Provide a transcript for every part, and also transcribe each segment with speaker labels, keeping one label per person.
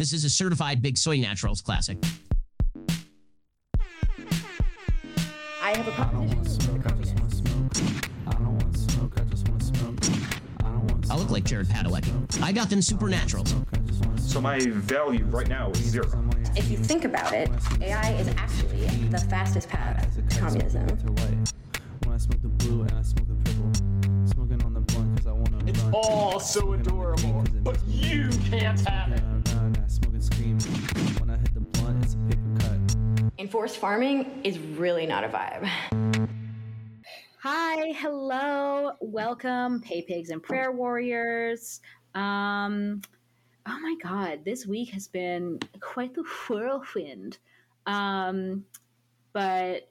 Speaker 1: This is a certified Big Soy Naturals classic.
Speaker 2: I have a proposition.
Speaker 1: I look like Jared Padalecki. I got them supernaturals.
Speaker 3: So my value right now is zero.
Speaker 2: If you think about it, AI is actually the fastest path to communism.
Speaker 4: When I smoke the blue and I smoke the purple, smoking on the blunt because I want to
Speaker 3: It's all so adorable, but you can't have it.
Speaker 4: Run, I smoke and scream. When I hit the blunt, it's a paper cut.
Speaker 2: Enforced farming is really not a vibe.
Speaker 5: Hi, hello, welcome, Pay Pigs and Prayer Warriors. Um, oh my God, this week has been quite the whirlwind. Um, but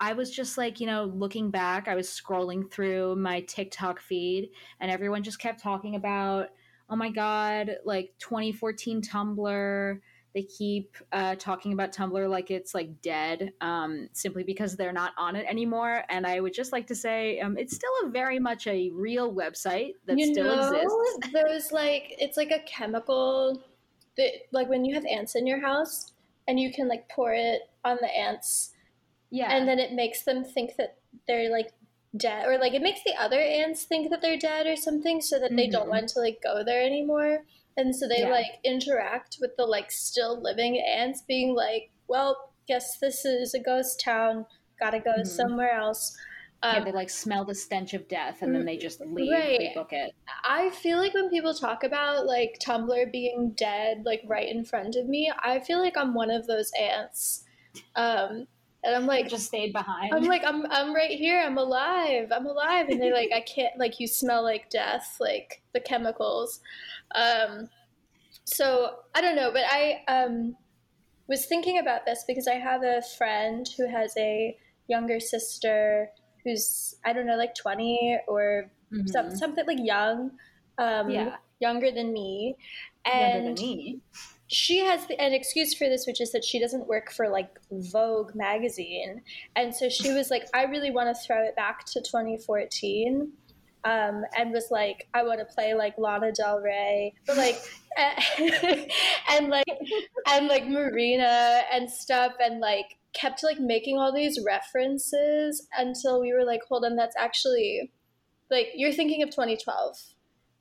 Speaker 5: I was just like, you know, looking back, I was scrolling through my TikTok feed, and everyone just kept talking about, oh my God, like 2014 Tumblr. They keep uh, talking about Tumblr like it's like dead, um, simply because they're not on it anymore. And I would just like to say, um, it's still a very much a real website that
Speaker 6: you
Speaker 5: still
Speaker 6: know,
Speaker 5: exists.
Speaker 6: Those like it's like a chemical that like when you have ants in your house and you can like pour it on the ants
Speaker 5: Yeah,
Speaker 6: and then it makes them think that they're like dead or like it makes the other ants think that they're dead or something so that they don't
Speaker 5: Mhm.
Speaker 6: want to like go there anymore. And so they
Speaker 5: Yeah.
Speaker 6: like interact with the like still living ants being like, well, guess this is a ghost town. Gotta go
Speaker 5: Mhm.
Speaker 6: somewhere else.
Speaker 5: yeah,
Speaker 6: Um,
Speaker 5: they like smell the stench of death, and then they just leave.
Speaker 6: Right.
Speaker 5: They book it.
Speaker 6: I feel like when people talk about like Tumblr being dead, like right in front of me, I feel like I'm one of those ants. Um, and I'm like,
Speaker 5: just stayed behind.
Speaker 6: I'm like, I'm, I'm right here. I'm alive. I'm alive. And they're like, I can't, like, you smell like death, like the chemicals. Um, so I don't know, but I um, was thinking about this because I have a friend who has a younger sister who's, I don't know, like 20 or
Speaker 5: Mhm.
Speaker 6: some, something like young, um,
Speaker 5: Yeah.
Speaker 6: younger than me.
Speaker 5: Younger
Speaker 6: And
Speaker 5: than me.
Speaker 6: She has the, an excuse for this, which is that she doesn't work for like Vogue magazine, and so she was like, "I really want to throw it back to 2014," um, and was like, "I want to play like Lana Del Rey, but like." and like and like Marina and stuff and like kept like making all these references until we were like hold on that's actually like you're thinking of 2012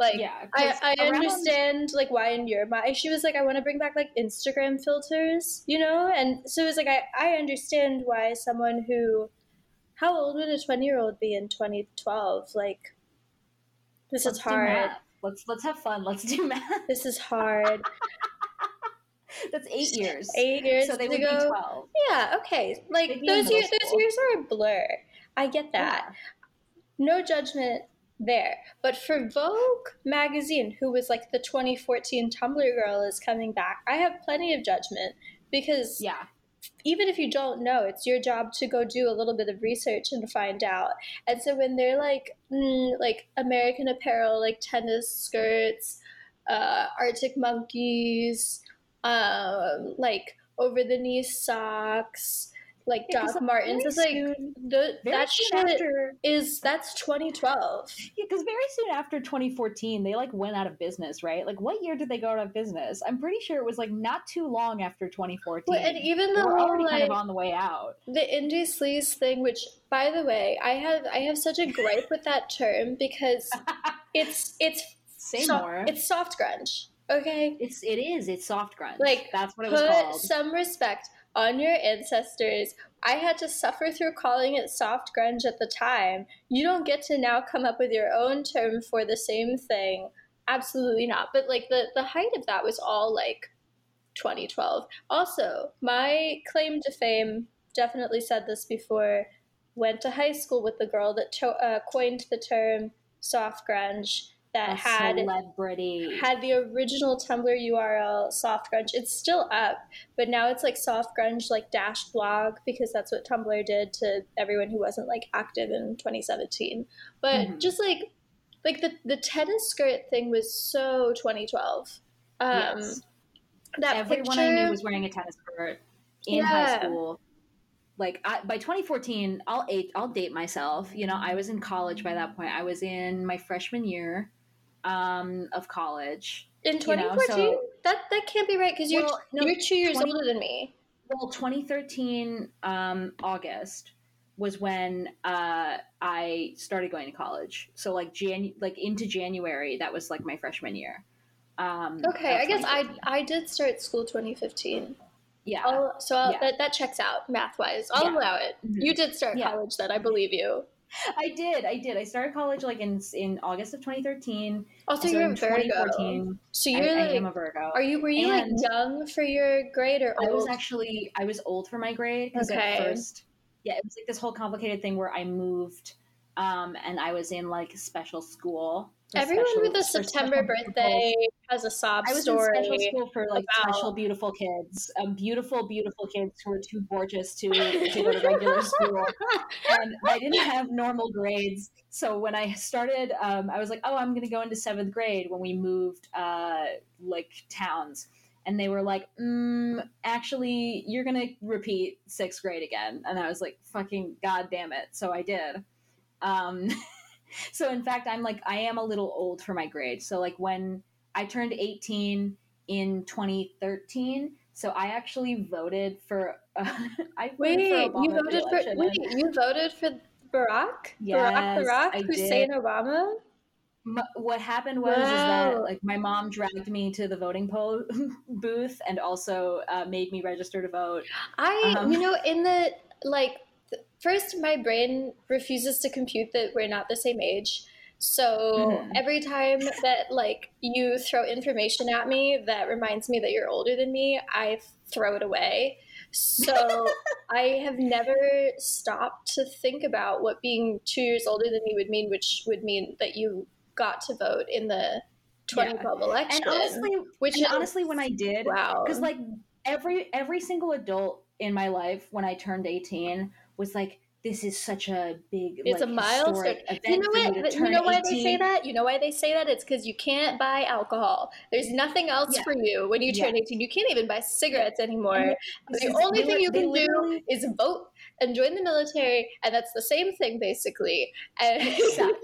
Speaker 6: like
Speaker 5: Yeah,
Speaker 6: I, I
Speaker 5: around-
Speaker 6: understand like why in your mind she was like I want to bring back like Instagram filters, you know, and so it was like I I understand why someone who how old would a twenty year old be in twenty twelve? Like this
Speaker 5: Let's
Speaker 6: is hard.
Speaker 5: Let's let's have fun. Let's do math.
Speaker 6: This is hard.
Speaker 5: That's eight years.
Speaker 6: Eight years
Speaker 5: So they would
Speaker 6: go.
Speaker 5: be twelve.
Speaker 6: Yeah, okay. Like
Speaker 5: They'd be in
Speaker 6: those years, those years are a blur. I get that. No judgment there. But for Vogue magazine, who was like the 2014 Tumblr girl, is coming back. I have plenty of judgment because
Speaker 5: Yeah.
Speaker 6: even if you don't know, it's your job to go do a little bit of research and find out. And so when they're like, mm, like American Apparel, like tennis skirts, uh, Arctic monkeys, um, like over the knee socks, like
Speaker 5: Yeah,
Speaker 6: Doc
Speaker 5: like
Speaker 6: Martens, it's like the, that shit
Speaker 5: after,
Speaker 6: is that's 2012.
Speaker 5: yeah, because very soon after 2014, they like went out of business, right? Like, what year did they go out of business? I'm pretty sure it was like not too long after 2014.
Speaker 6: Well, and even the
Speaker 5: We're
Speaker 6: whole
Speaker 5: already kind of on the way out.
Speaker 6: the indie sleaze thing which by the way i have i have such a gripe with that term because it's it's
Speaker 5: Say
Speaker 6: so-
Speaker 5: more.
Speaker 6: it's soft grunge okay
Speaker 5: It's it is. It's soft grunge.
Speaker 6: Like,
Speaker 5: that's what it was called.
Speaker 6: some respect on your ancestors. I had to suffer through calling it soft grunge at the time. You don't get to now come up with your own term for the same thing. Absolutely not. But like the the height of that was all like 2012 also my claim to fame definitely said this before went to high school with the girl that to- uh, coined the term soft grunge that
Speaker 5: A
Speaker 6: had
Speaker 5: celebrity.
Speaker 6: had the original Tumblr URL soft grunge. It's still up, but now it's like soft grunge like dash blog because that's what Tumblr did to everyone who wasn't like active in 2017. But
Speaker 5: Mhm.
Speaker 6: just like like the the tennis skirt thing was so 2012. Um
Speaker 5: Yes.
Speaker 6: that
Speaker 5: Everyone
Speaker 6: picture
Speaker 5: I knew was wearing a tennis skirt in high school. Like I, by 2014, I'll I'll date myself. You know, I was in college by that point. I was in my freshman year um, of college.
Speaker 6: in
Speaker 5: you know,
Speaker 6: 2014.
Speaker 5: so-
Speaker 6: that that can't be right because you're
Speaker 5: Well, no,
Speaker 6: you're two years
Speaker 5: 20
Speaker 6: older than me.
Speaker 5: Well, 2013 um, August was when uh, I started going to college. So like Jan, like into January, that was like my freshman year. Um,
Speaker 6: Okay, I guess I I did start school 2015.
Speaker 5: yeah.
Speaker 6: I'll, so I'll,
Speaker 5: Yeah.
Speaker 6: that that checks out math wise. I'll
Speaker 5: Yeah.
Speaker 6: allow it.
Speaker 5: Mhm.
Speaker 6: You did start
Speaker 5: Yeah.
Speaker 6: college then, I believe you.
Speaker 5: I did. I did. I started college like in in August of 2013.
Speaker 6: Also,
Speaker 5: So
Speaker 6: you're
Speaker 5: in
Speaker 6: a Virgo. So you're
Speaker 5: I
Speaker 6: like,
Speaker 5: am a Virgo.
Speaker 6: are you were you
Speaker 5: and-
Speaker 6: like young for your grade or
Speaker 5: I was actually I was old for my grade because
Speaker 6: Okay.
Speaker 5: at first, yeah, it was like this whole complicated thing where I moved, um, and I was in like special school.
Speaker 6: Everyone
Speaker 5: special-
Speaker 6: with a September birthday has a sob
Speaker 5: I was
Speaker 6: story.
Speaker 5: in special school for like
Speaker 6: about-
Speaker 5: special beautiful kids, um, beautiful beautiful kids who were too gorgeous to to go to regular school, and I didn't have normal grades. So when I started, um, I was like, oh, I'm going to go into seventh grade when we moved uh, like towns. And they were like, mm, actually, you're going to repeat sixth grade again. And I was like, fucking god damn it. So I did. Um, so in fact, I'm like, I am a little old for my grade. So like when I turned 18 in 2013, so I actually voted for. Uh, I
Speaker 6: Wait,
Speaker 5: voted for
Speaker 6: you voted for wait, you voted for Barack? Barack
Speaker 5: Yes,
Speaker 6: Barack,
Speaker 5: I
Speaker 6: Hussein
Speaker 5: did.
Speaker 6: Obama?
Speaker 5: What happened was is that like my mom dragged me to the voting poll booth and also uh, made me register to vote.
Speaker 6: I,
Speaker 5: Um,
Speaker 6: you know, in the like, first, my brain refuses to compute that we're not the same age. So
Speaker 5: Mhm.
Speaker 6: every time that like you throw information at me that reminds me that you're older than me, I throw it away. So I have never stopped to think about what being two years older than me would mean, which would mean that you got to vote in the 2012 election.
Speaker 5: And honestly,
Speaker 6: which
Speaker 5: and
Speaker 6: is-
Speaker 5: honestly, when I did,
Speaker 6: wow,
Speaker 5: because like every every single adult in my life when I turned 18 was like, this is such a big,
Speaker 6: It's
Speaker 5: like,
Speaker 6: a milestone. You know what?
Speaker 5: you
Speaker 6: You know why they say that? You know why they say that? It's because you can't buy alcohol. There's nothing else
Speaker 5: Yeah.
Speaker 6: for you when you turn
Speaker 5: Yeah.
Speaker 6: 18. You can't even buy cigarettes anymore.
Speaker 5: And
Speaker 6: the
Speaker 5: is-
Speaker 6: only thing you can do is vote and join the military, and that's the same thing basically. And
Speaker 5: It sucks.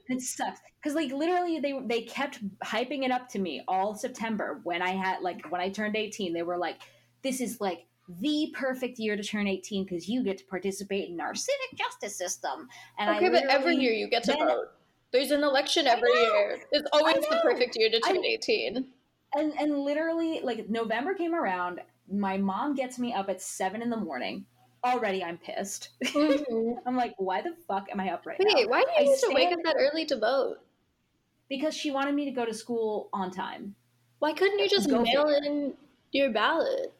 Speaker 5: It sucks because like literally they they kept hyping it up to me all September when I had like when I turned 18 they were like this is like the perfect year to turn 18 because you get to participate in our civic justice system and
Speaker 6: okay,
Speaker 5: I
Speaker 6: but every year you get to
Speaker 5: then-
Speaker 6: vote. There's an election every year. It's always the perfect year to
Speaker 5: I-
Speaker 6: turn 18.
Speaker 5: and and literally like November came around my mom gets me up at 7 in the morning already I'm pissed
Speaker 6: Mhm.
Speaker 5: I'm like why the fuck am I up right now
Speaker 6: Wait, why do you
Speaker 5: I
Speaker 6: need to wake up that early to vote?
Speaker 5: because she wanted me to go to school on time
Speaker 6: Why couldn't you just
Speaker 5: Go
Speaker 6: mail in your ballot?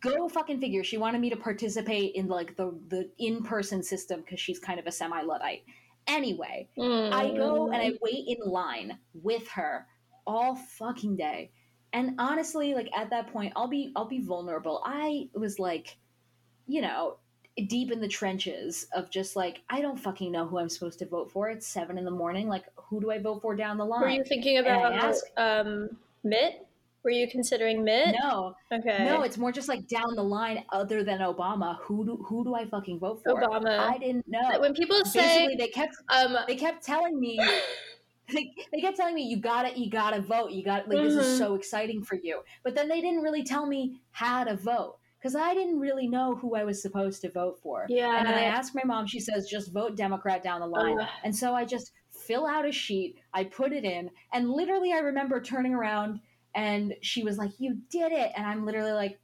Speaker 5: Go fucking figure. She wanted me to participate in like the the in-person system because she's kind of a semi-luddite. Anyway i go and i wait in line with her all fucking day. And honestly like at that point i'll be i'll be vulnerable. I was like you know deep in the trenches of just like i don't fucking know who i'm supposed to vote for. It's seven in the morning. Like who do i vote for down the line
Speaker 6: Were you thinking about
Speaker 5: asked-
Speaker 6: um, Mitt? Were you considering Mitt?
Speaker 5: no
Speaker 6: Okay.
Speaker 5: No, it's more just like down the line. Other than Obama, who do who do I fucking vote for?
Speaker 6: Obama.
Speaker 5: I didn't know.
Speaker 6: when people
Speaker 5: Basically,
Speaker 6: say,
Speaker 5: they kept
Speaker 6: um,
Speaker 5: they kept telling me. They, they kept telling me you gotta you gotta vote you got like this
Speaker 6: Mhm.
Speaker 5: is so exciting for you but then they didn't really tell me how to vote because I didn't really know who I was supposed to vote for
Speaker 6: yeah,
Speaker 5: and then I asked my mom she says just vote Democrat down the line
Speaker 6: Ugh.
Speaker 5: and so I just fill out a sheet, I put it in, and literally I remember turning around and she was like, You did it. And I'm literally like,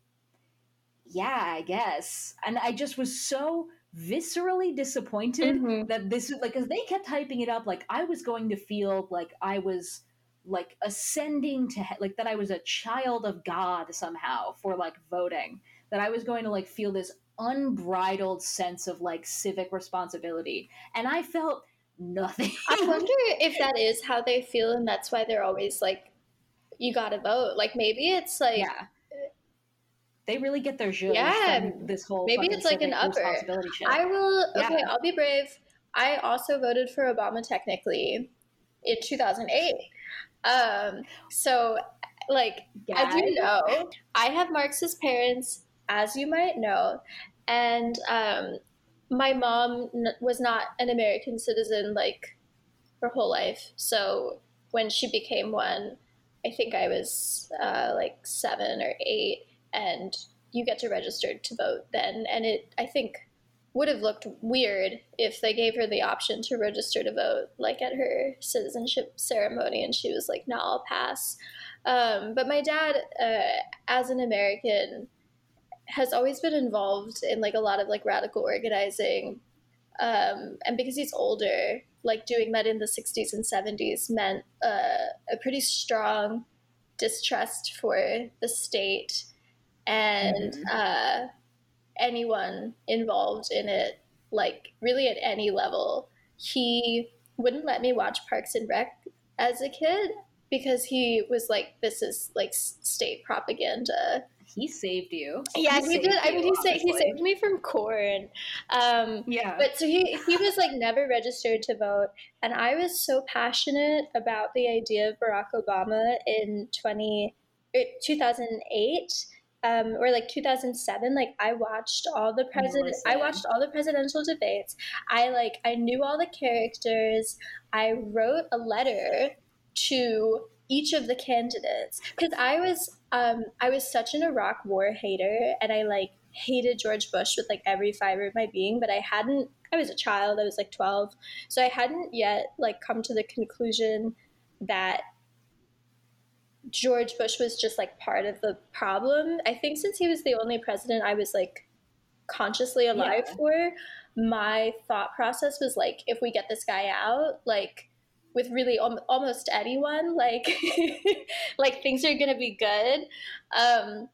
Speaker 5: Yeah, I guess. And I just was so viscerally disappointed
Speaker 6: Mhm.
Speaker 5: that this like because they kept hyping it up like I was going to feel like I was like ascending to he- like that I was a child of God somehow for like voting that I was going to like feel this unbridled sense of like civic responsibility and I felt nothing
Speaker 6: I wonder if that is how they feel, and that's why they're always like, "You gotta vote." Like maybe it's like,
Speaker 5: yeah they really get their zhuzh
Speaker 6: Yeah,
Speaker 5: from this whole
Speaker 6: maybe it's like an upper. I will. Okay,
Speaker 5: Yeah.
Speaker 6: I'll be brave. I also voted for Obama technically in 2008. Um, so, like, as you know, I have Marxist parents, as you might know, and um, my mom n- was not an American citizen like her whole life. So when she became one, I think I was uh, like seven or eight, and you get to register to vote then. And it, I think, would have looked weird if they gave her the option to register to vote, like at her citizenship ceremony, and she was like, "No, I'll pass." Um, but my dad, uh, as an American, has always been involved in like a lot of like radical organizing, um, and because he's older, like doing that in the '60s and '70s meant uh, a pretty strong distrust for the state and
Speaker 5: Mhm.
Speaker 6: uh, anyone involved in it, like really at any level. He wouldn't let me watch Parks and Rec as a kid because he was like, "This is like state propaganda."
Speaker 5: He saved you.
Speaker 6: Yeah, he,
Speaker 5: saved
Speaker 6: did. I mean, he saved he saved me from corn. Um,
Speaker 5: Yeah.
Speaker 6: but so he he was like never registered to vote, and I was so passionate about the idea of Barack Obama in 20, er, 2008 um, or like 2007 like i watched all the president i watched all the presidential debates i like i knew all the characters i wrote a letter to each of the candidates because i was um, i was such an iraq war hater and i like hated george bush with like every fiber of my being but i hadn't i was a child i was like 12 so i hadn't yet like come to the conclusion that George Bush was just like part of the problem. I think since he was the only president I was like consciously alive
Speaker 5: Yeah.
Speaker 6: for, my thought process was like, if we get this guy out, like with really al- almost anyone, like like things are gonna be good, um,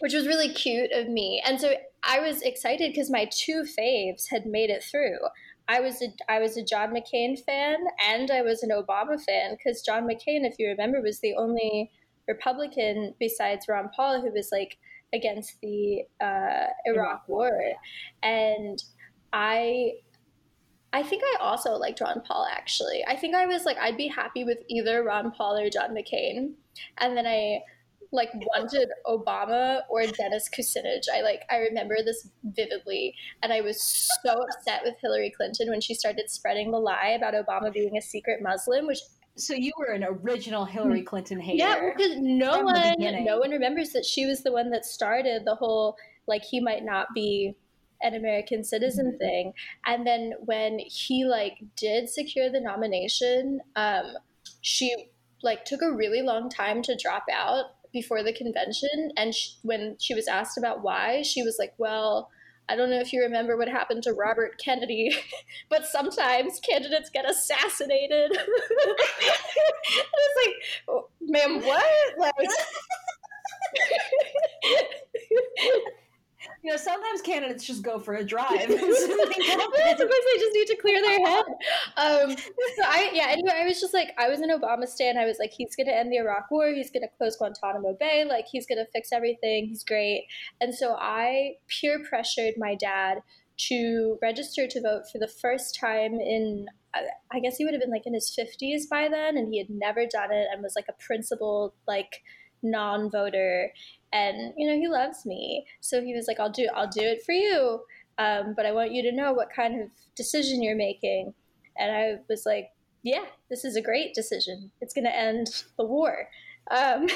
Speaker 6: which was really cute of me. And so I was excited because my two faves had made it through. I was a I was a John McCain fan and I was an Obama fan because John McCain, if you remember, was the only Republican besides Ron Paul who was like against the uh, Iraq War, and I. I think I also liked Ron Paul actually. I think I was like I'd be happy with either Ron Paul or John McCain. And then I like wanted Obama or Dennis Kucinich. I like I remember this vividly and I was so upset with Hillary Clinton when she started spreading the lie about Obama being a secret Muslim, which
Speaker 5: so you were an original Hillary Clinton hater.
Speaker 6: yeah, because no one no one remembers that she was the one that started the whole like he might not be an American citizen
Speaker 5: Mm-hmm.
Speaker 6: thing. And then when he like did secure the nomination, um, she like took a really long time to drop out before the convention. And sh- when she was asked about why, she was like, "Well." I don't know if you remember what happened to Robert Kennedy, but sometimes candidates get assassinated. it's like, oh, ma'am, what? Like,
Speaker 5: know, sometimes candidates just go for a drive.
Speaker 6: Sometimes they just need to clear their head. Um, so I, yeah. Anyway, I was just like, I was an Obama stan. I was like, he's gonna end the Iraq War. He's gonna close Guantanamo Bay. Like, he's gonna fix everything. He's great. And so I peer pressured my dad to register to vote for the first time in. I- I guess he would have been like in his fifties by then, and he had never done it, and was like a principled like non-voter and you know he loves me. So he was like i'll do i'll do it for you. Um, but i want you to know what kind of decision you're making. And i was like yeah this is a great decision. It's going to end the war. Um,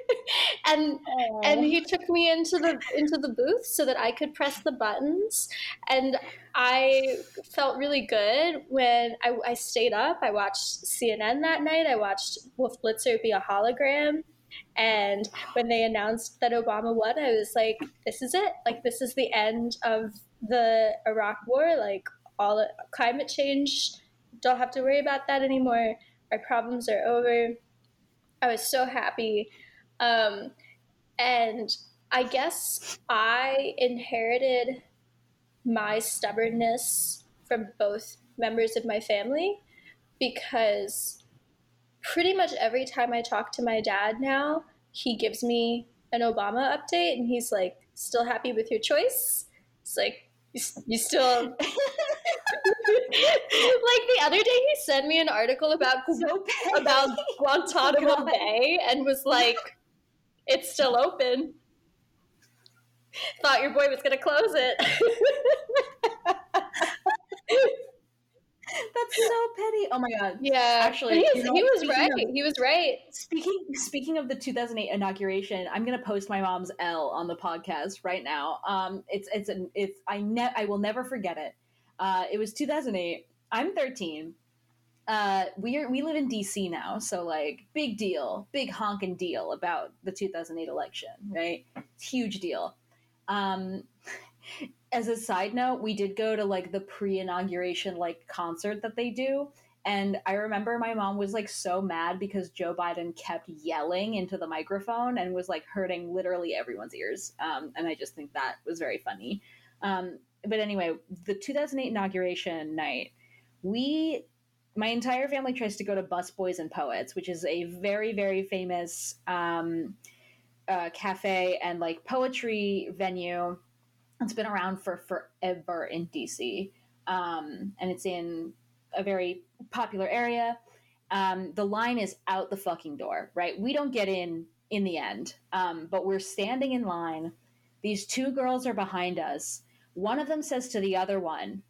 Speaker 6: and and he took me into the into the booth so that I could press the buttons, and I felt really good when I, I stayed up. I watched CNN that night. I watched Wolf Blitzer be a hologram, and when they announced that Obama won, I was like, "This is it! Like this is the end of the Iraq War. Like all climate change, don't have to worry about that anymore. Our problems are over." I was so happy. Um, and I guess I inherited my stubbornness from both members of my family because pretty much every time I talk to my dad now, he gives me an Obama update and he's like, still happy with your choice? It's like, you, you still. like the other day, he sent me an article about
Speaker 5: so
Speaker 6: about Guantanamo
Speaker 5: God.
Speaker 6: Bay and was like, "It's still open." Thought your boy was gonna close it.
Speaker 5: That's so petty. Oh my god.
Speaker 6: Yeah,
Speaker 5: Actually,
Speaker 6: he,
Speaker 5: you know
Speaker 6: he was right.
Speaker 5: of-
Speaker 6: he was right.
Speaker 5: Speaking speaking of the 2008 inauguration, I'm gonna post my mom's L on the podcast right now. Um, it's it's an it's I ne- I will never forget it. Uh, it was 2008. I'm 13. Uh, we are we live in DC now, so like big deal, big honking deal about the 2008 election, right? Huge deal. Um, as a side note, we did go to like the pre-inauguration like concert that they do, and I remember my mom was like so mad because Joe Biden kept yelling into the microphone and was like hurting literally everyone's ears. Um, and I just think that was very funny. Um, but anyway, the 2008 inauguration night, we, my entire family tries to go to Busboys and Poets, which is a very, very famous um, uh, cafe and like poetry venue. It's been around for forever in DC. Um, and it's in a very popular area. Um, the line is out the fucking door, right? We don't get in in the end, um, but we're standing in line. These two girls are behind us. One of them says to the other one,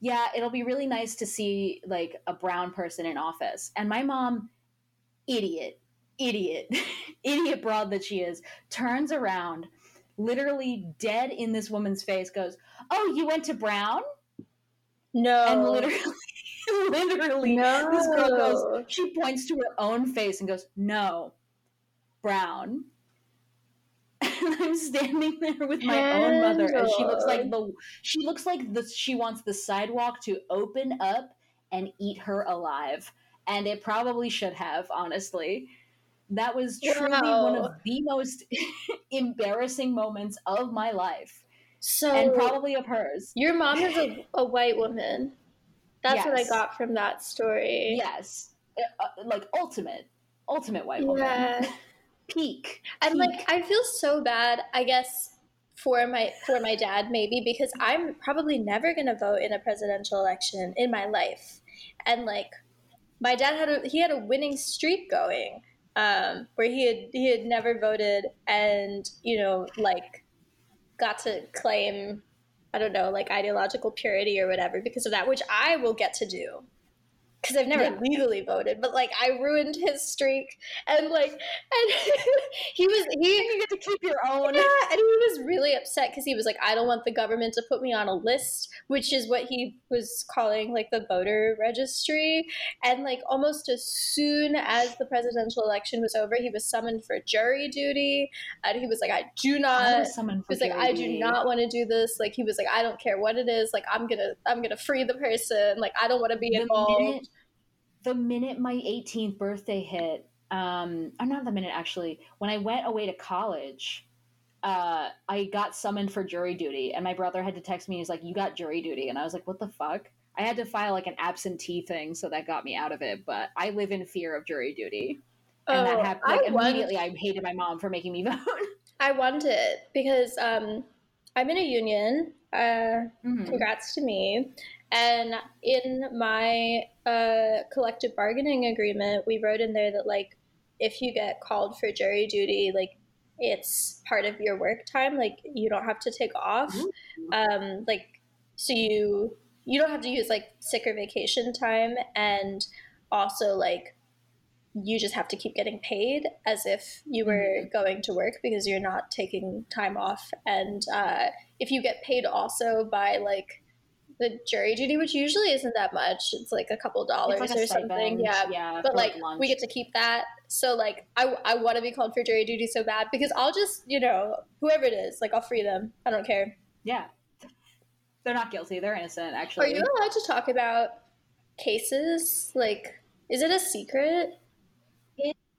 Speaker 5: "Yeah, it'll be really nice to see like a brown person in office." And my mom, idiot, idiot, idiot broad that she is, turns around, literally dead in this woman's face, goes, "Oh, you went to Brown?"
Speaker 6: No,
Speaker 5: and literally literally
Speaker 6: no.
Speaker 5: this girl goes she points to her own face and goes no brown and i'm standing there with my own mother and she looks like the she looks like the she wants the sidewalk to open up and eat her alive and it probably should have honestly that was truly one of the most embarrassing moments of my life
Speaker 6: so
Speaker 5: and probably of hers
Speaker 6: your mom is a, a white woman. That's what I got from that story.
Speaker 5: Yes, Uh, uh, like ultimate, ultimate white woman.
Speaker 6: Yeah.
Speaker 5: Peak.
Speaker 6: And
Speaker 5: Peak.
Speaker 6: like I feel so bad, I guess for my for my dad maybe because I'm probably never going to vote in a presidential election in my life. And like my dad had a he had a winning streak going um where he had he had never voted and you know like got to claim I don't know like ideological purity or whatever because of that which I will get to do because I've never
Speaker 5: Yeah.
Speaker 6: legally voted, but like I ruined his streak, and like, and he was he
Speaker 5: you get to keep your own.
Speaker 6: yeah, and he was really upset because he was like, I don't want the government to put me on a list, which is what he was calling like the voter registry. And like almost as soon as the presidential election was over, he was summoned for jury duty, and he was like, I do
Speaker 5: I
Speaker 6: not.
Speaker 5: was summoned
Speaker 6: He was like, I do not want to do this. Like he was like, I don't care what it is. Like I'm gonna, I'm gonna free the person. Like I don't want to be involved.
Speaker 5: The minute my 18th birthday hit, um, oh, not the minute actually, when I went away to college, uh, I got summoned for jury duty, and my brother had to text me. He's like, "You got jury duty," and I was like, "What the fuck?" I had to file like an absentee thing, so that got me out of it. But I live in fear of jury duty, and that
Speaker 6: Oh,
Speaker 5: happened. Like,
Speaker 6: won-
Speaker 5: immediately, I hated my mom for making me vote.
Speaker 6: I want it because um, I'm in a union. Uh,
Speaker 5: Mhm.
Speaker 6: congrats to me. And in my uh, collective bargaining agreement, we wrote in there that like if you get called for jury duty, like it's part of your work time. Like you don't have to take off. Um, like so you you don't have to use like sick or vacation time, and also like you just have to keep getting paid as if you were going to work because you're not taking time off. And uh, if you get paid also by like the jury duty, which usually isn't that much, it's like a couple dollars
Speaker 5: like a
Speaker 6: or something. Yeah.
Speaker 5: yeah.
Speaker 6: But like
Speaker 5: lunch.
Speaker 6: we get to keep that. So like I, I want to be called for jury duty so bad because I'll just, you know, whoever it is, like I'll free them. I don't care.
Speaker 5: yeah, they're not guilty. They're innocent. Actually.
Speaker 6: Are you allowed to talk about cases? Like, is it a secret?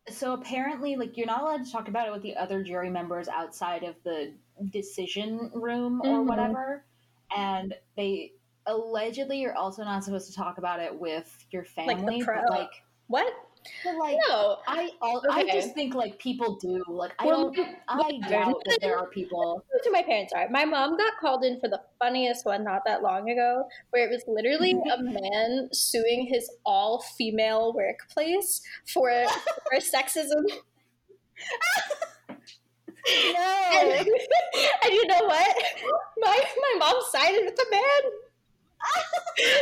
Speaker 5: so apparently like you're not allowed to talk about it with the other jury members outside of the decision room or
Speaker 6: Mhm.
Speaker 5: whatever and they allegedly you're also not supposed to talk about it with your
Speaker 6: Like the
Speaker 5: family
Speaker 6: pro-
Speaker 5: but like
Speaker 6: What?
Speaker 5: like
Speaker 6: No.
Speaker 5: I all, I just think like people do like I
Speaker 6: Well,
Speaker 5: don't I doubt that there are people
Speaker 6: who my parents are. My mom got called in for the funniest one not that long ago, where it was literally a man suing his all female workplace for for sexism.
Speaker 5: no
Speaker 6: And, and you know what? My my mom sided with the man.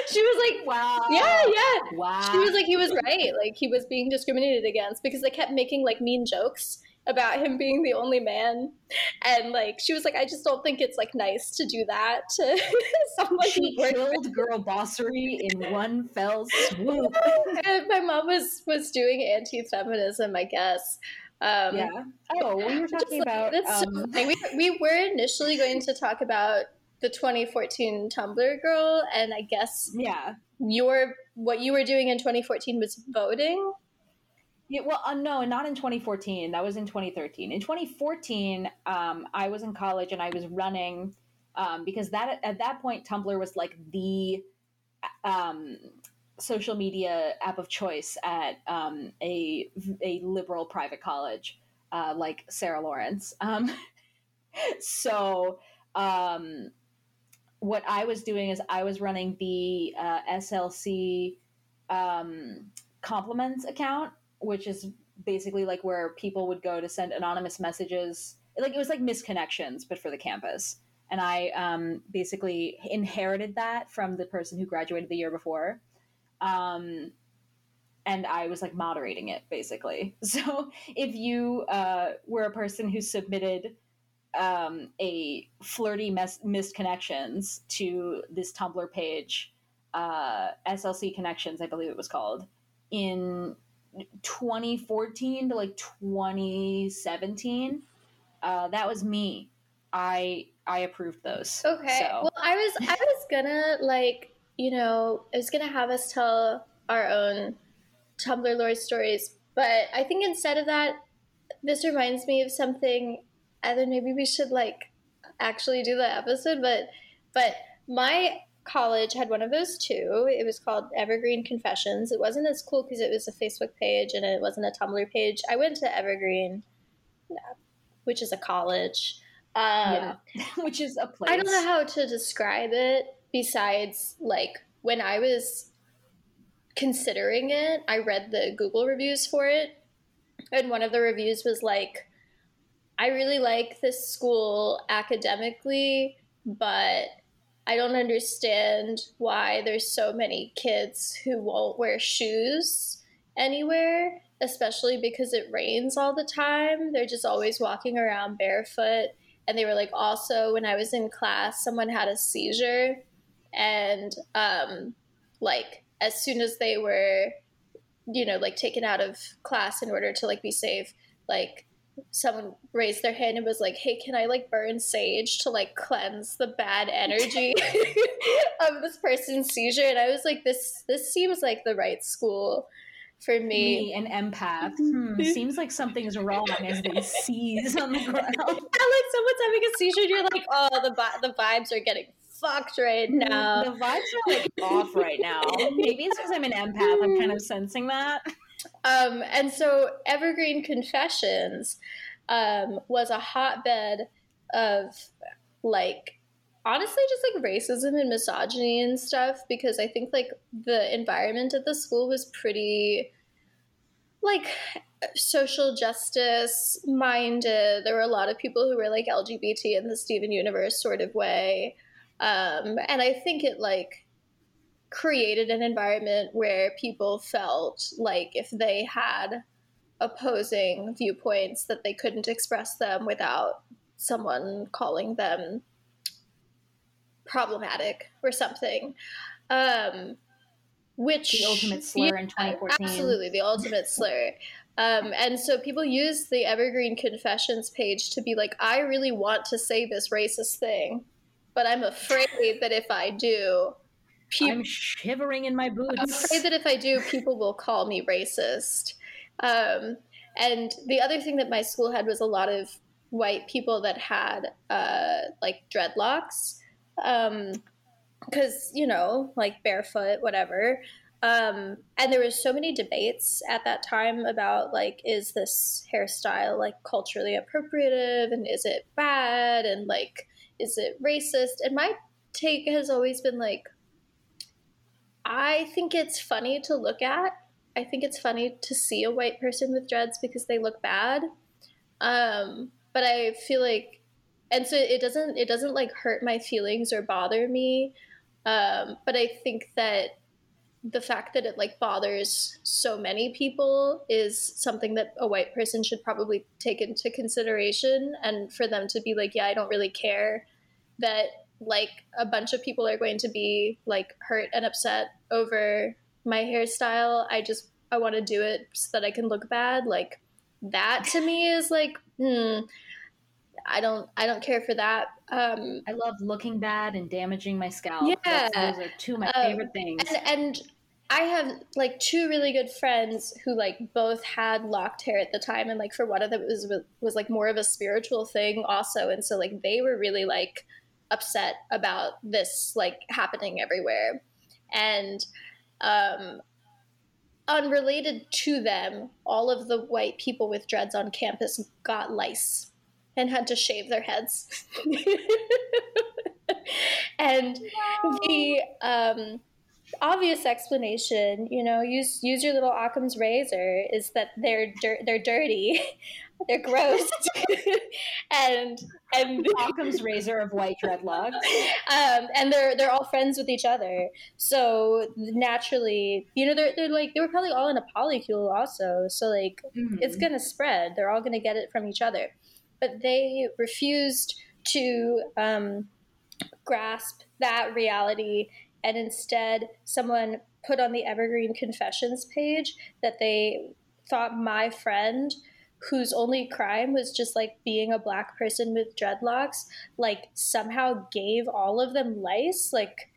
Speaker 6: She was like,
Speaker 5: Wow.
Speaker 6: yeah, yeah.
Speaker 5: Wow.
Speaker 6: She was like, he was right. Like he was being discriminated against because they kept making like mean jokes about him being the only man, and like she was like, I just don't think it's like nice to do that to someone
Speaker 5: she killed girl bossery in one fell swoop.
Speaker 6: My mom was was doing anti-feminism, I guess. Um,
Speaker 5: yeah. Oh, we were talking
Speaker 6: like,
Speaker 5: about.
Speaker 6: that's so
Speaker 5: um,
Speaker 6: funny. we we were initially going to talk about the 2014 Tumblr girl, and I guess
Speaker 5: yeah.
Speaker 6: your what you were doing in 2014 was voting.
Speaker 5: Yeah, well, uh, no, not in 2014. That was in 2013. In 2014, um, I was in college and I was running um, because that at that point Tumblr was like the um, social media app of choice at um, a a liberal private college uh, like Sarah Lawrence. Um, so um, what I was doing is I was running the uh, SLC um, compliments account, which is basically like where people would go to send anonymous messages. Like it was like misconnections, but for the campus. And I um, basically inherited that from the person who graduated the year before. Um, and I was like moderating it basically. So if you uh, were a person who submitted um, a flirty mes- missed connections to this Tumblr page, uh, SLC Connections, I believe it was called, in 2014 to like 2017. Uh, that was me. I I approved those.
Speaker 6: Okay.
Speaker 5: So.
Speaker 6: Well, I was I was gonna like you know I was gonna have us tell our own Tumblr lore stories, but I think instead of that, this reminds me of something. Then maybe we should like actually do the episode. But but my college had one of those too. It was called Evergreen Confessions. It wasn't as cool because it was a Facebook page and it wasn't a Tumblr page. I went to Evergreen, which is a college. Um,
Speaker 5: yeah, which is a place.
Speaker 6: I don't know how to describe it besides like when I was considering it, I read the Google reviews for it. And one of the reviews was like, I really like this school academically, but I don't understand why there's so many kids who won't wear shoes anywhere, especially because it rains all the time. They're just always walking around barefoot and they were like also when i was in class someone had a seizure and um like as soon as they were you know like taken out of class in order to like be safe like someone raised their hand and was like hey can i like burn sage to like cleanse the bad energy of this person's seizure and i was like this this seems like the right school for me
Speaker 5: me, an empath. Hmm, seems like something's wrong as they seize on the ground.
Speaker 6: Yeah, like someone's having a seizure, and you're like, oh, the the vibes are getting fucked right now.
Speaker 5: The vibes are like off right now. Maybe it's because I'm an empath. I'm kind of sensing that.
Speaker 6: Um, and so Evergreen Confessions um, was a hotbed of like honestly just like racism and misogyny and stuff because I think like the environment at the school was pretty like social justice minded. There were a lot of people who were like LGBT in the Steven Universe sort of way. Um, and I think it like created an environment where people felt like if they had opposing viewpoints that they couldn't express them without someone calling them problematic or something um which
Speaker 5: The ultimate slur in 2014.
Speaker 6: absolutely the ultimate slur um, and so people use the evergreen confessions page to be like i really want to say this racist thing but i'm afraid that if i do people
Speaker 5: I'm shivering in my boots.
Speaker 6: I'm afraid that if I do, people will call me racist. Um, and the other thing that my school had was a lot of white people that had uh, like dreadlocks, because you know, like barefoot, whatever. Um, and there was so many debates at that time about like, is this hairstyle like culturally appropriative, and is it bad, and like, is it racist? And my take has always been like, I think it's funny to look at. I think it's funny to see a white person with dreads because they look bad. Um, but I feel like, and so it doesn't it doesn't like hurt my feelings or bother me Um, but I think that the fact that it like bothers so many people is something that a white person should probably take into consideration and for them to be like yeah i don't really care that like a bunch of people are going to be like hurt and upset over my hairstyle i just i want to do it so that i can look bad like that to me is like hmm i don't i don't care for that um
Speaker 5: I love looking bad and damaging my scalp.
Speaker 6: Yeah.
Speaker 5: That's- those are two of my
Speaker 6: Um,
Speaker 5: favorite things.
Speaker 6: and and I have like two really good friends who like both had locked hair at the time, and like for one of them it was was like more of a spiritual thing also, and so like they were really like upset about this like happening everywhere, and um, unrelated to them, all of the white people with dreads on campus got lice and had to shave their heads. and the um, obvious explanation, you know, use use your little Occam's razor, is that they're dir- they're dirty, they're gross, and and
Speaker 5: Occam's razor of white dreadlocks.
Speaker 6: um, and they're they're all friends with each other. So naturally, you know, they're they're like they were probably all in a polycule also. So like it's gonna spread. They're all gonna get it from each other. But they refused to um, grasp that reality, and instead, someone put on the Evergreen Confessions page that they thought my friend whose only crime was just like being a black person with dreadlocks like somehow gave all of them lice like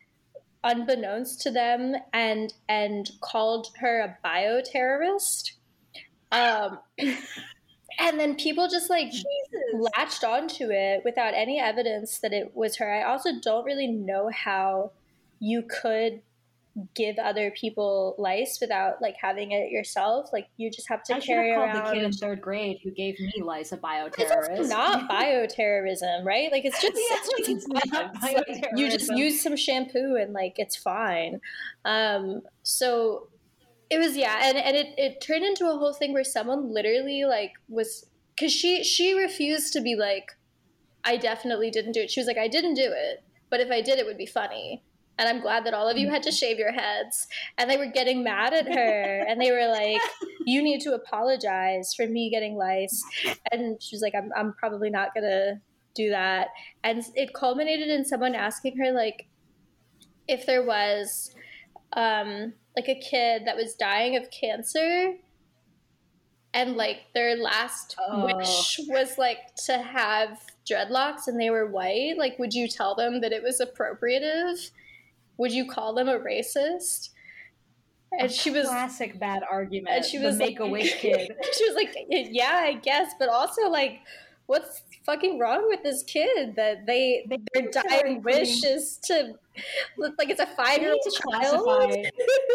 Speaker 6: unbeknownst to them and and called her a bioterrorist. Um and then people just like latched onto it without any evidence that it was her. I also don't really know how you could give other people lice without like having it yourself like you just have to
Speaker 5: I should
Speaker 6: carry
Speaker 5: called
Speaker 6: around
Speaker 5: the kid in third grade who gave me lice a
Speaker 6: it's
Speaker 5: bioterrorist.
Speaker 6: also not bioterrorism, right? Like it's just
Speaker 5: Yeah, it's
Speaker 6: It's you just use some shampoo and like it's fine. Um, so it was yeah, and and it it turned into a whole thing where someone literally like was because she she refused to be like, I definitely didn't do it. She was like, I didn't do it, but if I did, it would be funny. And I'm glad that all of you had to shave your heads. And they were getting mad at her. and they were like, You need to apologize for me getting lice. And she was like, I'm, I'm probably not going to do that. And it culminated in someone asking her, like, if there was um, like a kid that was dying of cancer and like their last
Speaker 5: Oh.
Speaker 6: wish was like to have dreadlocks and they were white like would you tell them that it was appropriative would you call them a racist and she was
Speaker 5: classic bad argument.
Speaker 6: and she was
Speaker 5: the make a
Speaker 6: like-
Speaker 5: wish kid.
Speaker 6: she was like yeah i guess but also like what's fucking wrong with this kid that they
Speaker 5: They
Speaker 6: their dying wish is to look like it's a five year old child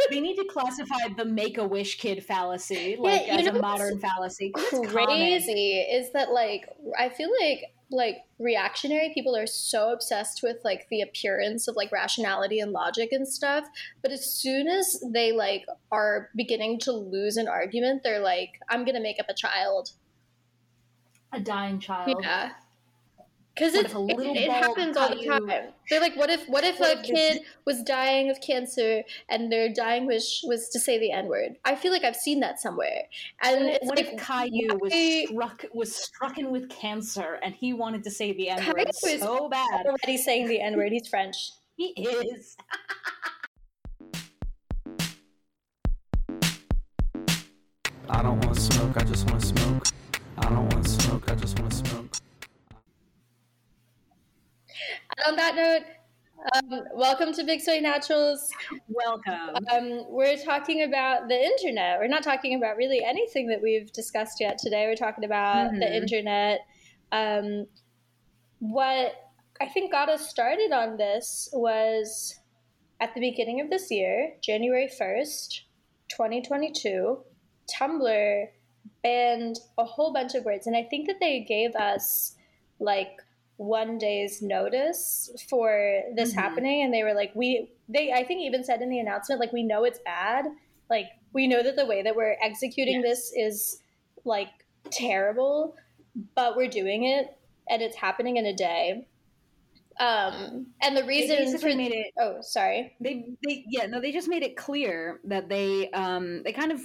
Speaker 5: they need to classify the make a wish kid fallacy, like
Speaker 6: you
Speaker 5: as a modern fallacy. It's common.
Speaker 6: crazy is that like I feel like like reactionary. People are so obsessed with like the appearance of like rationality and logic and stuff. But as soon as they like are beginning to lose an argument they're like i'm gonna make up a child.
Speaker 5: A dying child.
Speaker 6: yeah because it,
Speaker 5: if a little
Speaker 6: it, it happens all the
Speaker 5: Caillou-
Speaker 6: time they're like what if what if
Speaker 5: What
Speaker 6: a
Speaker 5: if this-
Speaker 6: kid was dying of cancer and their dying wish was to say the n-word i feel like i've seen that somewhere and
Speaker 5: What if,
Speaker 6: it's
Speaker 5: what
Speaker 6: like
Speaker 5: if Caillou was struck was strucken with cancer and he wanted to say the N word
Speaker 6: Caillou is
Speaker 5: so bad?
Speaker 6: already saying the n-word he's french
Speaker 5: He is.
Speaker 4: I don't want to smoke, I just want to smoke. I don't want to smoke, I just want to smoke.
Speaker 6: And on that note, um, welcome to Big Soy Naturals.
Speaker 5: Welcome.
Speaker 6: Um, we're talking about the internet. We're not talking about really anything that we've discussed yet today. We're talking about the
Speaker 5: Mhm.
Speaker 6: internet. Um, what I think got us started on this was at the beginning of this year, January 1st, 2022, Tumblr banned a whole bunch of words. And I think that they gave us like one day's notice for this
Speaker 5: Mhm.
Speaker 6: happening. And they were like, we, they, I think even said in the announcement, like, we know it's bad. Like, we know that the way that we're executing this is like terrible, but we're doing it and it's happening in a day. Um, and the reason for
Speaker 5: made it
Speaker 6: oh sorry
Speaker 5: they they yeah no they just made it clear that they um they kind of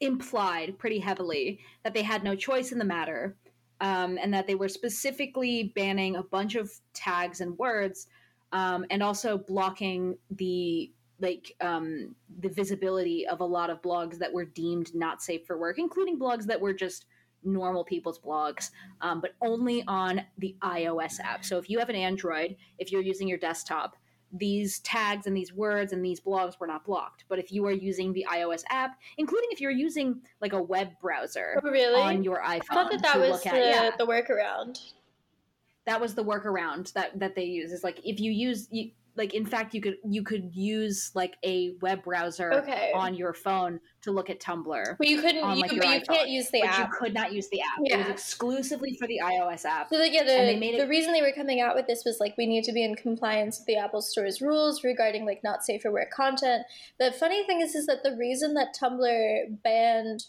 Speaker 5: implied pretty heavily that they had no choice in the matter um, and that they were specifically banning a bunch of tags and words um, and also blocking the like um, the visibility of a lot of blogs that were deemed not safe for work including blogs that were just normal people's blogs um, but only on the ios app. So if you have an android if you're using your desktop these tags and these words and these blogs were not blocked. But if you are using the iOS app, including if you're using like a web browser
Speaker 6: oh, really
Speaker 5: on your iPhone,
Speaker 6: I thought that that was the,
Speaker 5: yeah,
Speaker 6: the workaround
Speaker 5: that was the workaround that that they use. Is like if you use you, like in fact you could you could use like a web browser
Speaker 6: Okay.
Speaker 5: on your phone to look at Tumblr.
Speaker 6: but you couldn't
Speaker 5: on,
Speaker 6: you, but you
Speaker 5: iPhone,
Speaker 6: can't use the
Speaker 5: but
Speaker 6: app
Speaker 5: you could not use the app. Yeah. It was exclusively for the iOS app.
Speaker 6: So like, yeah, the, the
Speaker 5: it-
Speaker 6: reason they were coming out with this was like we need to be in compliance with the Apple Store's rules regarding like not safe for work content. The funny thing is, is that the reason that Tumblr banned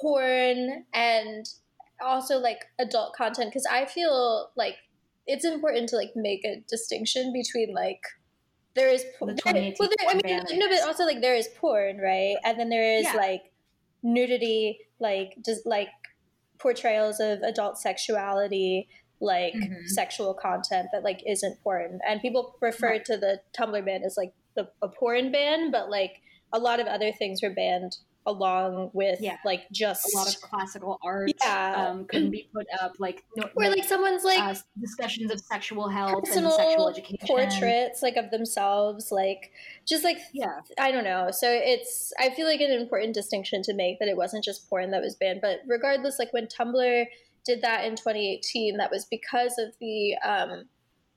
Speaker 6: porn and also like adult content because I feel like it's important to like make a distinction between like there is por-
Speaker 5: The
Speaker 6: there, well, there, I mean no, but also like there is porn, right? And then there is
Speaker 5: Yeah.
Speaker 6: like nudity, like just like portrayals of adult sexuality, like
Speaker 5: Mhm.
Speaker 6: sexual content that like isn't porn. And people refer to the Tumblr ban as like the a porn ban, but like a lot of other things were banned along with
Speaker 5: Yeah.
Speaker 6: like just
Speaker 5: a lot of classical art
Speaker 6: Yeah.
Speaker 5: um, couldn't be put up. Like no,
Speaker 6: or like someone's like
Speaker 5: uh, discussions of sexual health and
Speaker 6: personal
Speaker 5: sexual education.
Speaker 6: portraits like of themselves like just like
Speaker 5: Yeah,
Speaker 6: I don't know. So it's I feel like an important distinction to make that it wasn't just porn that was banned, but regardless, like when Tumblr did that in 2018, that was because of the um,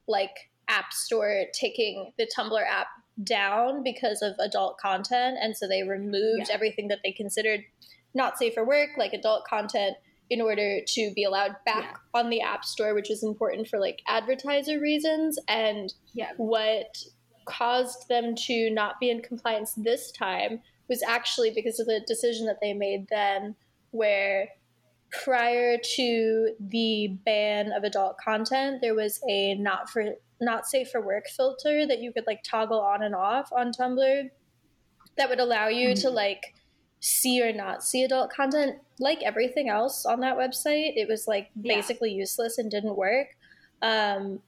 Speaker 6: like App Store taking the Tumblr app down because of adult content, and so they removed
Speaker 5: Yeah.
Speaker 6: everything that they considered not safe for work, like adult content. In order to be allowed back on the App Store, which is important for like advertiser reasons, and
Speaker 5: yeah,
Speaker 6: what caused them to not be in compliance this time was actually because of the decision that they made then, where prior to the ban of adult content, there was a not for not safe for work filter that you could like toggle on and off on Tumblr that would allow you to like see or not see adult content. Like everything else on that website it was like
Speaker 5: Yeah.
Speaker 6: basically useless and didn't work. Um,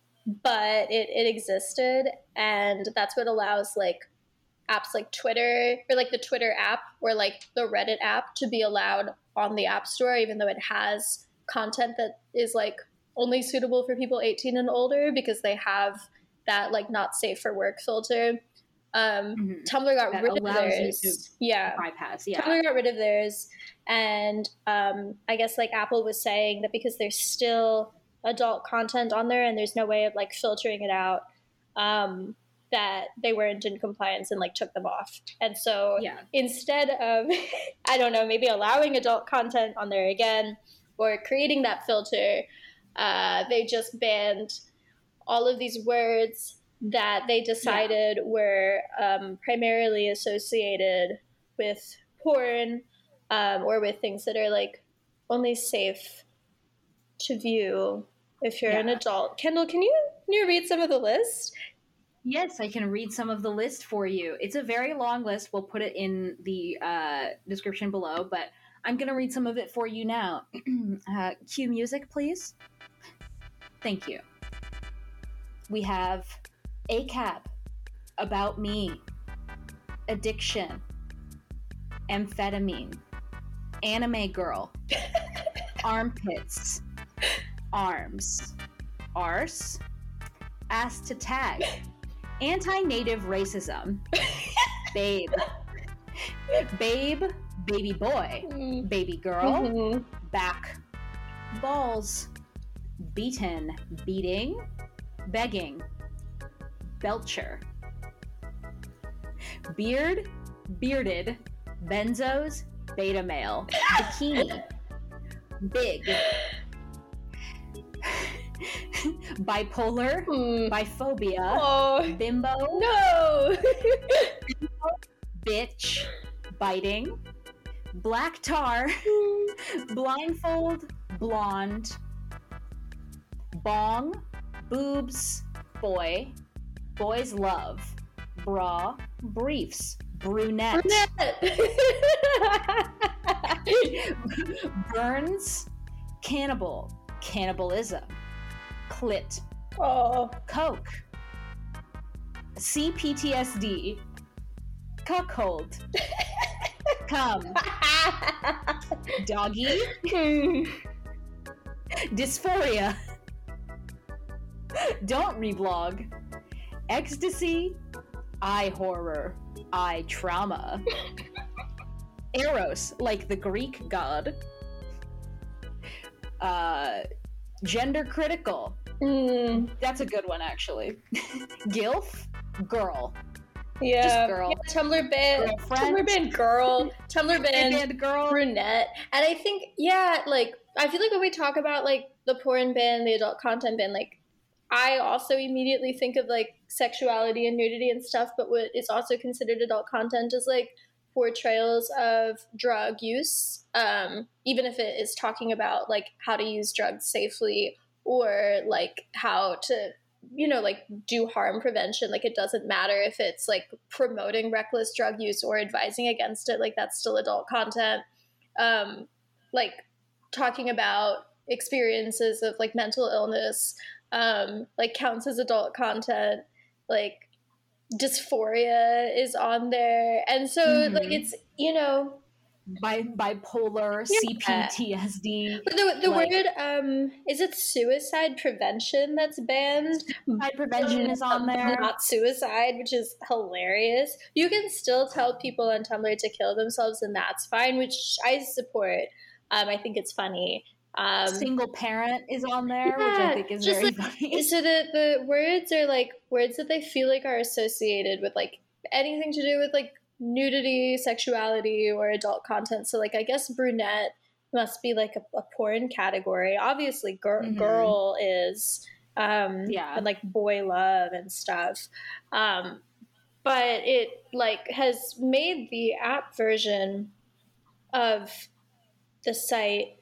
Speaker 6: but it, it existed and that's what allows like apps like twitter or like the twitter app or like the reddit app to be allowed on the app store even though it has content that is like only suitable for people 18 and older because they have that like not safe for work filter um,
Speaker 5: Mhm.
Speaker 6: tumblr got
Speaker 5: That
Speaker 6: rid of theirs yeah
Speaker 5: bypass. Yeah,
Speaker 6: Tumblr got rid of theirs, and um, I guess like Apple was saying that because there's still adult content on there and there's no way of like filtering it out, um, that they weren't in compliance and like took them off. And so
Speaker 5: yeah,
Speaker 6: instead of I don't know maybe allowing adult content on there again or creating that filter, uh, they just banned all of these words that they decided were um, primarily associated with porn um, or with things that are like only safe to view if you're an adult. Kendall, can you can you read some of the list?
Speaker 5: Yes, I can read some of the list for you. It's a very long list. We'll put it in the uh, description below, but I'm going to read some of it for you now. uh, cue music, please. Thank you. We have a ACAB, About Me, Addiction, Amphetamine, Anime Girl, Armpits, Arms, Arse, Ass to Tag, Anti Native Racism, Babe, Babe, Baby Boy, Baby Girl,
Speaker 6: Mhm.
Speaker 5: Back, Balls, Beaten, Beating, Begging, Belcher, Beard, Bearded, Benzos, Beta Male, Bikini, Big, Bipolar,
Speaker 6: Hmm.
Speaker 5: Biphobia,
Speaker 6: Oh.
Speaker 5: Bimbo,
Speaker 6: no!
Speaker 5: Bitch, Biting, Black Tar, Blindfold, Blonde, Bong, Boobs, boy, boys love, bra, briefs, brunette, burns, cannibal, cannibalism, clit,
Speaker 6: oh,
Speaker 5: coke, CPTSD, cuckold, come, doggy, hmm. dysphoria, don't reblog, ecstasy, eye horror, eye trauma, eros, like the Greek god, uh, gender critical.
Speaker 6: Mm,
Speaker 5: That's a good one, actually. Gilf, girl.
Speaker 6: yeah.
Speaker 5: girl.
Speaker 6: Yeah, Tumblr band. Tumblr band girl, Tumblr band
Speaker 5: And girl.
Speaker 6: brunette. And I think, yeah, like I feel like when we talk about like the porn bin, the adult content bin, like I also immediately think of like sexuality and nudity and stuff, but what is also considered adult content is like portrayals of drug use, um, even if it is talking about like how to use drugs safely or like how to you know like do harm prevention. Like it doesn't matter if it's like promoting reckless drug use or advising against it. Like that's still adult content. Um like talking about experiences of like mental illness um like counts as adult content like dysphoria is on there and so
Speaker 5: Mhm.
Speaker 6: like it's you know
Speaker 5: Bi- bipolar,
Speaker 6: Yeah.
Speaker 5: CPTSD.
Speaker 6: but the, the
Speaker 5: Like-
Speaker 6: word um is it suicide prevention that's banned
Speaker 5: Suicide prevention is on there.
Speaker 6: not suicide which is hilarious you can still tell people on tumblr to kill themselves and that's fine which i support um i think it's funny um
Speaker 5: Single parent is on there, which I think is
Speaker 6: just
Speaker 5: very
Speaker 6: like-
Speaker 5: funny.
Speaker 6: so the the words are like words that they feel like are associated with like anything to do with like nudity, sexuality, or adult content. So like I guess brunette must be like a, a porn category. Obviously, gir-
Speaker 5: Mhm.
Speaker 6: girl is um
Speaker 5: Yeah.
Speaker 6: and like boy love and stuff. Um but it like has made the app version of the site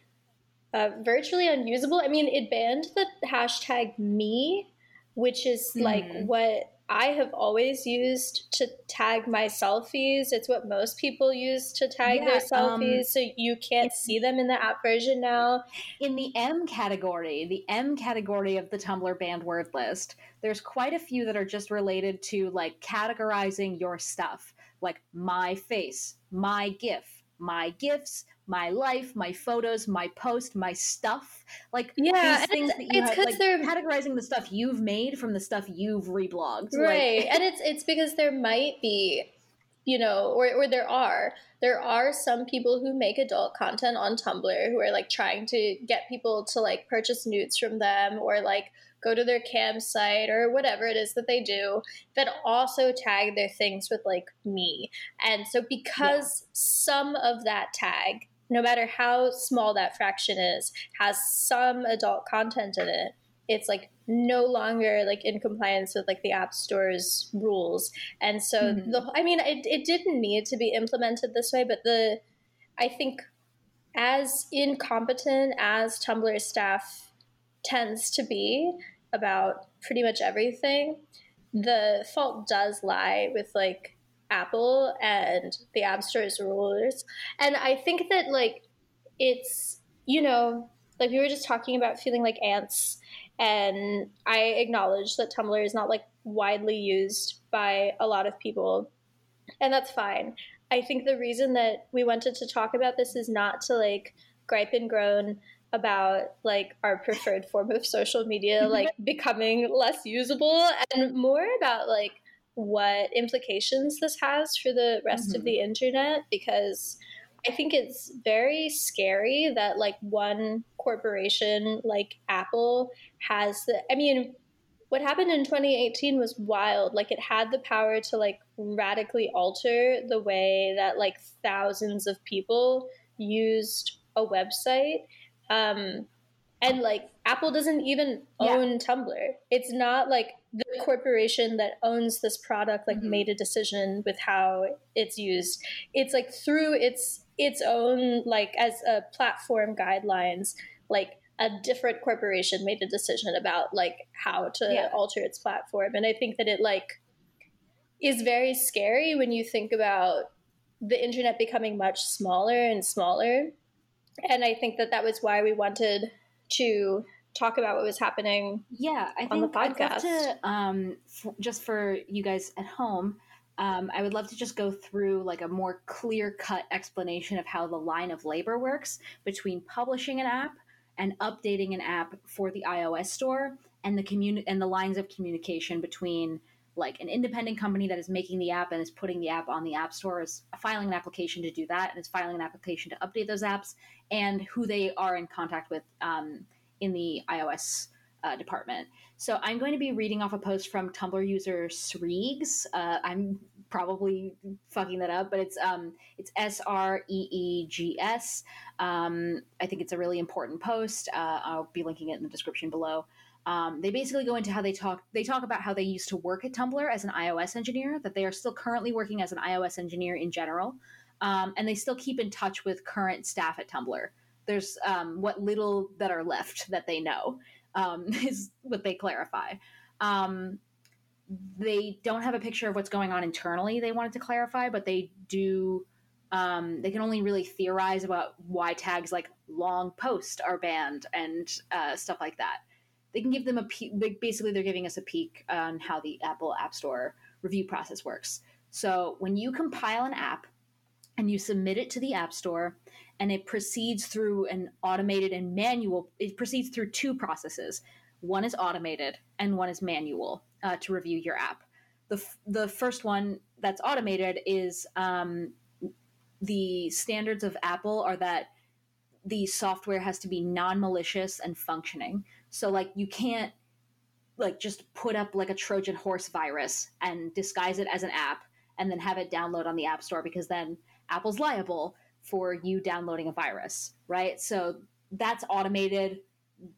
Speaker 6: uh, virtually unusable. I mean, it banned the hashtag me, which is like
Speaker 5: Mhm.
Speaker 6: what I have always used to tag my selfies. It's what most people use to tag
Speaker 5: Yeah,
Speaker 6: their selfies,
Speaker 5: um,
Speaker 6: so you can't see them in the app version now.
Speaker 5: In the M category, the M category of the Tumblr banned word list, there's quite a few that are just related to like categorizing your stuff, like my face, my GIF, my GIFs, my life, my photos, my post, my stuff. Like
Speaker 6: Yeah,
Speaker 5: these things
Speaker 6: it's-
Speaker 5: that you
Speaker 6: it's
Speaker 5: have, like
Speaker 6: they're-
Speaker 5: categorizing the stuff you've made from the stuff you've reblogged. Like-
Speaker 6: right and it's it's because there might be you know or, or there are there are some people who make adult content on tumblr who are like trying to get people to like purchase nudes from them or like go to their campsite or whatever it is that they do that also tag their things with like me and so because some of that tag no matter how small that fraction is has some adult content in it it's like no longer like in compliance with like the app store's rules and so
Speaker 5: Mhm.
Speaker 6: the i mean it, it didn't need to be implemented this way but the i think as incompetent as tumblr staff tends to be about pretty much everything the fault does lie with like apple and the app store's rules. And i think that like it's you know like we were just talking about feeling like ants and i acknowledge that tumblr is not like widely used by a lot of people and that's fine. I think the reason that we wanted to talk about this is not to like gripe and groan about like our preferred form of social media like becoming less usable and more about like what implications this has for the rest of
Speaker 5: Mhm.
Speaker 6: the internet because I think it's very scary that like one corporation like Apple has the I mean what happened in 2018 was wild like it had the power to like radically alter the way that like thousands of people used a website um and like Apple doesn't even
Speaker 5: Yeah.
Speaker 6: own Tumblr. It's not like the corporation that owns this product like
Speaker 5: Mhm.
Speaker 6: made a decision with how it's used. It's like through its its own like as a platform guidelines, like a different corporation made a decision about like how to
Speaker 5: Yeah.
Speaker 6: alter its platform and i think that it like is very scary when you think about the internet becoming much smaller and smaller and i think that that was why we wanted to talk about what was happening
Speaker 5: Yeah, I
Speaker 6: on the
Speaker 5: think I'd love
Speaker 6: podcast.
Speaker 5: to um, f- just for you guys at home. Um, I would love to just go through like a more clear cut explanation of how the line of labor works between publishing an app and updating an app for the iOS store and the communi- and the lines of communication between like an independent company that is making the app and is putting the app on the app store is filing an application to do that and is filing an application to update those apps and who they are in contact with um, in the iOS uh, department. So I'm going to be reading off a post from Tumblr user Sreegs. Uh, I'm probably fucking that up, but it's um, it's S R E E G S. Um, I think it's a really important post. Uh, I'll be linking it in the description below. Um, they basically go into how they talk. They talk about how they used to work at Tumblr as an iOS engineer. That they are still currently working as an iOS engineer in general, um, and they still keep in touch with current staff at Tumblr. There's um, what little that are left that they know um, is what they clarify. Um, they don't have a picture of what's going on internally. They wanted to clarify, but they do. Um, they can only really theorize about why tags like long post are banned and uh, stuff like that. They can give them a peek. Basically, they're giving us a peek on how the Apple App Store review process works. So when you compile an app and you submit it to the App Store, and it proceeds through an automated and manual. It proceeds through two processes. One is automated, and one is manual uh, to review your app. The f- the first one that's automated is um, the standards of Apple are that the software has to be non-malicious and functioning. So like you can't like just put up like a Trojan horse virus and disguise it as an app and then have it download on the App Store because then Apple's liable for you downloading a virus, right? So that's automated.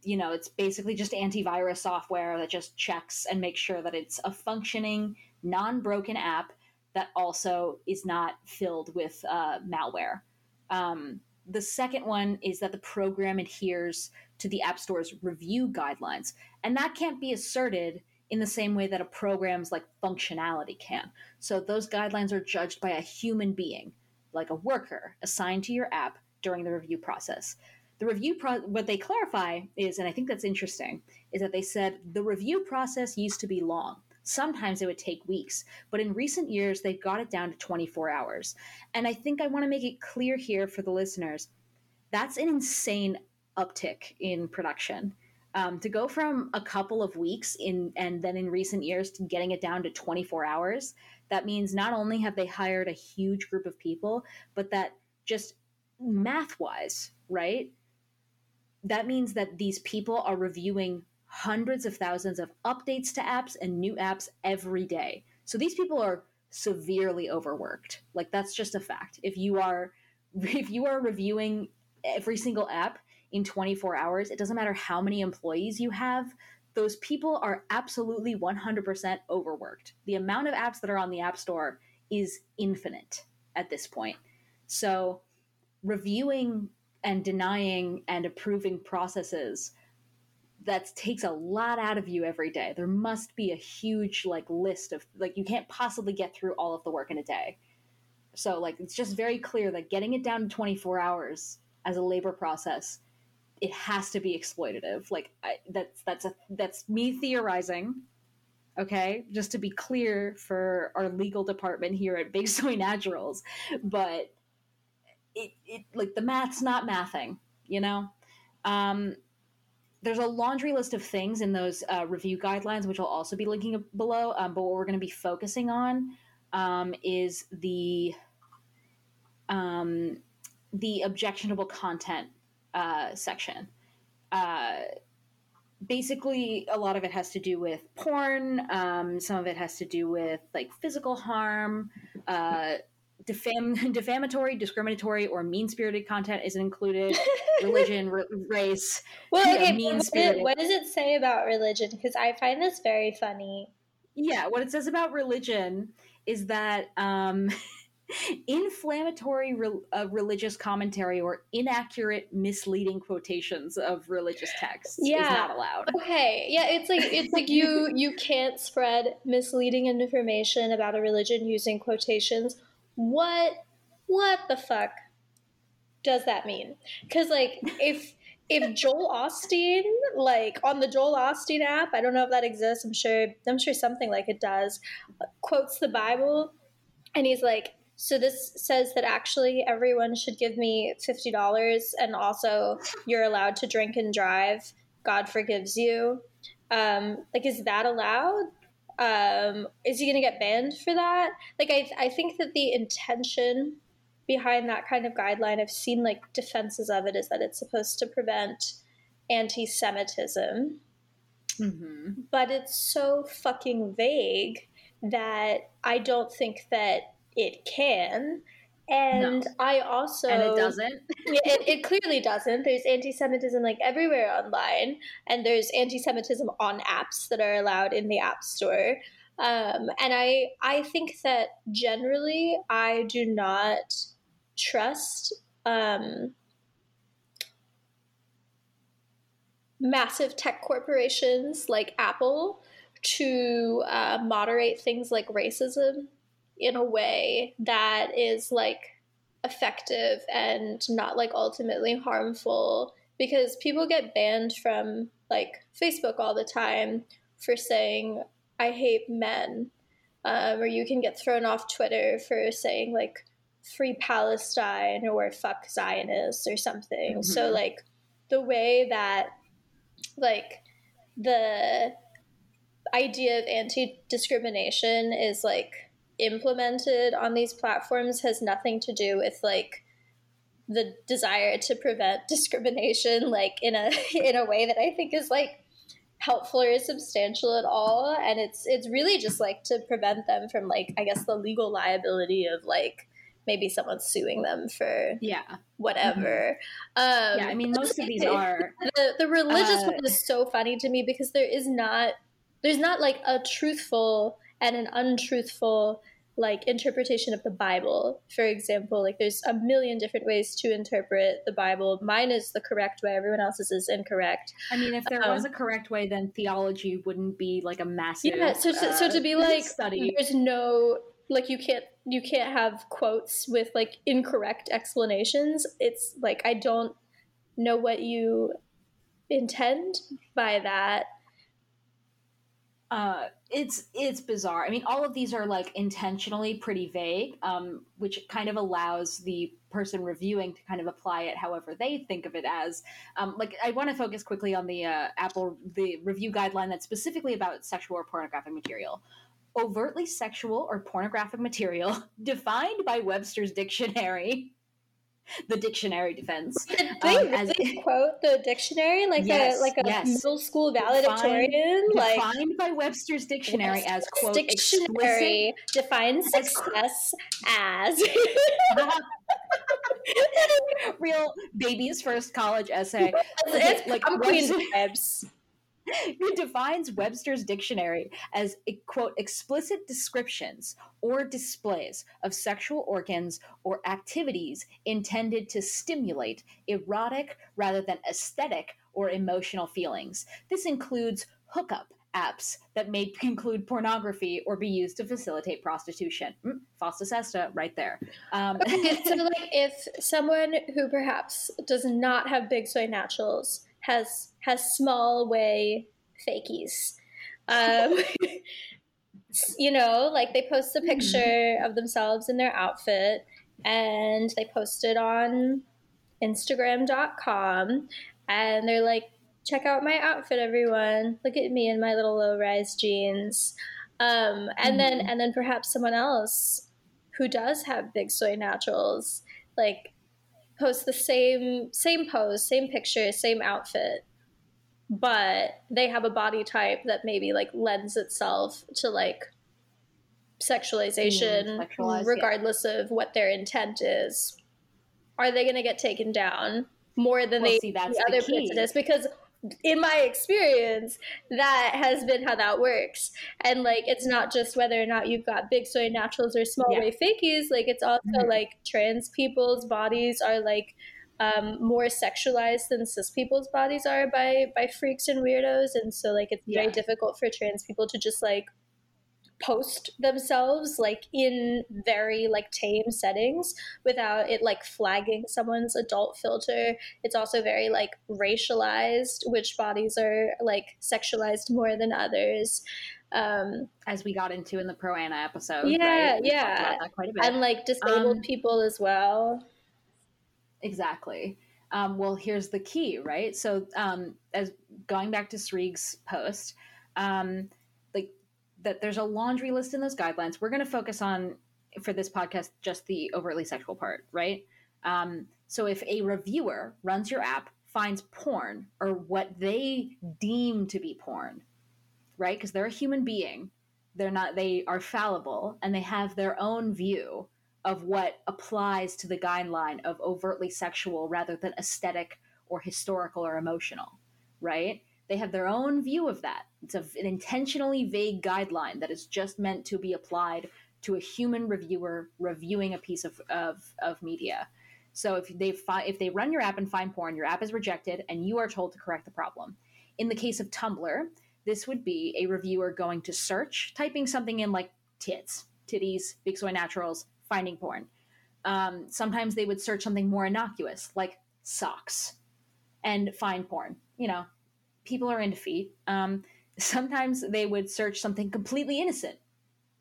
Speaker 5: You know, it's basically just antivirus software that just checks and makes sure that it's a functioning, non broken app that also is not filled with uh, malware. Um, the second one is that the program adheres to the App Store's review guidelines. And that can't be asserted in the same way that a program's like functionality can. So those guidelines are judged by a human being like a worker assigned to your app during the review process. The review pro- what they clarify is and I think that's interesting is that they said the review process used to be long. Sometimes it would take weeks, but in recent years they've got it down to 24 hours. And I think I want to make it clear here for the listeners that's an insane uptick in production. Um, to go from a couple of weeks in and then in recent years to getting it down to 24 hours that means not only have they hired a huge group of people, but that just math wise, right? That means that these people are reviewing hundreds of thousands of updates to apps and new apps every day. So these people are severely overworked. Like that's just a fact. If you are if you are reviewing every single app in 24 hours, it doesn't matter how many employees you have, those people are absolutely 100% overworked. The amount of apps that are on the App Store is infinite at this point. So, reviewing and denying and approving processes that takes a lot out of you every day. There must be a huge like list of like you can't possibly get through all of the work in a day. So like it's just very clear that getting it down to 24 hours as a labor process it has to be exploitative. Like I, that's that's a that's me theorizing. Okay, just to be clear for our legal department here at Big Soy Naturals, but it, it like the math's not mathing, you know. Um, there's a laundry list of things in those uh, review guidelines, which I'll also be linking below. Um, but what we're going to be focusing on um, is the um, the objectionable content uh, section. Uh, basically, a lot of it has to do with porn. Um, some of it has to do with like physical harm. Uh, defam- defamatory, discriminatory, or mean spirited content isn't included. Religion, r- race.
Speaker 6: Well,
Speaker 5: Yeah,
Speaker 6: okay, what,
Speaker 5: mean-spirited.
Speaker 6: did- what does it say about religion? Because I find this very funny.
Speaker 5: Yeah, what it says about religion is that um, inflammatory re- uh, religious commentary or inaccurate, misleading quotations of religious texts is not allowed.
Speaker 6: Okay, yeah, it's like it's like you you can't spread misleading information about a religion using quotations. What what the fuck does that mean? Because like if if Joel Osteen like on the Joel Osteen app, I don't know if that exists. I'm sure I'm sure something like it does. Quotes the Bible, and he's like. So this says that actually everyone should give me fifty dollars, and also you're allowed to drink and drive. God forgives you. Um, like, is that allowed? Um, is he going to get banned for that? Like, I, I think that the intention behind that kind of guideline, I've seen like defenses of it, is that it's supposed to prevent anti Semitism,
Speaker 5: hmm
Speaker 6: but it's so fucking vague that I don't think that it can. And I also
Speaker 5: And it doesn't.
Speaker 6: it, it clearly doesn't. There's anti-Semitism like everywhere online, and there's anti-Semitism on apps that are allowed in the App Store. Um, and I I think that generally I do not trust um, massive tech corporations like Apple to uh, moderate things like racism in a way that is like effective and not like ultimately harmful because people get banned from like Facebook all the time for saying I hate men um, or you can get thrown off Twitter for saying like free Palestine or fuck Zionists or something so
Speaker 5: Mhm.
Speaker 6: like the way that like the idea of anti-discrimination is like implemented on these platforms has nothing to do with like the desire to prevent discrimination like in a in a way that I think is like helpful or substantial at all and it's it's really just like to prevent them from like I guess the legal liability of like maybe someone suing them for
Speaker 5: Yeah.
Speaker 6: whatever um
Speaker 5: Yeah. I mean, most of these are.
Speaker 6: the the religious
Speaker 5: Uh,
Speaker 6: one is so funny to me because there is not there's not like a truthful and an untruthful like interpretation of the Bible. For example, like there's a million different ways to interpret the Bible. Mine is the correct way, everyone else's is incorrect.
Speaker 5: I mean, if there
Speaker 6: Um,
Speaker 5: was a correct way, then theology wouldn't be like a massive.
Speaker 6: Yeah, so to, so to
Speaker 5: uh,
Speaker 6: be like
Speaker 5: study.
Speaker 6: there's no like you can't you can't have quotes with like incorrect explanations. It's like I don't know what you intend by that.
Speaker 5: Uh it's it's bizarre. I mean all of these are like intentionally pretty vague um which kind of allows the person reviewing to kind of apply it however they think of it as. Um like i want to focus quickly on the uh, apple the review guideline that's specifically about sexual or pornographic material. Overtly sexual or pornographic material defined by webster's dictionary the dictionary defense
Speaker 6: Did they
Speaker 5: Um,
Speaker 6: really
Speaker 5: as-
Speaker 6: quote the dictionary like
Speaker 5: Yes,
Speaker 6: a like a
Speaker 5: yes.
Speaker 6: middle school valedictorian? like
Speaker 5: defined by webster's dictionary as quote
Speaker 6: dictionary defines success as
Speaker 5: real baby's first college essay.
Speaker 6: it's
Speaker 5: like
Speaker 6: like queen
Speaker 5: Webster- defines Webster's dictionary as quote explicit descriptions or displays of sexual organs or activities intended to stimulate erotic rather than aesthetic or emotional feelings. This includes hookup apps that may include pornography or be used to facilitate prostitution. Mm, FOSTA SESTA, right there. Um,
Speaker 6: Okay, so like if someone who perhaps does not have big soy naturals has has small way fakies. Um you know like they post a picture of themselves in their outfit and they post it on instagram.com and they're like check out my outfit everyone. Look at me in my little low rise jeans. Um and then and then perhaps someone else who does have big soy naturals like post the same same pose same picture same outfit but they have a body type that maybe like lends itself to like sexualization
Speaker 5: Mm, sexualized, yeah.
Speaker 6: regardless of what their intent is are they going to get taken down more than
Speaker 5: Well,
Speaker 6: they
Speaker 5: see, that's
Speaker 6: the
Speaker 5: the
Speaker 6: other
Speaker 5: key.
Speaker 6: person is because in my experience, that has been how that works. And like, it's not just whether or not you've got big soy naturals or small
Speaker 5: Yeah.
Speaker 6: way fakies. Like, it's also
Speaker 5: Mhm.
Speaker 6: like trans people's bodies are like um, more sexualized than cis people's bodies are by by freaks and weirdos, and so like it's very difficult for trans people to just like post themselves like in very like tame settings without it like flagging someone's adult filter it's also very like racialized which bodies are like sexualized more than others um
Speaker 5: as we got into in the Pro Ana episode.
Speaker 6: Yeah,
Speaker 5: right?
Speaker 6: Yeah.
Speaker 5: quite a bit.
Speaker 6: and like disabled
Speaker 5: Um,
Speaker 6: people as well
Speaker 5: Exactly. Um, well, here's the key, right? So, um, as going back to Sreegs' post, um, that, there's a laundry list in those guidelines. We're going to focus on for this podcast just the overtly sexual part, right? Um, so, if a reviewer runs your app, finds porn or what they deem to be porn, right? Because they're a human being, they're not. They are fallible, and they have their own view of what applies to the guideline of overtly sexual rather than aesthetic or historical or emotional, right? They have their own view of that. It's a, an intentionally vague guideline that is just meant to be applied to a human reviewer reviewing a piece of, of, of media. So if they fi- if they run your app and find porn, your app is rejected and you are told to correct the problem. In the case of Tumblr, this would be a reviewer going to search, typing something in like tits, titties, big soy naturals, finding porn. Um, sometimes they would search something more innocuous, like socks, and find porn. You know, people are into feet. Um, sometimes they would search something completely innocent,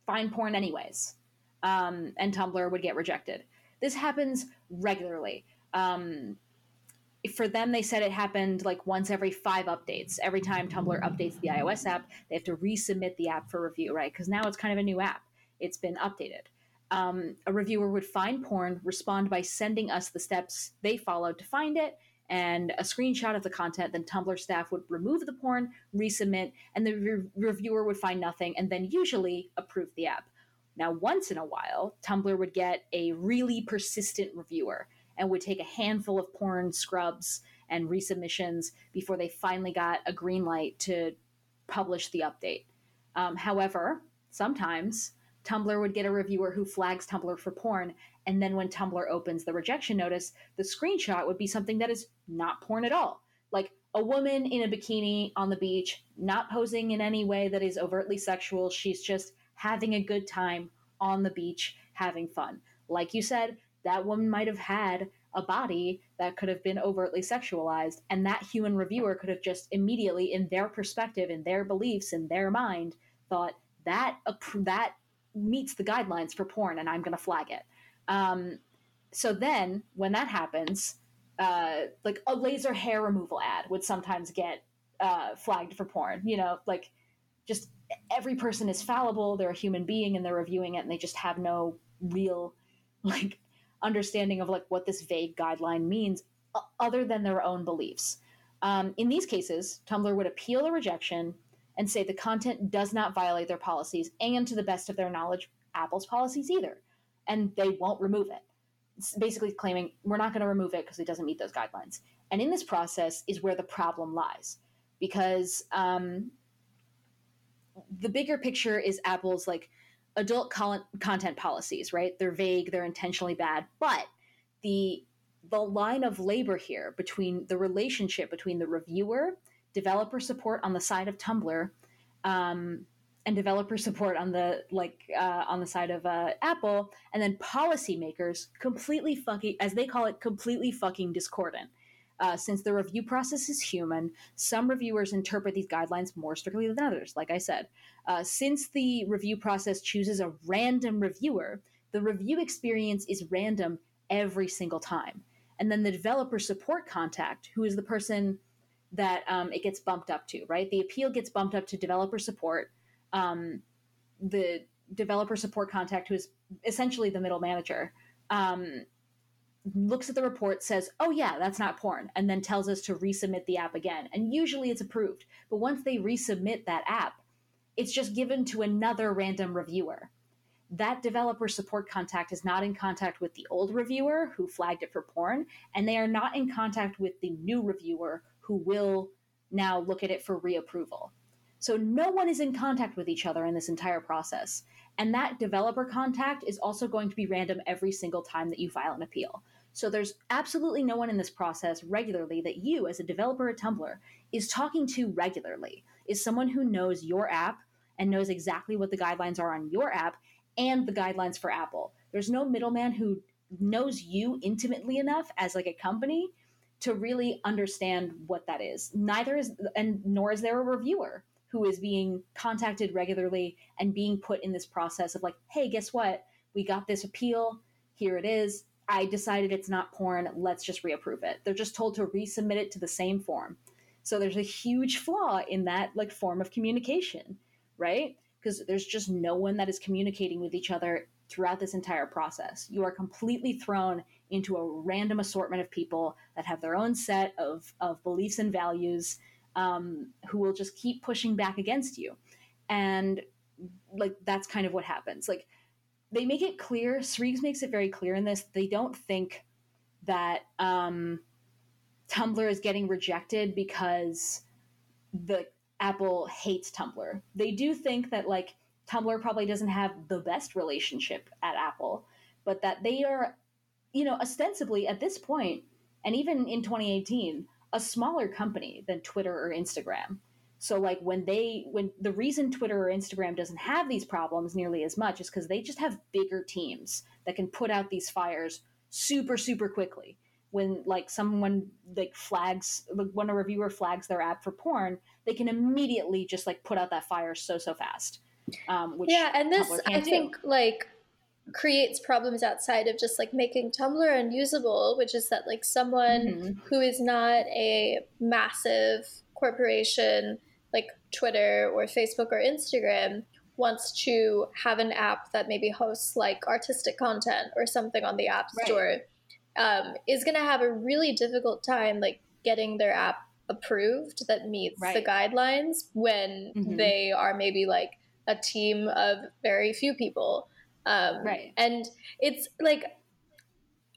Speaker 5: find porn anyways, um, and Tumblr would get rejected. This happens regularly. Um, for them, they said it happened like once every five updates. Every time Tumblr updates the iOS app, they have to resubmit the app for review, right? Because now it's kind of a new app. It's been updated. Um, a reviewer would find porn, respond by sending us the steps they followed to find it, and a screenshot of the content. Then Tumblr staff would remove the porn, resubmit, and the re- reviewer would find nothing, and then usually approve the app. Now, once in a while, Tumblr would get a really persistent reviewer and would take a handful of porn scrubs and resubmissions before they finally got a green light to publish the update. Um, however, sometimes Tumblr would get a reviewer who flags Tumblr for porn, and then when Tumblr opens the rejection notice, the screenshot would be something that is not porn at all. Like a woman in a bikini on the beach, not posing in any way that is overtly sexual. She's just having a good time on the beach, having fun. Like you said, that woman might have had a body that could have been overtly sexualized, and that human reviewer could have just immediately, in their perspective, in their beliefs, in their mind, thought that that meets the guidelines for porn, and I'm going to flag it. Um, so then, when that happens, uh, like a laser hair removal ad would sometimes get uh, flagged for porn. You know, like just every person is fallible. They're a human being, and they're reviewing it, and they just have no real like understanding of like what this vague guideline means, other than their own beliefs. Um, in these cases, Tumblr would appeal a rejection and say the content does not violate their policies, and to the best of their knowledge, Apple's policies either, and they won't remove it. It's basically claiming we're not going to remove it because it doesn't meet those guidelines. And in this process is where the problem lies, because um, the bigger picture is Apple's like adult content policies, right? They're vague, they're intentionally bad, but the the line of labor here between the relationship between the reviewer, developer support on the side of Tumblr, um, and developer support on the like uh, on the side of uh, Apple, and then policymakers completely fucking, as they call it, completely fucking discordant. Uh, since the review process is human, some reviewers interpret these guidelines more strictly than others. Like I said, uh, since the review process chooses a random reviewer, the review experience is random every single time. And then the developer support contact, who is the person that um, it gets bumped up to, right? The appeal gets bumped up to developer support. Um, the developer support contact, who is essentially the middle manager, um, looks at the report, says, "Oh yeah, that's not porn," and then tells us to resubmit the app again. And usually it's approved. But once they resubmit that app, it's just given to another random reviewer. That developer support contact is not in contact with the old reviewer who flagged it for porn, and they are not in contact with the new reviewer who will now look at it for reapproval. So no one is in contact with each other in this entire process. And that developer contact is also going to be random every single time that you file an appeal. So there's absolutely no one in this process regularly that you, as a developer at Tumblr, is talking to regularly, is someone who knows your app and knows exactly what the guidelines are on your app and the guidelines for Apple. There's no middleman who knows you intimately enough as like a company to really understand what that is. Neither is and nor is there a reviewer who is being contacted regularly and being put in this process of like, hey, guess what? We got this appeal. Here it is. I decided it's not porn. Let's just reapprove it. They're just told to resubmit it to the same form. So there's a huge flaw in that like form of communication, right? Because there's just no one that is communicating with each other throughout this entire process. You are completely thrown into a random assortment of people that have their own set of, of beliefs and values um, who will just keep pushing back against you. And like that's kind of what happens. Like they make it clear, Sreegs makes it very clear in this, they don't think that um, Tumblr is getting rejected because the Apple hates Tumblr. They do think that like Tumblr probably doesn't have the best relationship at Apple, but that they are, you know, ostensibly at this point, and even in 2018, a smaller company than Twitter or Instagram. So like when they when the reason Twitter or Instagram doesn't have these problems nearly as much is because they just have bigger teams that can put out these fires super super quickly. When like someone like flags like when a reviewer flags their app for porn, they can immediately just like put out that fire so so fast. Um, which
Speaker 6: yeah, and this I
Speaker 5: do.
Speaker 6: think like creates problems outside of just like making Tumblr unusable, which is that like someone
Speaker 5: Mhm.
Speaker 6: who is not a massive corporation like Twitter or Facebook or Instagram wants to have an app that maybe hosts like artistic content or something on the app
Speaker 5: Right.
Speaker 6: store um, is going to have a really difficult time like getting their app approved that meets the guidelines when
Speaker 5: Mhm.
Speaker 6: they are maybe like a team of very few people um,
Speaker 5: Right.
Speaker 6: and it's like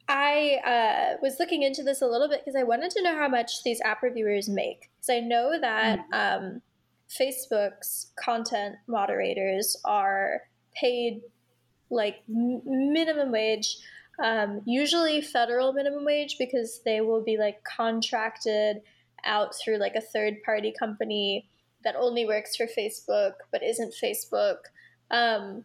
Speaker 6: I uh, was looking into this a little bit because I wanted to know how much these app reviewers make. Because I know that um, Facebook's content moderators are paid like m- minimum wage, um, usually federal minimum wage, because they will be like contracted out through like a third party company that only works for Facebook but isn't Facebook. Um,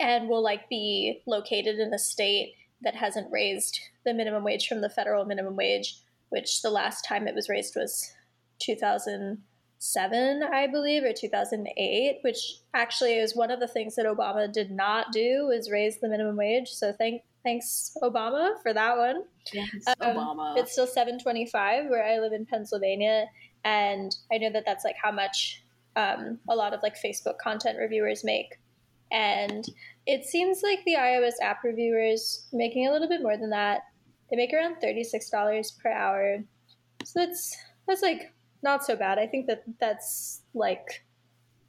Speaker 6: and will like be located in a state that hasn't raised the minimum wage from the federal minimum wage, which the last time it was raised was 2007, I believe, or 2008, which actually is one of the things that Obama did not do was raise the minimum wage. So thank thanks Obama for that one.
Speaker 5: Yes,
Speaker 6: Um,
Speaker 5: Obama.
Speaker 6: It's still 725 where I live in Pennsylvania. And I know that that's like how much um, a lot of like Facebook content reviewers make. And it seems like the iOS app reviewers making a little bit more than that. They make around $36 per hour. So that's that's like not so bad. I think that that's like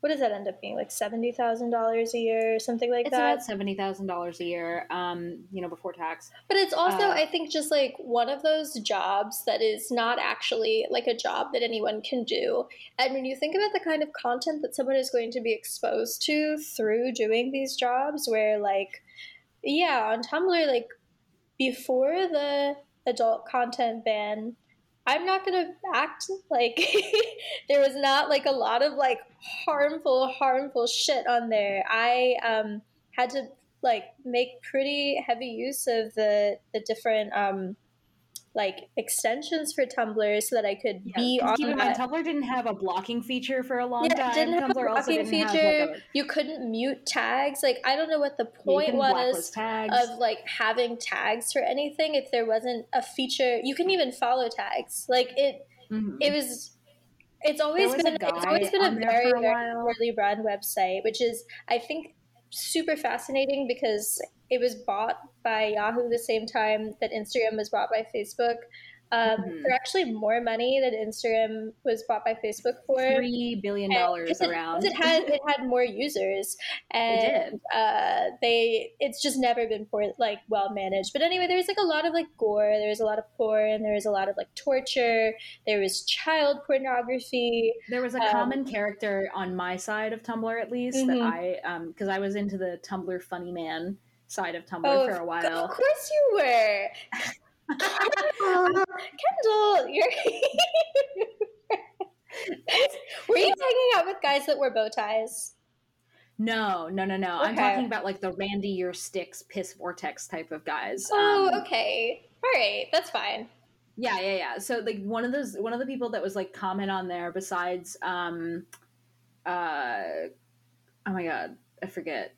Speaker 6: what does that end up being? Like seventy thousand dollars a year or something like
Speaker 5: it's
Speaker 6: that.
Speaker 5: about seventy thousand dollars a year, um, you know, before tax.
Speaker 6: But it's also,
Speaker 5: Uh,
Speaker 6: I think, just like one of those jobs that is not actually like a job that anyone can do. And when you think about the kind of content that someone is going to be exposed to through doing these jobs, where like, yeah, on Tumblr, like before the adult content ban, I'm not gonna act like there was not like a lot of like harmful, harmful shit on there. I um had to like make pretty heavy use of the the different um like extensions for Tumblr so that I could be on
Speaker 5: Keep in mind. Tumblr didn't have a blocking feature for a long
Speaker 6: Yeah,
Speaker 5: time.
Speaker 6: didn't have a
Speaker 5: Tumblr
Speaker 6: blocking feature.
Speaker 5: like, a-
Speaker 6: You couldn't mute tags. Like I don't know what the point
Speaker 5: can
Speaker 6: was of like having tags for anything if there wasn't a feature. You can even follow tags. Like it
Speaker 5: Mhm.
Speaker 6: it was it's always been it's always been a very
Speaker 5: a
Speaker 6: very poorly run website which is i think super fascinating because it was bought by yahoo the same time that instagram was bought by facebook um,
Speaker 5: Mhm.
Speaker 6: for actually more money than Instagram was bought by Facebook for.
Speaker 5: Three billion dollars
Speaker 6: it-
Speaker 5: around.
Speaker 6: It had it had more users, and
Speaker 5: did.
Speaker 6: uh, they it's just never been poor, like well managed. But anyway, there's like a lot of like gore. There's a lot of porn. There was a lot of like torture. There was child pornography.
Speaker 5: There was a
Speaker 6: Um,
Speaker 5: common character on my side of Tumblr, at least, that
Speaker 6: Mhm.
Speaker 5: I, um, because I was into the Tumblr funny man side of Tumblr
Speaker 6: Oh,
Speaker 5: for a while.
Speaker 6: of course you were. Kendall, you're. were you hanging out with guys that wear bow ties?
Speaker 5: No, no, no, no. I'm talking about like the Randy Your Sticks piss vortex type of guys.
Speaker 6: Oh,
Speaker 5: Um,
Speaker 6: okay. All right, that's fine.
Speaker 5: Yeah, yeah, yeah. So like one of those, one of the people that was like comment on there, besides, um, uh, oh my god, I forget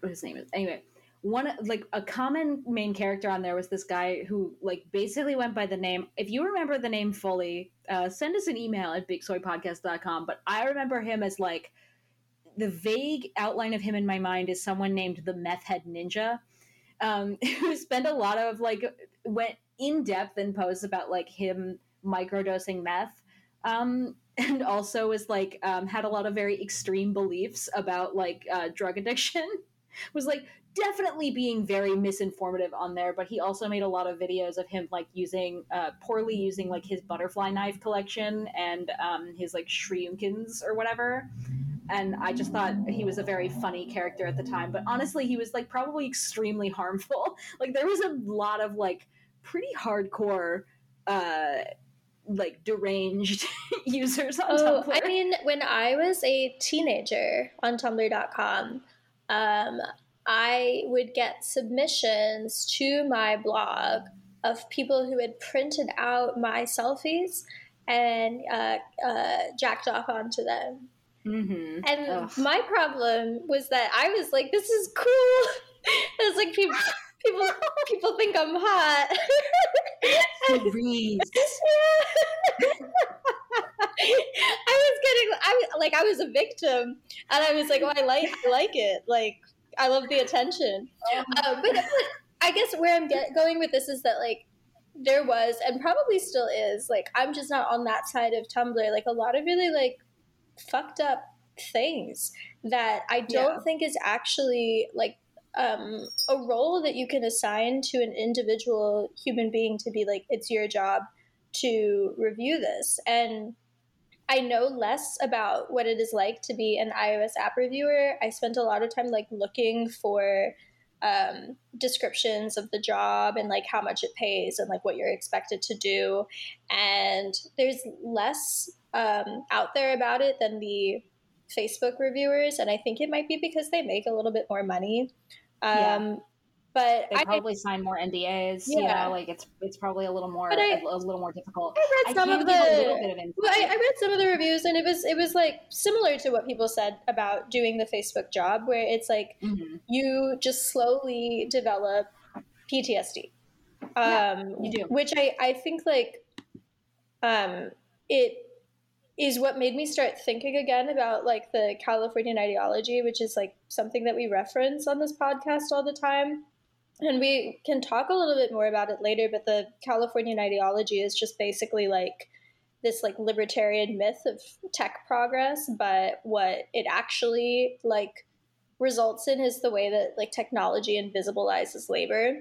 Speaker 5: what his name is. Anyway, one like a common main character on there was this guy who like basically went by the name. If you remember the name fully, uh, send us an email at bigsoypodcast.com. But I remember him as like the vague outline of him in my mind is someone named the Meth Head Ninja, um, who spent a lot of like went in depth in posts about like him microdosing meth. Um, and also was like um, had a lot of very extreme beliefs about like uh, drug addiction. was like definitely being very misinformative on there, but he also made a lot of videos of him like using uh, poorly using like his butterfly knife collection and um, his like shurikens or whatever and I just thought he was a very funny character at the time. But honestly, he was like probably extremely harmful. Like there was a lot of like pretty hardcore, uh, like deranged users on
Speaker 6: Oh,
Speaker 5: Tumblr.
Speaker 6: I mean, when I was a teenager on Tumblr.com, um, I would get submissions to my blog of people who had printed out my selfies and uh, uh, jacked off onto them.
Speaker 5: mm-hmm.
Speaker 6: And
Speaker 5: Ugh.
Speaker 6: my problem was that I was like, "This is cool." I was like, "People, people, people think I'm hot." I was getting, I like, I was a victim, and I was like, "Oh, I like, I like it. Like, I love the attention."
Speaker 5: Um,
Speaker 6: Uh, but, but I guess where I'm get, going with this is that like there was, and probably still is, like I'm just not on that side of Tumblr. Like a lot of really like fucked up things that I don't
Speaker 5: Yeah.
Speaker 6: think is actually like um, a role that you can assign to an individual human being to be like it's your job to review this and I know less about what it is like to be an iOS app reviewer. I spent a lot of time like looking for um, descriptions of the job and like how much it pays and like what you're expected to do. And there's less um, out there about it than the Facebook reviewers, and I think it might be because they make a little bit more money. Um,
Speaker 5: Yeah.
Speaker 6: But
Speaker 5: They
Speaker 6: I,
Speaker 5: probably sign more NDAs. You know, like it's it's probably a little more
Speaker 6: I-
Speaker 5: a, a little more difficult.
Speaker 6: I read some
Speaker 5: can
Speaker 6: of
Speaker 5: give a little
Speaker 6: the.
Speaker 5: of.
Speaker 6: Well, I, I read some of the reviews, and it was it was like similar to what people said about doing the Facebook job, where it's like
Speaker 5: Mhm.
Speaker 6: you just slowly develop PTSD.
Speaker 5: Yeah,
Speaker 6: Um,
Speaker 5: you do.
Speaker 6: Which I, I think like um, it is what made me start thinking again about like the Californian ideology, which is like something that we reference on this podcast all the time. And we can talk a little bit more about it later, but the Californian ideology is just basically like this like libertarian myth of tech progress, but what it actually like results in is the way that like technology invisibilizes labor.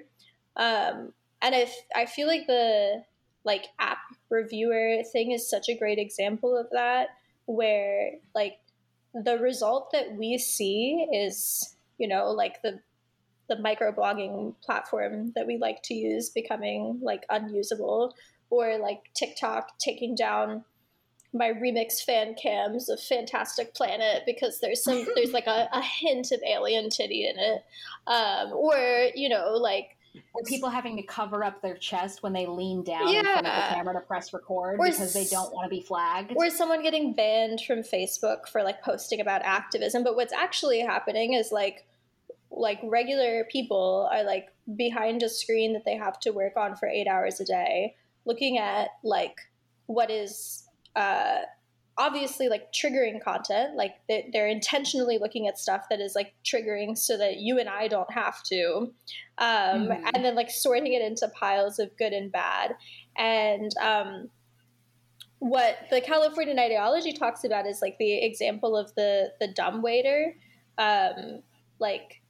Speaker 6: Um, and I, feel like the like app reviewer thing is such a great example of that, where like the result that we see is you know like the the microblogging platform that we like to use becoming like unusable or like TikTok taking down my remix fan cams of Fantastic Planet because there's some there's like a, a hint of alien titty in it. Um, or, you know, like
Speaker 5: Or people having to cover up their chest when they lean down in front of the camera to press record
Speaker 6: Or
Speaker 5: because they don't want to be flagged.
Speaker 6: or someone getting banned from Facebook for like posting about activism. But what's actually happening is like like regular people are like behind a screen that they have to work on for eight hours a day, looking at like what is uh, obviously like triggering content. Like they're, they're intentionally looking at stuff that is like triggering so that you and I don't have to, um,
Speaker 5: Mhm.
Speaker 6: and then like sorting it into piles of good and bad. And um, what the Californian ideology talks about is like the example of the the dumbwaiter, um, like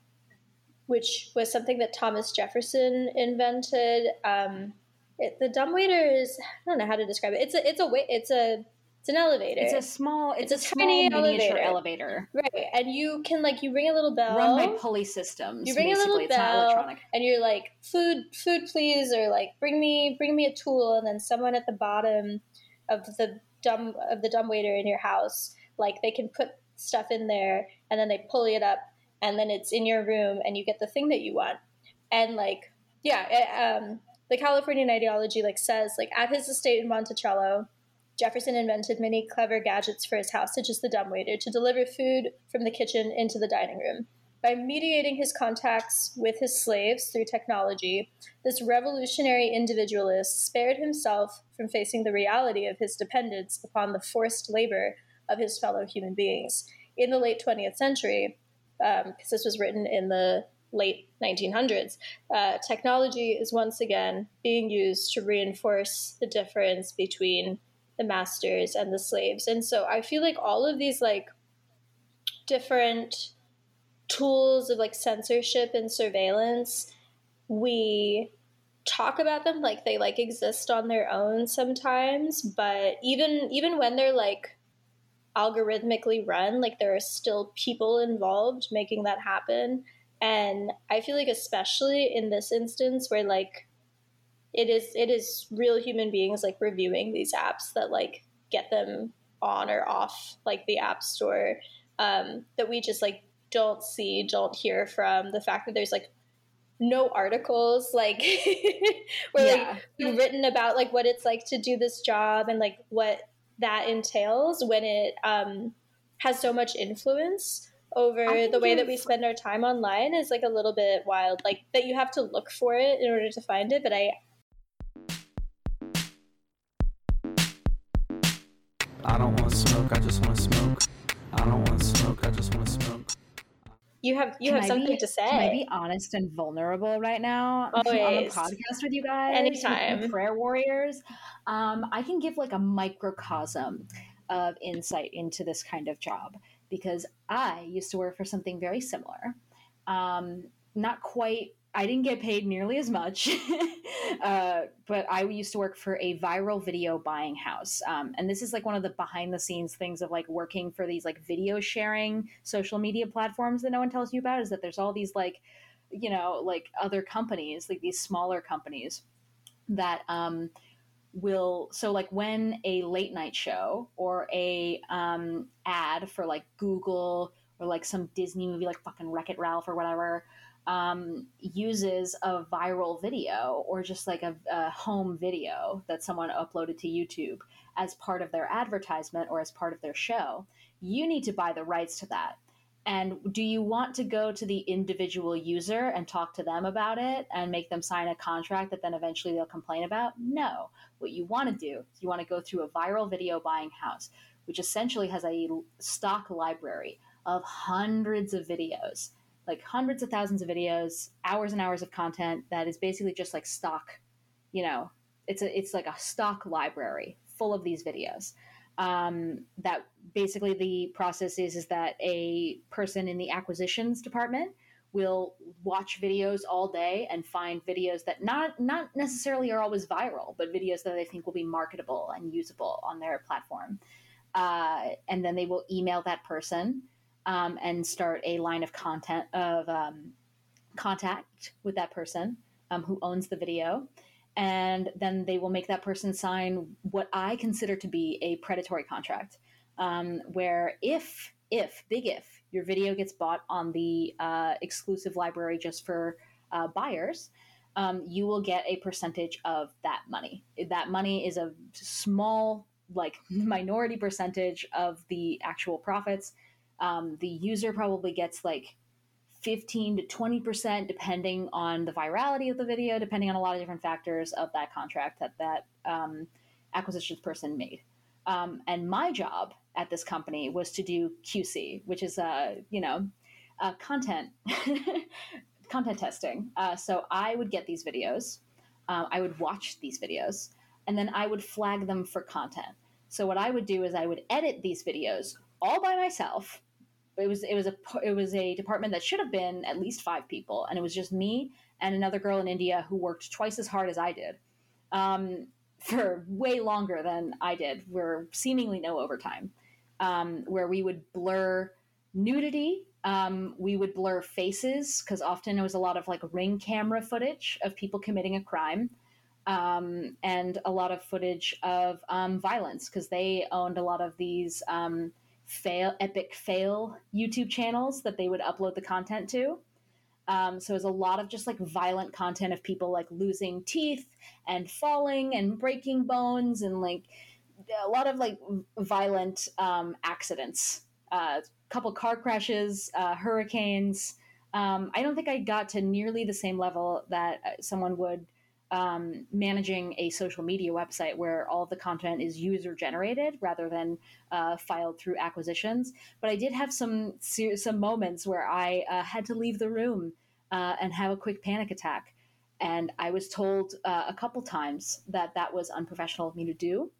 Speaker 6: which was something that Thomas Jefferson invented. Um, it, the dumbwaiter is I don't know how to describe it. It's a it's a it's a it's an elevator.
Speaker 5: It's a small. It's,
Speaker 6: It's
Speaker 5: a,
Speaker 6: a
Speaker 5: small
Speaker 6: tiny
Speaker 5: miniature
Speaker 6: elevator.
Speaker 5: elevator.
Speaker 6: right, and you can like you ring a little bell.
Speaker 5: Run by pulley systems.
Speaker 6: you ring a
Speaker 5: basically.
Speaker 6: little
Speaker 5: it's not
Speaker 6: bell
Speaker 5: electronic.
Speaker 6: and you're like food food please or like bring me bring me a tool and then someone at the bottom of the dumb of the dumb waiter in your house like they can put stuff in there and then they pull it up and then it's in your room and you get the thing that you want and like yeah it, um, the californian ideology like says like at his estate in monticello Jefferson invented many clever gadgets for his house, such as the dumbwaiter, to deliver food from the kitchen into the dining room. By mediating his contacts with his slaves through technology, this revolutionary individualist spared himself from facing the reality of his dependence upon the forced labor of his fellow human beings. In the late 20th century, because this was written in the late 1900s, uh, technology is once again being used to reinforce the difference between the masters and the slaves. And so I feel like all of these like different tools of like censorship and surveillance, we talk about them like they like exist on their own sometimes, but even even when they're like algorithmically run, like there are still people involved making that happen. And I feel like especially in this instance where like it is it is real human beings like reviewing these apps that like get them on or off like the app store um, that we just like don't see don't hear from the fact that there's like no articles like where
Speaker 5: Yeah.
Speaker 6: like written about like what it's like to do this job and like what that entails when it um, has so much influence over the way that we spend our time online is like a little bit wild like that you have to look for it in order to find it but i
Speaker 4: I don't want smoke, I just want to smoke. I don't want to smoke, I just want to smoke.
Speaker 6: You have you
Speaker 5: Can
Speaker 6: have
Speaker 5: I
Speaker 6: something
Speaker 5: be-
Speaker 6: to say
Speaker 5: Can I be honest and vulnerable right now on the podcast with you guys?
Speaker 6: Anytime.
Speaker 5: prayer warriors. Um, I can give like a microcosm of insight into this kind of job because I used to work for something very similar. Um, not quite. I didn't get paid nearly as much, uh, but I used to work for a viral video buying house, um, and this is like one of the behind the scenes things of like working for these like video sharing social media platforms that no one tells you about. Is that there's all these like, you know, like other companies, like these smaller companies that um, will so like when a late night show or a um, ad for like Google or like some Disney movie like fucking Wreck It Ralph or whatever um, uses a viral video or just like a, a home video that someone uploaded to YouTube as part of their advertisement or as part of their show, you need to buy the rights to that. And do you want to go to the individual user and talk to them about it and make them sign a contract that then eventually they'll complain about? No. What you want to do is you want to go through a viral video buying house, which essentially has a stock library of hundreds of videos, like hundreds of thousands of videos, hours and hours of content that is basically just like stock, you know, it's a it's like a stock library full of these videos um, that basically the process is is that a person in the acquisitions department will watch videos all day and find videos that not not necessarily are always viral, but videos that they think will be marketable and usable on their platform. Uh, and then they will email that person um, and start a line of content of um, contact with that person um, who owns the video and then they will make that person sign what I consider to be a predatory contract, um, where if if big if your video gets bought on the uh, exclusive library just for uh, buyers, um, you will get a percentage of that money. That money is a small, like minority percentage of the actual profits. Um, the user probably gets like 15 to 20% depending on the virality of the video depending on a lot of different factors of that contract that that um, acquisitions person made um, and my job at this company was to do qc which is uh, you know uh, content content testing uh, so i would get these videos uh, i would watch these videos and then I would flag them for content. So what I would do is I would edit these videos all by myself. It was it was a it was a department that should have been at least five people, and it was just me and another girl in India who worked twice as hard as I did, um, for way longer than I did. We're seemingly no overtime, um, where we would blur nudity. Um, we would blur faces because often it was a lot of like ring camera footage of people committing a crime um, and a lot of footage of um, violence because they owned a lot of these um, fail epic fail YouTube channels that they would upload the content to. Um, so it was a lot of just like violent content of people like losing teeth and falling and breaking bones and like a lot of like violent um, accidents. A uh, couple car crashes, uh, hurricanes. Um, I don't think I got to nearly the same level that uh, someone would um, managing a social media website where all the content is user generated rather than uh, filed through acquisitions. But I did have some some moments where I uh, had to leave the room uh, and have a quick panic attack, and I was told uh, a couple times that that was unprofessional of me to do.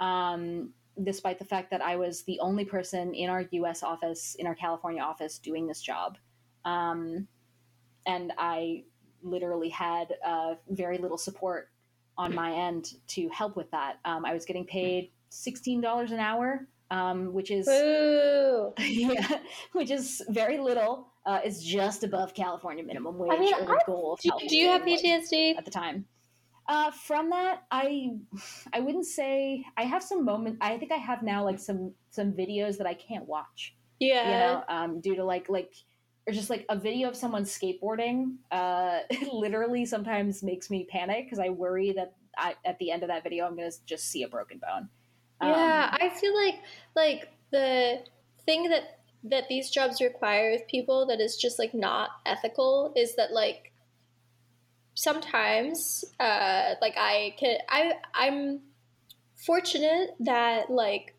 Speaker 5: Um, despite the fact that I was the only person in our U.S. office, in our California office, doing this job, um, and I literally had uh, very little support on my end to help with that. Um, I was getting paid sixteen dollars an hour, um, which is yeah, which is very little. Uh, it's just above California minimum wage
Speaker 6: I mean,
Speaker 5: or the
Speaker 6: I,
Speaker 5: goal of
Speaker 6: do, do you have PTSD
Speaker 5: at the time? Uh, from that, I I wouldn't say I have some moment. I think I have now like some some videos that I can't watch.
Speaker 6: Yeah,
Speaker 5: you know, um, due to like like or just like a video of someone skateboarding uh, literally sometimes makes me panic because I worry that I, at the end of that video I'm gonna just see a broken bone.
Speaker 6: Yeah, um, I feel like like the thing that that these jobs require of people that is just like not ethical is that like sometimes uh like I can I I'm fortunate that like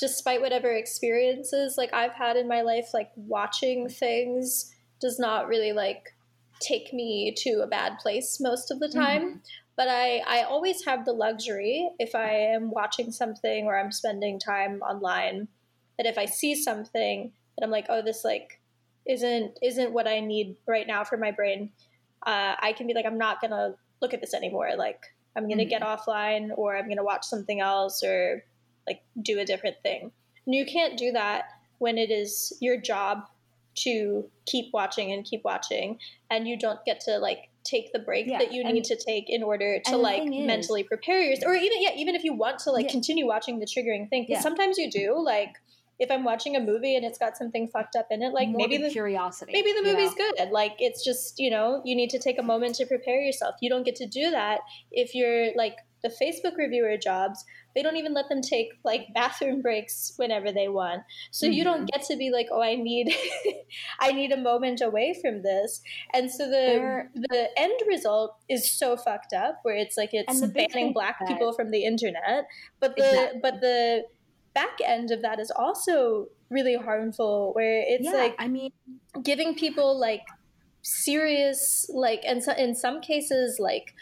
Speaker 6: despite whatever experiences like I've had in my life, like watching things does not really like take me to a bad place most of the time. Mm-hmm. But I, I always have the luxury if I am watching something or I'm spending time online that if I see something that I'm like, oh, this like isn't isn't what I need right now for my brain, uh, I can be like, I'm not gonna look at this anymore. Like I'm gonna mm-hmm. get offline or I'm gonna watch something else or like do a different thing. And you can't do that when it is your job to keep watching and keep watching and you don't get to like take the break yeah, that you need to take in order to like mentally prepare yourself or even yeah even if you want to like yeah. continue watching the triggering thing because yeah. sometimes you do like if I'm watching a movie and it's got something fucked up in it, like maybe the
Speaker 5: curiosity,
Speaker 6: maybe the movie's know? good. Like it's just you know you need to take a moment to prepare yourself. You don't get to do that if you're like the Facebook reviewer jobs, they don't even let them take like bathroom breaks whenever they want. So mm-hmm. you don't mm-hmm. get to be like, oh, I need, I need a moment away from this. And so the They're, the end result is so fucked up, where it's like it's banning black that, people from the internet, but the exactly. but the back end of that is also really harmful, where it's yeah, like
Speaker 5: I mean,
Speaker 6: giving people like serious like and so in some cases like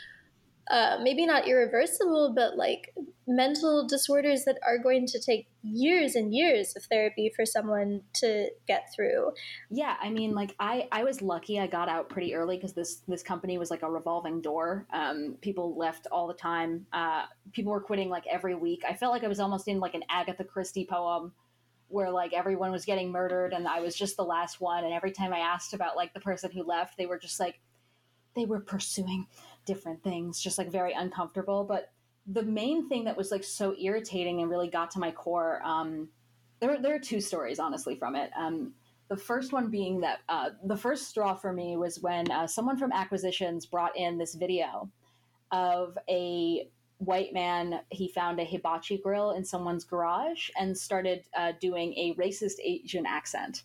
Speaker 6: uh, maybe not irreversible, but like mental disorders that are going to take years and years of therapy for someone to get through.
Speaker 5: Yeah, I mean, like I, I was lucky. I got out pretty early because this this company was like a revolving door. Um, people left all the time. Uh, people were quitting like every week. I felt like I was almost in like an Agatha Christie poem where like everyone was getting murdered and I was just the last one. And every time I asked about like the person who left, they were just like they were pursuing different things, just like very uncomfortable. But the main thing that was like so irritating and really got to my core, um, there, there are two stories, honestly, from it. Um, the first one being that uh, the first straw for me was when uh, someone from acquisitions brought in this video of a white man he found a hibachi grill in someone's garage and started uh, doing a racist asian accent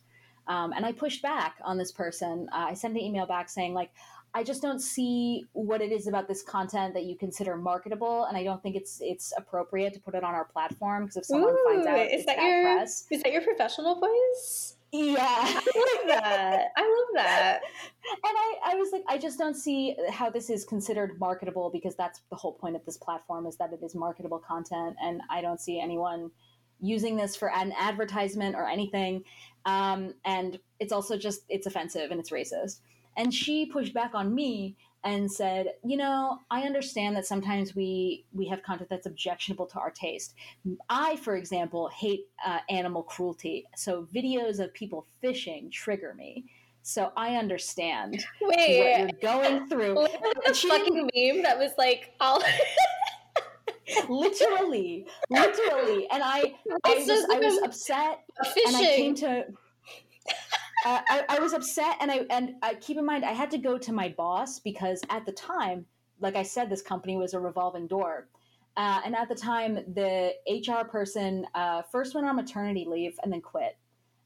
Speaker 5: um, and i pushed back on this person uh, i sent an email back saying like I just don't see what it is about this content that you consider marketable, and I don't think it's it's appropriate to put it on our platform because if someone Ooh, finds out, is that
Speaker 6: your
Speaker 5: press.
Speaker 6: is that your professional voice?
Speaker 5: Yeah,
Speaker 6: I love that. I love that.
Speaker 5: And I, I was like, I just don't see how this is considered marketable because that's the whole point of this platform is that it is marketable content, and I don't see anyone using this for an advertisement or anything. Um, and it's also just it's offensive and it's racist. And she pushed back on me and said, you know, I understand that sometimes we we have content that's objectionable to our taste. I, for example, hate uh, animal cruelty, so videos of people fishing trigger me. So I understand
Speaker 6: Wait,
Speaker 5: what you're going through.
Speaker 6: what the
Speaker 5: She-
Speaker 6: fucking meme that was like all
Speaker 5: literally, literally, and I, I just, I was upset, and I came to. Uh, I, I was upset, and I and I, keep in mind I had to go to my boss because at the time, like I said, this company was a revolving door, uh, and at the time the HR person uh, first went on maternity leave and then quit,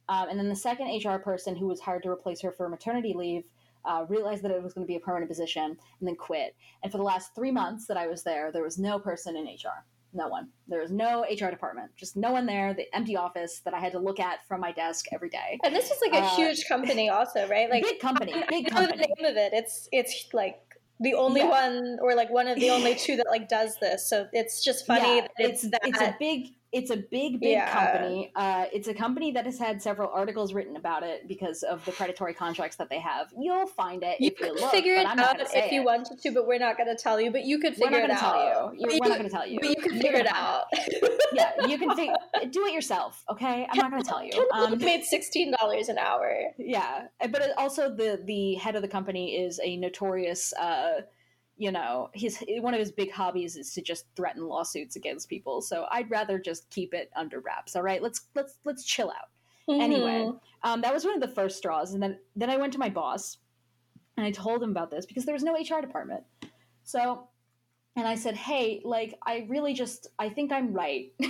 Speaker 5: um, and then the second HR person who was hired to replace her for maternity leave uh, realized that it was going to be a permanent position and then quit. And for the last three months that I was there, there was no person in HR. No one. There was no HR department. Just no one there. The empty office that I had to look at from my desk every day.
Speaker 6: and this is like a
Speaker 5: Uh,
Speaker 6: huge company also, right? Like
Speaker 5: big company.
Speaker 6: I
Speaker 5: Big
Speaker 6: know the name of it. It's it's like the only
Speaker 5: Yeah.
Speaker 6: one or like one of the only two that like does this. So it's just funny
Speaker 5: Yeah,
Speaker 6: that it's, that
Speaker 5: it's a big it's a big big
Speaker 6: Yeah.
Speaker 5: company uh, it's a company that has had several articles written about it because of the predatory contracts that they have you'll find it
Speaker 6: you
Speaker 5: if you look
Speaker 6: figure it out if you
Speaker 5: it.
Speaker 6: wanted to, but we're not going to tell you. But you could
Speaker 5: we're
Speaker 6: figure
Speaker 5: not
Speaker 6: it
Speaker 5: going to
Speaker 6: out.
Speaker 5: tell you we're not going to tell you
Speaker 6: But you could figure it out.
Speaker 5: yeah you can fig- do it yourself okay i'm not going to tell you um,
Speaker 6: made sixteen dollars an hour.
Speaker 5: yeah but also the the head of the company is a notorious uh you know his one of his big hobbies is to just threaten lawsuits against people. So i'd rather just keep it under wraps. All right. Let's let's let's chill out. Anyway
Speaker 6: Mhm.
Speaker 5: um, that was one of the first straws and then then i went to my boss and i told him about this because there was no hr department. So and i said hey like i really just i think i'm right.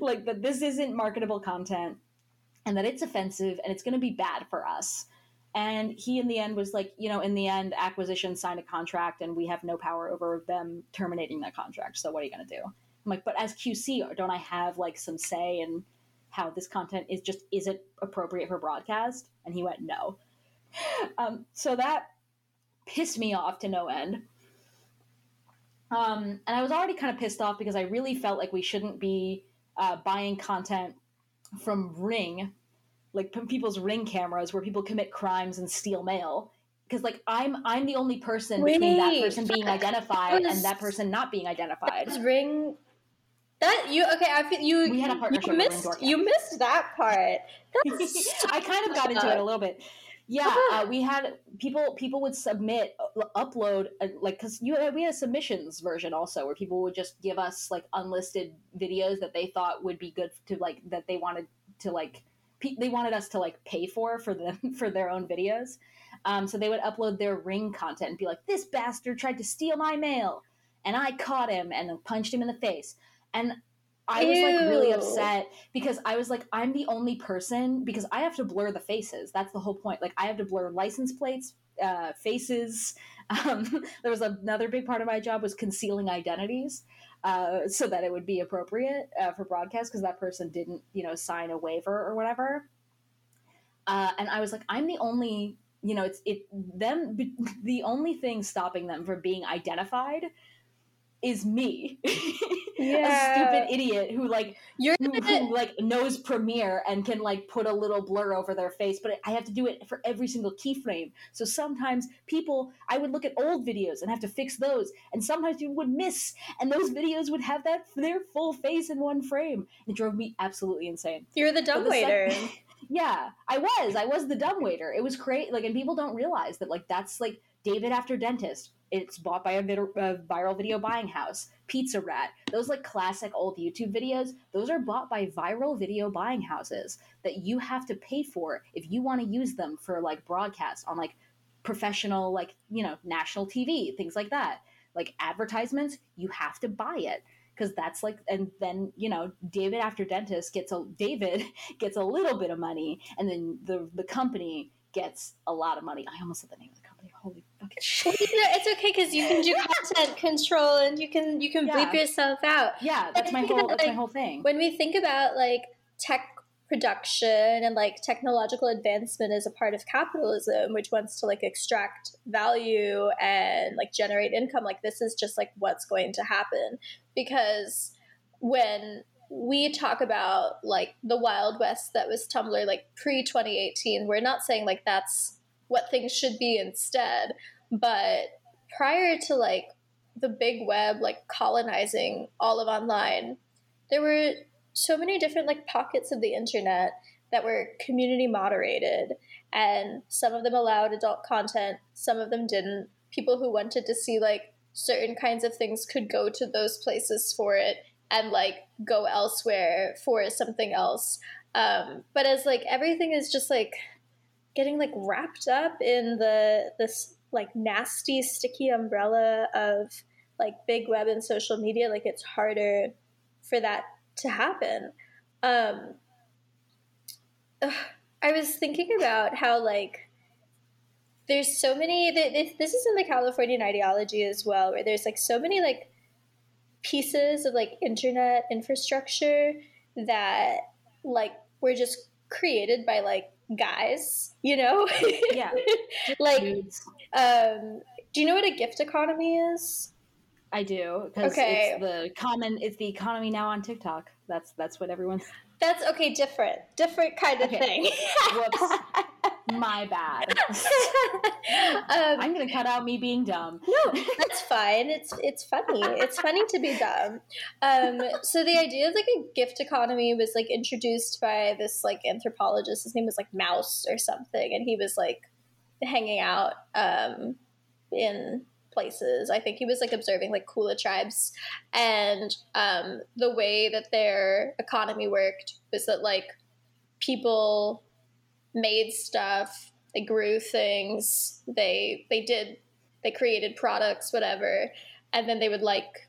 Speaker 5: Like that this isn't marketable content and that it's offensive and it's going to be bad for us and he in the end was like you know in the end acquisition signed a contract and we have no power over them terminating that contract. So what are you going to do? I'm like but as qc don't i have like some say in how this content is just isn't appropriate for broadcast? And he went no. Um, so that pissed me off to no end. Um, and i was already kind of pissed off because i really felt like we shouldn't be uh, buying content from ring like people's ring cameras where people commit crimes and steal mail because like i'm i'm the only person between that person being identified
Speaker 6: was-
Speaker 5: and that person not being identified
Speaker 6: Does ring that you okay? I feel you.
Speaker 5: We had a
Speaker 6: you-
Speaker 5: partnership
Speaker 6: You missed. You missed that part. That's
Speaker 5: I kind of got into it a little bit. Yeah, uh, we had people. People would submit, uh, upload, uh, like because you we had a submissions version also where people would just give us like unlisted videos that they thought would be good to like that they wanted to like pe- they wanted us to like pay for for them for their own videos. Um, so they would upload their ring content and be like, "This bastard tried to steal my mail, and I caught him and punched him in the face." And I was like really upset because I was like, I'm the only person because I have to blur the faces. That's the whole point. Like I have to blur license plates, uh, faces. Um, there was another big part of my job was concealing identities. Uh, so that it would be appropriate uh, for broadcast because that person didn't, you know, sign a waiver or whatever. Uh, and I was like, I'm the only, you know, it's it them. The only thing stopping them from being identified is me,
Speaker 6: Yeah.
Speaker 5: a stupid idiot who like
Speaker 6: You're
Speaker 5: who, who like knows Premiere and can like put a little blur over their face, but I have to do it for every single keyframe. So sometimes people, I would look at old videos and have to fix those, and sometimes people would miss, and those videos would have that their full face in one frame. It drove me absolutely insane.
Speaker 6: you're the dumb waiter.
Speaker 5: yeah, I was. I was the dumb waiter. It was great. Like, and people don't realize that. Like, that's like David after dentist. It's bought by a, vid- a viral video buying house. Pizza Rat. Those like classic old YouTube videos. Those are bought by viral video buying houses that you have to pay for if you want to use them for like broadcast on like professional, like you know, national TV, things like that. Like advertisements, you have to buy it because that's like and then you know david after dentist gets a david gets a little bit of money and then the the company gets a lot of money i almost said the name
Speaker 6: Well, you know, it's okay because you can do content control and you can you can bleep yourself out.
Speaker 5: yeah that's my whole
Speaker 6: about,
Speaker 5: that's my whole thing.
Speaker 6: When we think about like tech production and like technological advancement as a part of capitalism which wants to like extract value and like generate income like this is just like what's going to happen. Because when we talk about like the wild west that was tumblr like pre 2018 we're not saying like that's what things should be instead. But prior to like the big web like colonizing all of online there were so many different like pockets of the internet that were community moderated and some of them allowed adult content some of them didn't. People who wanted to see like certain kinds of things could go to those places for it and like go elsewhere for something else. Um, but as like everything is just like getting like wrapped up in the this like nasty sticky umbrella of like big web and social media like it's harder for that to happen. Um ugh, i was thinking about how like there's so many this is in the californian ideology as well where there's like so many like pieces of like internet infrastructure that like were just created by like guys you know
Speaker 5: Yeah.
Speaker 6: like um do you know what a gift economy is
Speaker 5: I do because
Speaker 6: Okay.
Speaker 5: it's the common. It's the economy now on TikTok. That's that's what everyone's.
Speaker 6: that's okay different different kind of
Speaker 5: Okay.
Speaker 6: thing
Speaker 5: Whoops, my bad.
Speaker 6: um,
Speaker 5: I'm gonna cut out me being dumb.
Speaker 6: No, that's fine. It's it's funny. It's funny to be dumb. Um, so the idea of like a gift economy was like introduced by this like anthropologist. His name was like Mouse or something, and he was like hanging out um, in places. I think he was like observing like Kula tribes, and um, the way that their economy worked was that like people made stuff, they grew things, they they did they created products, whatever, and then they would like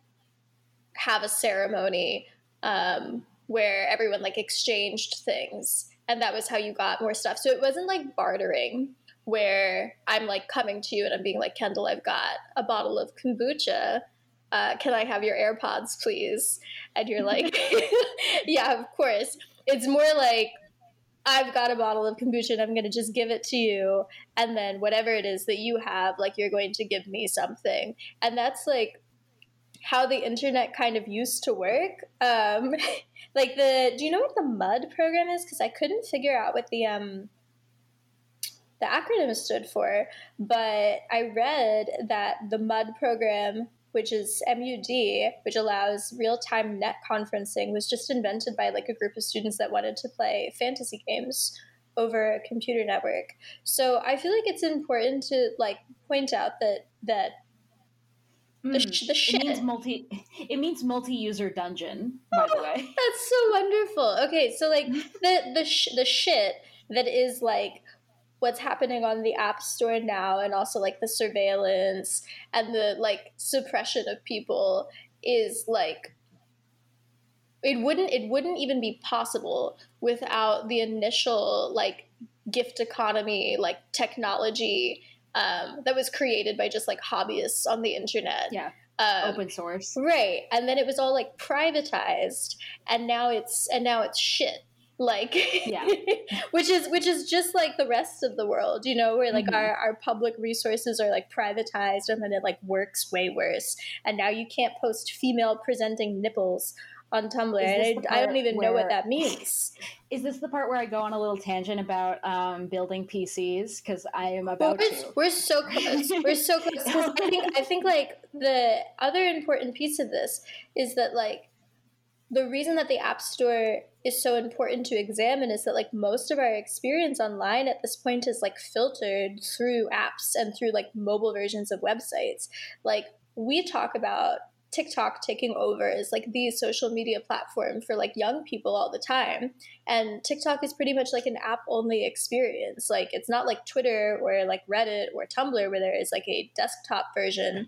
Speaker 6: have a ceremony um, where everyone like exchanged things, and that was how you got more stuff. So it wasn't like bartering, where I'm like coming to you and I'm being like, Kendall, I've got a bottle of kombucha. Uh, can I have your AirPods, please? And you're like, yeah, of course. It's more like I've got a bottle of kombucha and I'm going to just give it to you. And then whatever it is that you have, like you're going to give me something. And that's like how the internet kind of used to work. Um, like the, do you know what the MUD program is? Because I couldn't figure out what the, um, the acronym stood for, but I read that the MUD program, which is MUD, which allows real time net conferencing, was just invented by like a group of students that wanted to play fantasy games over a computer network. So I feel like it's important to like point out that that the,
Speaker 5: Mm.
Speaker 6: sh- the
Speaker 5: It
Speaker 6: shit
Speaker 5: means multi. It means multi-user dungeon. By the way.
Speaker 6: That's so wonderful. Okay, so like the the sh- the shit that is like what's happening on the app store now and also like the surveillance and the like suppression of people is like it wouldn't it wouldn't even be possible without the initial like gift economy like technology um, that was created by just like hobbyists on the internet
Speaker 5: Yeah.
Speaker 6: um,
Speaker 5: Open source.
Speaker 6: Right. And then it was all like privatized and now it's and now it's shit. Like
Speaker 5: Yeah.
Speaker 6: which is which is just like the rest of the world, you know, where like
Speaker 5: Mhm.
Speaker 6: our, our public resources are like privatized and then it like works way worse. And now you can't post female presenting nipples on Tumblr. And I, I don't even know what that means.
Speaker 5: Is this the part where I go on a little tangent about um, building PCs? Because I am
Speaker 6: Well,
Speaker 5: about
Speaker 6: we're,
Speaker 5: to.
Speaker 6: we're so close. We're so close. I think I think like the other important piece of this is that like the reason that the app store is so important to examine is that like most of our experience online at this point is like filtered through apps and through like mobile versions of websites. Like we talk about TikTok taking over as like the social media platform for like young people all the time. And TikTok is pretty much like an app only experience. Like it's not like Twitter or like Reddit or Tumblr where there is like a desktop version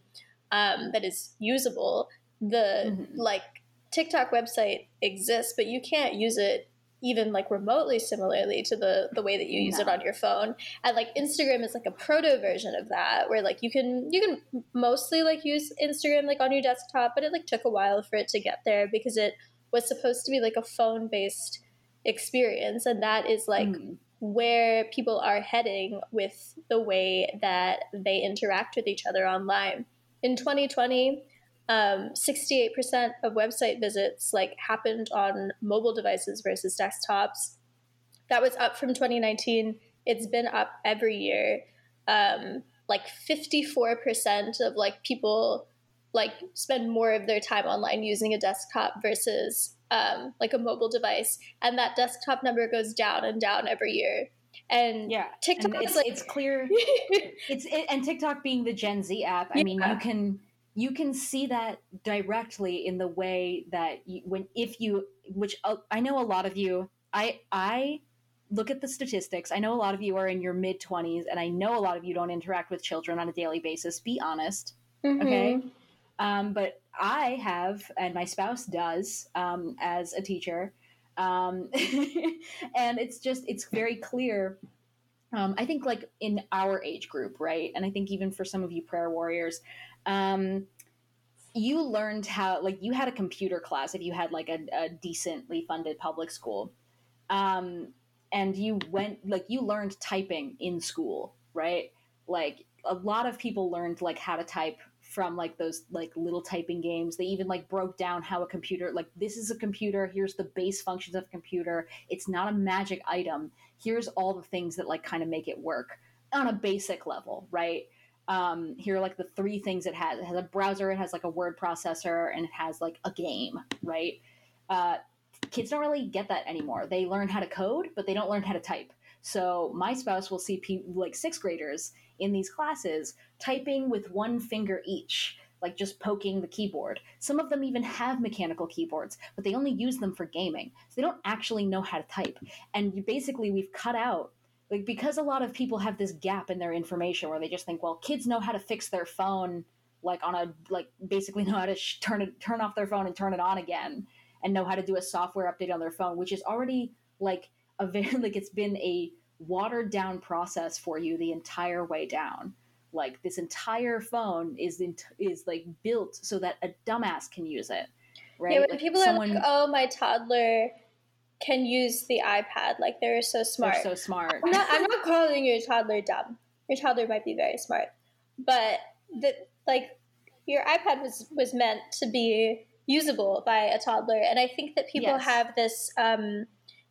Speaker 6: um, that is usable. The
Speaker 5: Mhm.
Speaker 6: like TikTok website exists, but you can't use it even like remotely similarly to the the way that you use it on your phone. And like Instagram is like a proto version of that where like you can you can mostly like use Instagram like on your desktop, but it like took a while for it to get there because it was supposed to be like a phone based experience, and that is like
Speaker 5: Mm.
Speaker 6: where people are heading with the way that they interact with each other online. In 2020, um, 68% of website visits like happened on mobile devices versus desktops. That was up from 2019. It's been up every year. Um, like 54% of like people like spend more of their time online using a desktop versus um, like a mobile device, and that desktop number goes down and down every year. And
Speaker 5: Yeah,
Speaker 6: TikTok
Speaker 5: and
Speaker 6: is
Speaker 5: it's,
Speaker 6: like
Speaker 5: it's clear. it's it, and TikTok being the Gen Z app. I mean, you can you can see that directly in the way that you, when if you which uh, I know a lot of you. I I look at the statistics. I know a lot of you are in your mid twenties, and I know a lot of you don't interact with children on a daily basis. Be honest. okay
Speaker 6: Mhm.
Speaker 5: um, but i have and my spouse does um, as a teacher um, and it's just it's very clear um, i think like in our age group right and i think even for some of you prayer warriors um, you learned how like you had a computer class if you had like a, a decently funded public school. Um, and you went like you learned typing in school right? Like a lot of people learned like how to type from like those like little typing games. They even like broke down how a computer like this is a computer here's the base functions of a computer. It's not a magic item. Here's all the things that like kind of make it work on a basic level right um here are like the three things it has it has a browser it has like a word processor and it has like a game right uh kids don't really get that anymore they learn how to code but they don't learn how to type so my spouse will see like sixth graders in these classes typing with one finger each, like just poking the keyboard. Some of them even have mechanical keyboards, but they only use them for gaming. So they don't actually know how to type. And basically, we've cut out like because a lot of people have this gap in their information where they just think, well, kids know how to fix their phone like on a like basically know how to sh- turn it turn off their phone and turn it on again and know how to do a software update on their phone, which is already like a very like it's been a watered down process for you the entire way down. Like this entire phone is in, is like built so that a dumbass can use it, right?
Speaker 6: Yeah, when
Speaker 5: Like,
Speaker 6: people
Speaker 5: someone-
Speaker 6: are like, "Oh, my toddler can use the iPad," like they're so smart.
Speaker 5: they're so smart.
Speaker 6: I'm not. I'm not calling your toddler dumb. Your toddler might be very smart, but the like your iPad was was meant to be usable by a toddler, and I think that people
Speaker 5: Yes.
Speaker 6: have this um,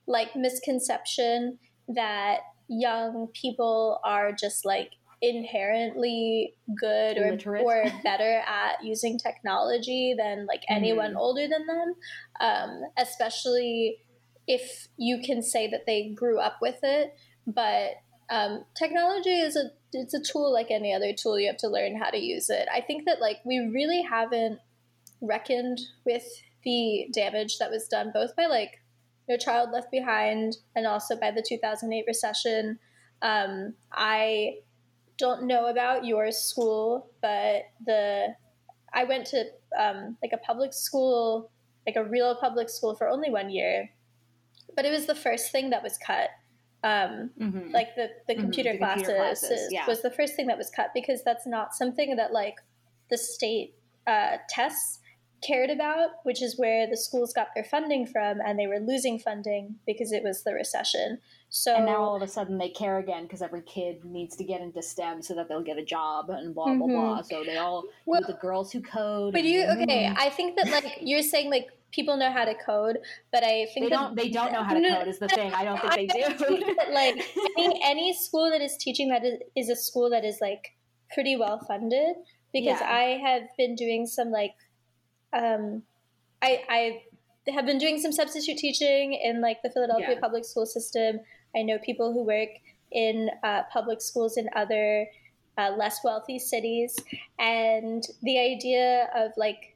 Speaker 6: like misconception that young people are just like inherently good or,
Speaker 5: Illiterate.
Speaker 6: or better at using technology than like anyone
Speaker 5: Mhm.
Speaker 6: older than them um, especially if you can say that they grew up with it but um, technology is a it's a tool like any other tool. You have to learn how to use it. I think that like we really haven't reckoned with the damage that was done both by like no child left behind and also by the 2008 recession. Um, i don't know about your school but the i went to um, like a public school like a real public school for only one year but it was the first thing that was cut um,
Speaker 5: Mhm.
Speaker 6: like the, the
Speaker 5: Mhm,
Speaker 6: computer
Speaker 5: the
Speaker 6: classes,
Speaker 5: computer classes, yeah.
Speaker 6: was the first thing that was cut because that's not something that like the state uh, tests cared about which is where the schools got their funding from and they were losing funding because it was the recession so
Speaker 5: and now all of a sudden they care again because every kid needs to get into STEM so that they'll get a job and blah blah blah. So they all
Speaker 6: Mm-hmm. Well,
Speaker 5: the girls who code.
Speaker 6: but you okay
Speaker 5: Mhm.
Speaker 6: i think that like you're saying like people know how to code but i think
Speaker 5: They don't. They don't know how to code. Is the thing. I don't think they do.
Speaker 6: that, like any, any school that is teaching that is, is a school that is like pretty well funded because
Speaker 5: Yeah.
Speaker 6: I have been doing some like um I I have been doing some substitute teaching in like the Philadelphia
Speaker 5: Yeah.
Speaker 6: public school system. I know people who work in uh, public schools in other uh, less wealthy cities, and the idea of like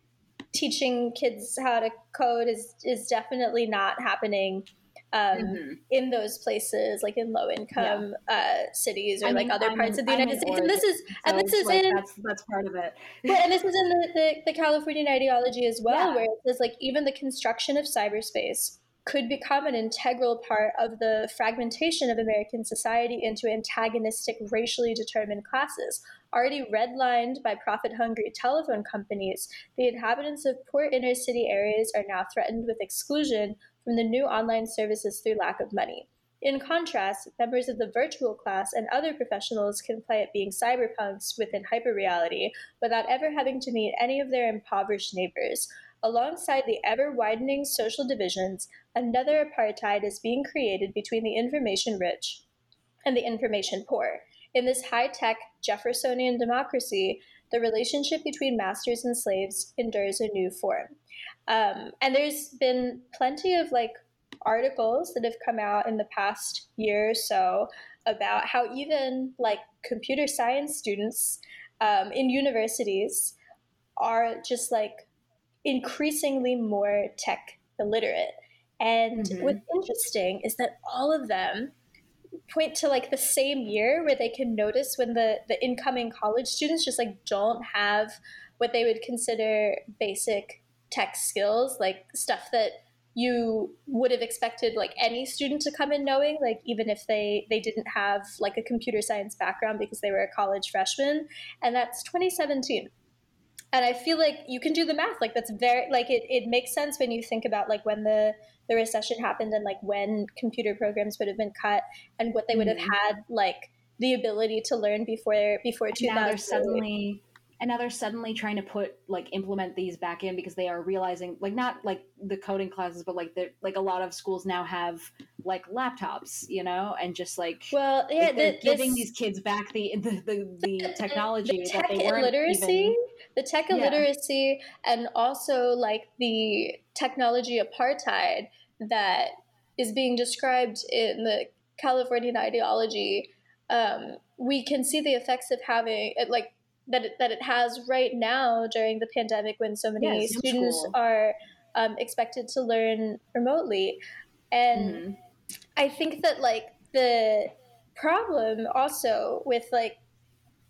Speaker 6: teaching kids how to code is is definitely not happening um,
Speaker 5: Mhm.
Speaker 6: in those places, like in low income uh, cities or
Speaker 5: I
Speaker 6: like other
Speaker 5: I'm
Speaker 6: parts of the
Speaker 5: I'm
Speaker 6: United States. And this is and this is
Speaker 5: like,
Speaker 6: in
Speaker 5: that's that's part of it.
Speaker 6: well, and this is in the, the, the Californian ideology as well,
Speaker 5: Yeah.
Speaker 6: where it says like even the construction of cyberspace could become an integral part of the fragmentation of American society into antagonistic, racially determined classes. Already redlined by profit hungry telephone companies, the inhabitants of poor inner city areas are now threatened with exclusion from the new online services through lack of money. In contrast, members of the virtual class and other professionals can play at being cyberpunks within hyperreality without ever having to meet any of their impoverished neighbors. Alongside the ever widening social divisions, another apartheid is being created between the information rich and the information poor. In this high tech Jeffersonian democracy, the relationship between masters and slaves endures a new form. Um, and there's been plenty of like articles that have come out in the past year or so about how even like computer science students um, in universities are just like increasingly more tech illiterate. And
Speaker 5: Mhm.
Speaker 6: what's interesting is that all of them point to like the same year where they can notice when the the incoming college students just like don't have what they would consider basic tech skills like stuff that you would have expected like any student to come in knowing like even if they they didn't have like a computer science background because they were a college freshman. And that's 2017 and i feel like you can do the math like that's very like it, it makes sense when you think about like when the the recession happened and like when computer programs would have been cut and what they would have
Speaker 5: Mhm.
Speaker 6: had like the ability to learn before before
Speaker 5: And now they're
Speaker 6: 2000
Speaker 5: suddenly and now they're suddenly trying to put like implement these back in because they are realizing like not like the coding classes but like the like a lot of schools now have like laptops you know and just like
Speaker 6: well yeah
Speaker 5: like, they're
Speaker 6: the,
Speaker 5: giving
Speaker 6: this-
Speaker 5: these kids back the the, the, the technology
Speaker 6: the
Speaker 5: that
Speaker 6: tech
Speaker 5: they weren't
Speaker 6: illiteracy
Speaker 5: even
Speaker 6: the tech
Speaker 5: Yeah.
Speaker 6: illiteracy and also like the technology apartheid that is being described in the californian ideology um, we can see the effects of having it like that it, that it has right now during the pandemic when so many students are um, expected to learn remotely and
Speaker 5: Mhm.
Speaker 6: I think that like the problem also with like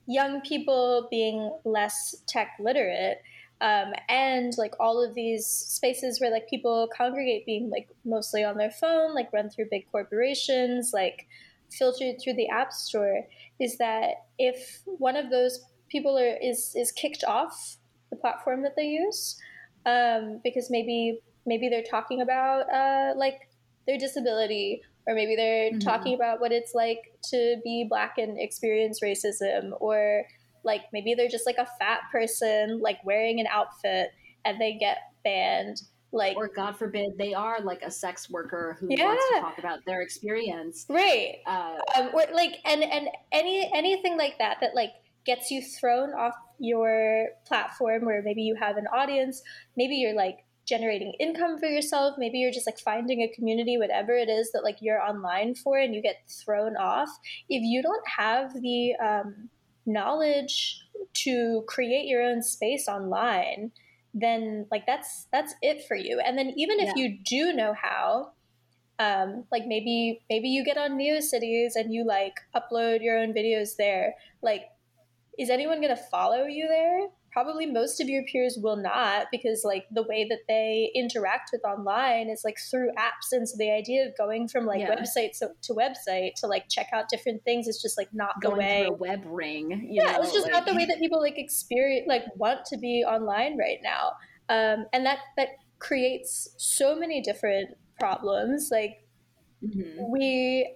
Speaker 6: young people being less tech literate um, and like all of these spaces where like people congregate being like mostly on their phone like run through big corporations like filtered through the app store is that if one of those people are is is kicked off the platform that they use um, because maybe maybe they're talking about uh, like their disability or maybe they're
Speaker 5: Mhm.
Speaker 6: talking about what it's like to be black and experience racism or like maybe they're just like a fat person like wearing an outfit and they get banned like
Speaker 5: or god forbid they are like a sex worker who wants to talk about their experience.
Speaker 6: Right.
Speaker 5: Uh,
Speaker 6: um, or like and and any anything like that that like gets you thrown off your platform where maybe you have an audience maybe you're like generating income for yourself maybe you're just like finding a community whatever it is that like you're online for and you get thrown off if you don't have the um, knowledge to create your own space online then like that's that's it for you and then even if
Speaker 5: Yeah.
Speaker 6: you do know how um, like maybe maybe you get on neocities and you like upload your own videos there like is anyone going to follow you there probably most of your peers will not because like the way that they interact with online is like through apps and so the idea of going from like
Speaker 5: Yeah.
Speaker 6: website to, to website to like check out different things is just like not the
Speaker 5: going
Speaker 6: way
Speaker 5: through a web ring you
Speaker 6: yeah
Speaker 5: know,
Speaker 6: it's just not the way that people like experience like want to be online right now um, and that that creates so many different problems like
Speaker 5: Mhm.
Speaker 6: we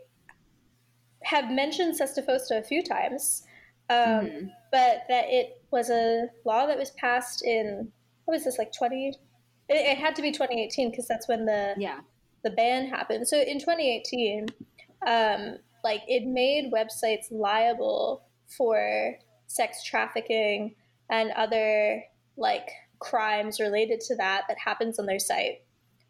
Speaker 6: have mentioned SESTA FOSTA a few times, um,
Speaker 5: Mhm.
Speaker 6: but that it was a law that was passed in what was this like twenty? It, it had to be 2018 because that's when the
Speaker 5: yeah
Speaker 6: the ban happened. So in 2018, um, like it made websites liable for sex trafficking and other like crimes related to that that happens on their site.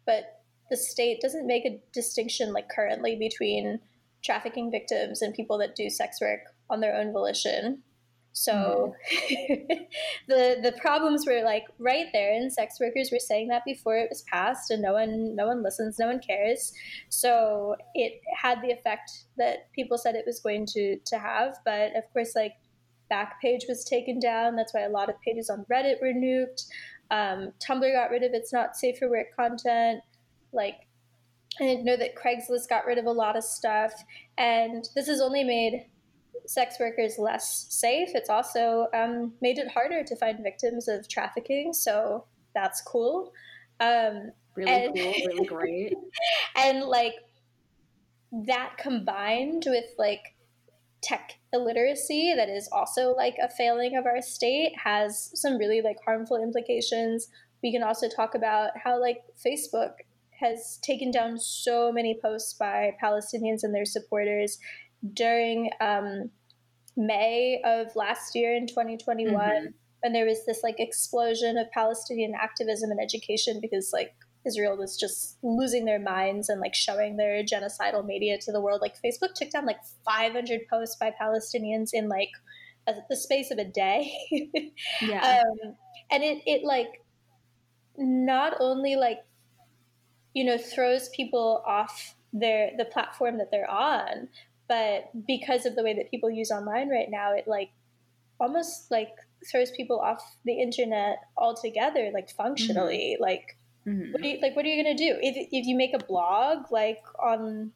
Speaker 6: But the state doesn't make a distinction like currently between trafficking victims and people that do sex work on their own volition. So the the problems were like right there, and sex workers were saying that before it was passed, and no one no one listens, no one cares. So it had the effect that people said it was going to to have, but of course, like Backpage was taken down. That's why a lot of pages on Reddit were nuked. Um, Tumblr got rid of its not safe for work content. Like I know that Craigslist got rid of a lot of stuff, and this has only made sex workers less safe. It's also um, made it harder to find victims of trafficking, so that's cool. Um,
Speaker 5: Really
Speaker 6: And-
Speaker 5: cool, really great.
Speaker 6: and like that combined with like tech illiteracy that is also like a failing of our state has some really like harmful implications we can also talk about how like facebook has taken down so many posts by palestinians and their supporters during um, may of last year in 2021
Speaker 5: Mhm.
Speaker 6: when there was this like explosion of palestinian activism and education because like Israel was just losing their minds and like showing their genocidal media to the world. Like Facebook took down like 500 posts by Palestinians in like a, the space of a day.
Speaker 5: Yeah.
Speaker 6: um, and it, it like not only like, you know, throws people off their, the platform that they're on, but because of the way that people use online right now, it like almost like throws people off the internet altogether, like functionally, like,
Speaker 5: Mhm.
Speaker 6: what do you like? What are you gonna do if if you make a blog like on?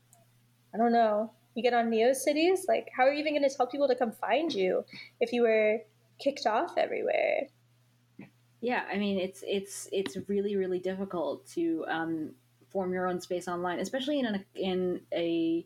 Speaker 6: I don't know. You get on NeoCities. Like, how are you even gonna tell people to come find you if you were kicked off everywhere?
Speaker 5: Yeah, I mean it's it's it's really really difficult to um, form your own space online, especially in an in a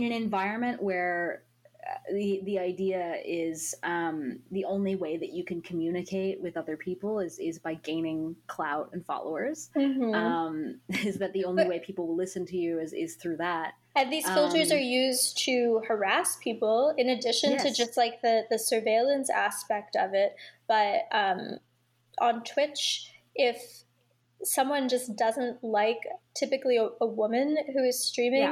Speaker 5: in an environment where uh, the the idea is um, the only way that you can communicate with other people is is by gaining clout and followers.
Speaker 6: Mm-hmm.
Speaker 5: Um, is that the only
Speaker 6: But-
Speaker 5: way people will listen to you is is through that?
Speaker 6: and these filters
Speaker 5: um,
Speaker 6: are used to harass people, in addition to just like the the surveillance aspect of it. But um, on Twitch, if someone just doesn't like typically a, a woman who is streaming,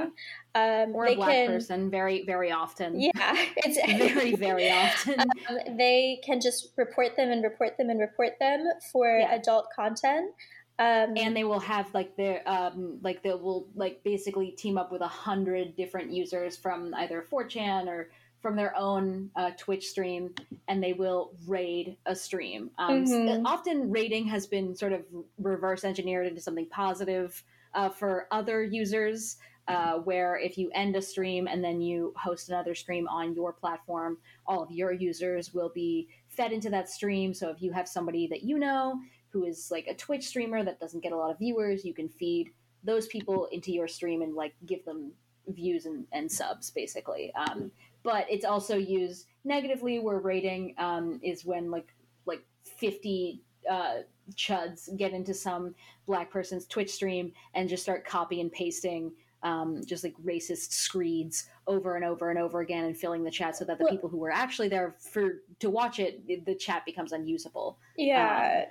Speaker 6: um,
Speaker 5: Or a black
Speaker 6: can.
Speaker 5: person, very very often.
Speaker 6: Yeah, it's
Speaker 5: very very often.
Speaker 6: um, they can just report them and report them and report them for
Speaker 5: Yeah.
Speaker 6: adult content. Um,
Speaker 5: and they will have like their um like they will like basically team up with a hundred different users from either 4chan or from their own uh, Twitch stream, and they will raid a stream. Um,
Speaker 6: Mhm.
Speaker 5: often raiding has been sort of reverse engineered into something positive uh, for other users. Uh, where if you end a stream and then you host another stream on your platform, all of your users will be fed into that stream. So if you have somebody that you know who is like a Twitch streamer that doesn't get a lot of viewers, you can feed those people into your stream and like give them views and, and subs basically. Um, but it's also used negatively where rating um, is when like like 50 uh, chuds get into some black person's Twitch stream and just start copy and pasting um, just like racist screeds over and over and over again and filling the chat so that the
Speaker 6: Well-
Speaker 5: people who were actually there for to watch it, the chat becomes unusable.
Speaker 6: yeah,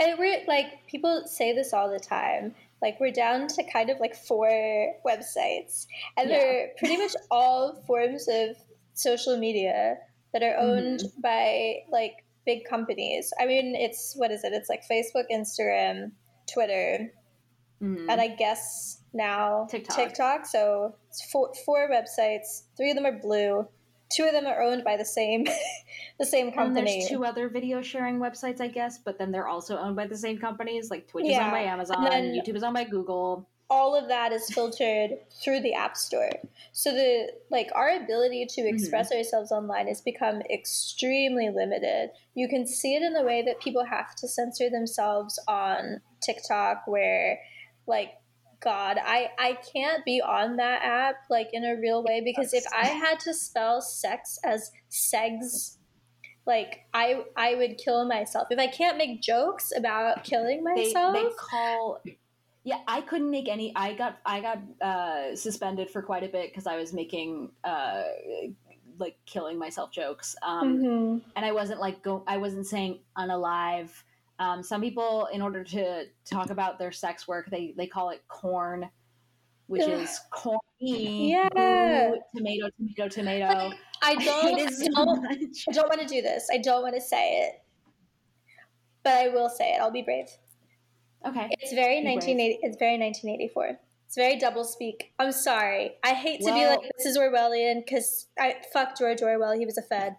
Speaker 6: and we're like people say this all the time. Like we're down to kind of like four websites, and
Speaker 5: Yeah.
Speaker 6: they're pretty much all forms of social media that are owned
Speaker 5: Mm-hmm.
Speaker 6: by like big companies. I mean, it's what is it? It's like Facebook, Instagram, Twitter,
Speaker 5: Mhm.
Speaker 6: and I guess now
Speaker 5: TikTok.
Speaker 6: TikTok. So it's four, four websites. Three of them are blue. Two of them are owned by the same the same
Speaker 5: And
Speaker 6: company.
Speaker 5: there's two other video sharing websites, I guess, but then they're also owned by the same companies. Like Twitch is owned by
Speaker 6: and
Speaker 5: Amazon,
Speaker 6: then-
Speaker 5: YouTube is owned by Google.
Speaker 6: All of that is filtered through the App Store. So the like our ability to mm-hmm. express ourselves online has become extremely limited. You can see it in the way that people have to censor themselves on TikTok where like God, I, I can't be on that app like in a real way because if I had to spell sex as segs, like I I would kill myself. If I can't make jokes about killing
Speaker 5: They,
Speaker 6: myself,
Speaker 5: they call. Yeah, I couldn't make any. I got I got uh, suspended for quite a bit because I was making uh, like killing myself jokes. Um,
Speaker 6: Mhm.
Speaker 5: and I wasn't like go. I wasn't saying unalive. Um, some people, in order to talk about their sex work, they they call it corn, which
Speaker 6: Ugh.
Speaker 5: is corny.
Speaker 6: Yeah.
Speaker 5: Boo, tomato, tomato, tomato.
Speaker 6: I don't I
Speaker 5: so
Speaker 6: don't. I don't want to do this. I don't want to say it. But I will say it. I'll be brave.
Speaker 5: Okay.
Speaker 6: It's very
Speaker 5: Be brave.
Speaker 6: 1980 it's very 1984. It's very double speak. I'm sorry. I hate to be like this is Orwellian cuz I fuck George Orwell. He was a fed.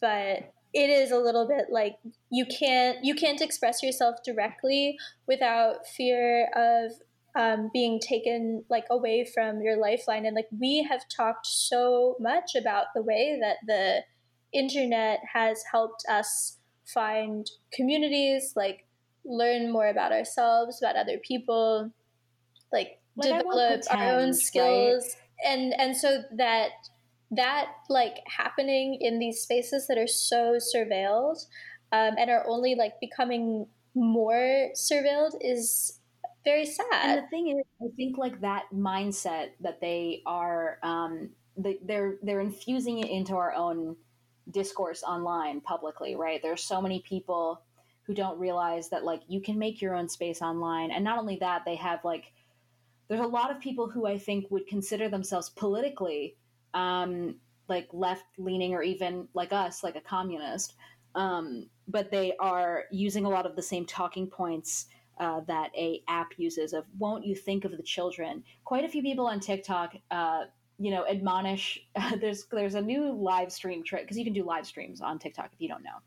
Speaker 6: But it is a little bit like you can't you can't express yourself directly without fear of um, being taken like away from your lifeline and like we have talked so much about the way that the internet has helped us find communities like learn more about ourselves, about other people, like,
Speaker 5: Like, I won't
Speaker 6: develop our own
Speaker 5: pretend,
Speaker 6: skills, and and so that that like happening in these spaces that are so surveilled um, and are only like becoming more surveilled is very sad.
Speaker 5: and the thing is i think like that mindset that they are um they, they're they're infusing it into our own discourse online publicly right? There's so many people who don't realize that like you can make your own space online. And not only that they have like there's a lot of people who i think would consider themselves politically um like left leaning or even like us like a communist. Um but they are using a lot of the same talking points uh, that a app uses of won't you think of the children? Quite a few people on tiktok uh, you know admonish there's there's a new live stream trick because you can do live streams on tiktok if you don't know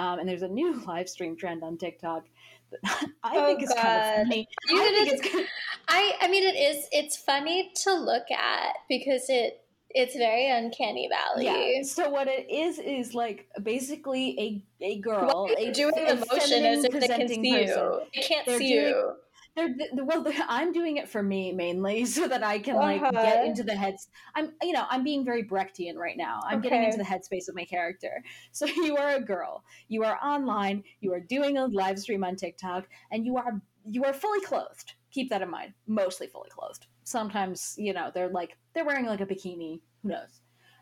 Speaker 5: um, and there's a new live stream trend on tiktok that i
Speaker 6: Oh,
Speaker 5: think is kind of funny
Speaker 6: You
Speaker 5: i think it's kind
Speaker 6: I I mean it is it's funny to look at because it it's very uncanny valley.
Speaker 5: yeah so what it is is like basically a a girl
Speaker 6: are
Speaker 5: a,
Speaker 6: doing
Speaker 5: a
Speaker 6: the motion as if they can see
Speaker 5: person.
Speaker 6: you? They can't
Speaker 5: They're
Speaker 6: see
Speaker 5: doing-
Speaker 6: you.
Speaker 5: They're, they're- well they're, i'm doing it for me mainly so that i can like
Speaker 6: Uh-huh.
Speaker 5: get into the heads i'm you know i'm being very brechtian right now. I'm getting into the headspace of my character. So you are a girl. You are online. You are doing a live stream on tiktok and you are you are fully clothed. Keep that in mind. Mostly fully clothed. Sometimes you know they're like they're wearing like a bikini. Who knows?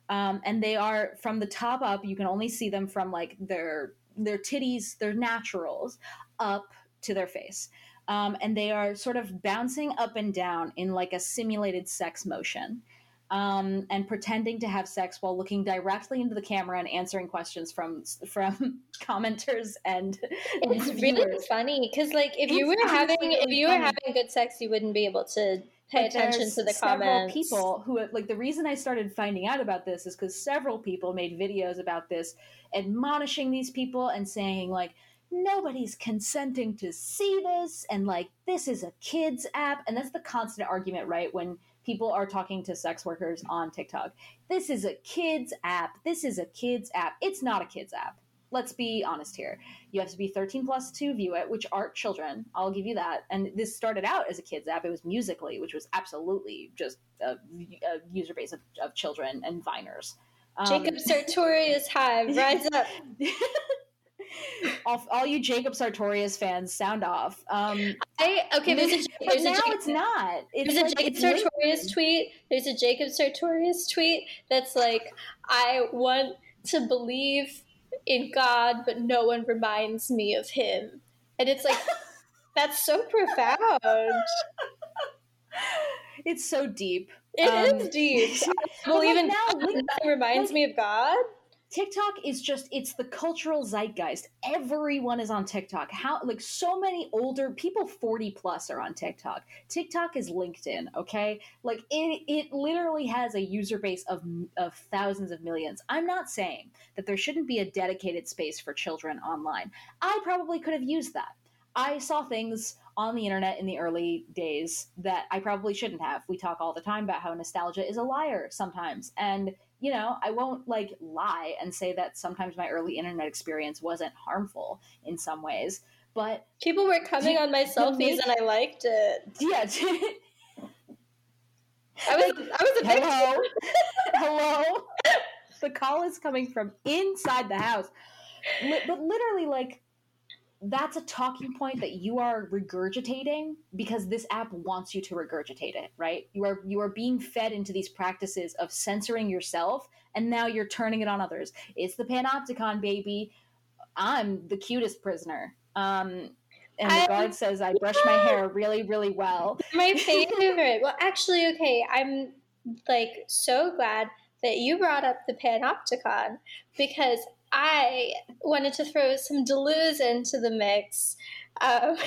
Speaker 5: Um, and they are from the top up you can only see them from like their their titties their naturals up to their face um, and they are sort of bouncing up and down in like a simulated sex motion um, and pretending to have sex while looking directly into the camera and answering questions from from commenters and
Speaker 6: It's really funny because like if you were having
Speaker 5: honestly
Speaker 6: if you were
Speaker 5: funny.
Speaker 6: having good sex, you wouldn't be able to pay
Speaker 5: But
Speaker 6: attention to the
Speaker 5: several
Speaker 6: comments.
Speaker 5: people who like the reason I started finding out about this is because several people made videos about this, admonishing these people and saying like nobody's consenting to see this and like this is a kids app and that's the constant argument right when people are talking to sex workers on TikTok. This is a kids app. This is a kids app. It's not a kids app. Let's be honest here. You have to be 13 plus to view it, which aren't children. I'll give you that. And this started out as a kids app. It was Musical.ly, which was absolutely just a, a user base of, of children and viners. Um,
Speaker 6: Jacob Sartorius Hive, rise up.
Speaker 5: all, all you Jacob Sartorius fans, sound off. Um,
Speaker 6: I okay. There's a
Speaker 5: but
Speaker 6: there's
Speaker 5: now
Speaker 6: Jacob,
Speaker 5: it's not. It's
Speaker 6: there's
Speaker 5: like,
Speaker 6: a Jacob Sartorius tweet. There's a Jacob Sartorius tweet that's like, I want to believe in God, but no one reminds me of Him, and it's like. That's so profound.
Speaker 5: It's so deep.
Speaker 6: It is
Speaker 5: Um,
Speaker 6: deep. I believe
Speaker 5: like,
Speaker 6: in
Speaker 5: now,
Speaker 6: God,
Speaker 5: link-
Speaker 6: reminds
Speaker 5: like-
Speaker 6: me of God.
Speaker 5: TikTok is just it's the cultural zeitgeist. Everyone is on TikTok. How like so many older people 40 plus are on TikTok. TikTok is LinkedIn, okay? Like it it literally has a user base of of thousands of millions. I'm not saying that there shouldn't be a dedicated space for children online. I probably could have used that. I saw things on the internet in the early days that I probably shouldn't have. We talk all the time about how nostalgia is a liar sometimes. And you know, I won't like lie and say that sometimes my early internet experience wasn't harmful in some ways. But
Speaker 6: People were coming
Speaker 5: Do-
Speaker 6: on my selfies
Speaker 5: make-
Speaker 6: and I liked it.
Speaker 5: yeah,
Speaker 6: I was I was a
Speaker 5: hello, hello. The call is coming from inside the house, Li- but literally, like that's a talking point that you are regurgitating because this app wants you to regurgitate it, right? You are you are being fed into these practices of censoring yourself, and now you're turning it on others. It's the panopticon, baby. I'm the cutest prisoner. Um, and the
Speaker 6: I'm-
Speaker 5: guard says I brush my hair really, really well.
Speaker 6: My favorite. Well, actually, okay, I'm like so glad that you brought up the Panopticon because I wanted to throw some Deleuze into the mix. Um,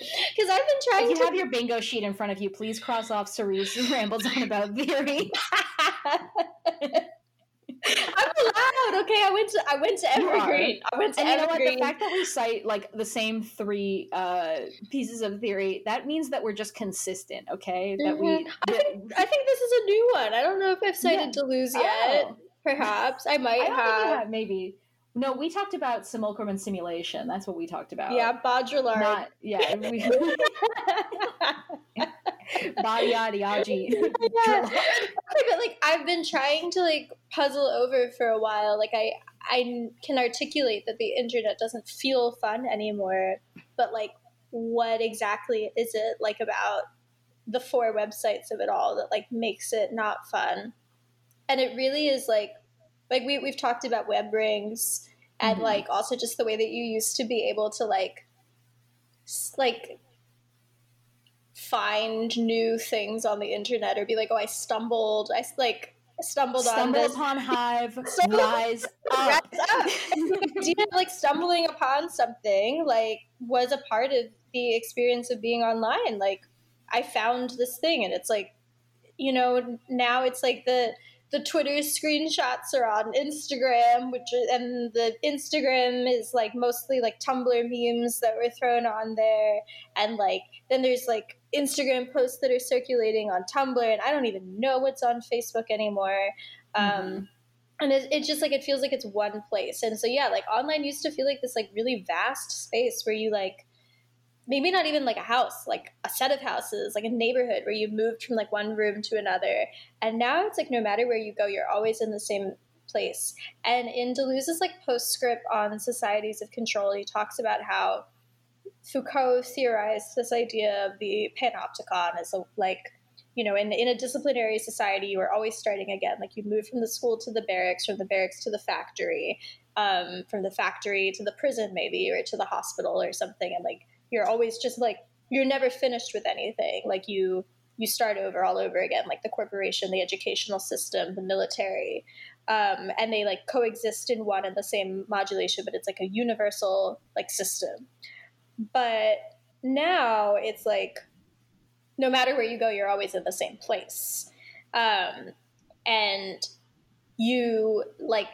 Speaker 6: Because I've been trying
Speaker 5: If you
Speaker 6: to
Speaker 5: have your bingo sheet in front of you, please cross off Cerise rambles on about theory.
Speaker 6: I'm allowed. Okay, I went to I went to Evergreen. I went to
Speaker 5: And you know what? The fact that we cite like the same three uh, pieces of theory, that means that we're just consistent, okay? That we.
Speaker 6: Mhm. I think I think this is a new one. I don't know if I've cited
Speaker 5: Yeah.
Speaker 6: Deleuze yet.
Speaker 5: Oh.
Speaker 6: Perhaps I might
Speaker 5: I
Speaker 6: have.
Speaker 5: have. Maybe No, we talked about simulacrum and simulation. That's what we talked about.
Speaker 6: Yeah, Baudrillard.
Speaker 5: Not yeah. We, Body yadi yaji.
Speaker 6: yeah. but like I've been trying to like puzzle over for a while. Like I I can articulate that the internet doesn't feel fun anymore, but like what exactly is it like about the four websites of it all that like makes it not fun? And it really is like like we we've talked about web rings and
Speaker 5: Mhm.
Speaker 6: like also just the way that you used to be able to like like find new things on the internet or be like oh i stumbled i like stumbled, on
Speaker 5: Stumble upon Hive,
Speaker 6: Stumble-
Speaker 5: rise up.
Speaker 6: up. And the idea of like stumbling upon something like was a part of the experience of being online like i found this thing and it's like you know now it's like the the twitter screenshots are on instagram which is, and the instagram is like mostly like tumblr memes that were thrown on there. And like then there's like instagram posts that are circulating on tumblr and i don't even know what's on facebook anymore. Um
Speaker 5: Mhm.
Speaker 6: and it, it just like it feels like it's one place. And so yeah like online used to feel like this like really vast space where you like maybe not even like a house like a set of houses like a neighborhood where you moved from like one room to another and now it's like no matter where you go you're always in the same place and in deleuze's like postscript on societies of control he talks about how foucault theorized this idea of the panopticon as a like you know, in, in a disciplinary society, you are always starting again. Like you move from the school to the barracks, from the barracks to the factory, um, from the factory to the prison, maybe, or to the hospital or something. And like you're always just like you're never finished with anything. Like you you start over all over again, like the corporation, the educational system, the military, um, and they like coexist in one and the same modulation, but it's like a universal like system. But now it's like no matter where you go, you're always in the same place. Um, and you like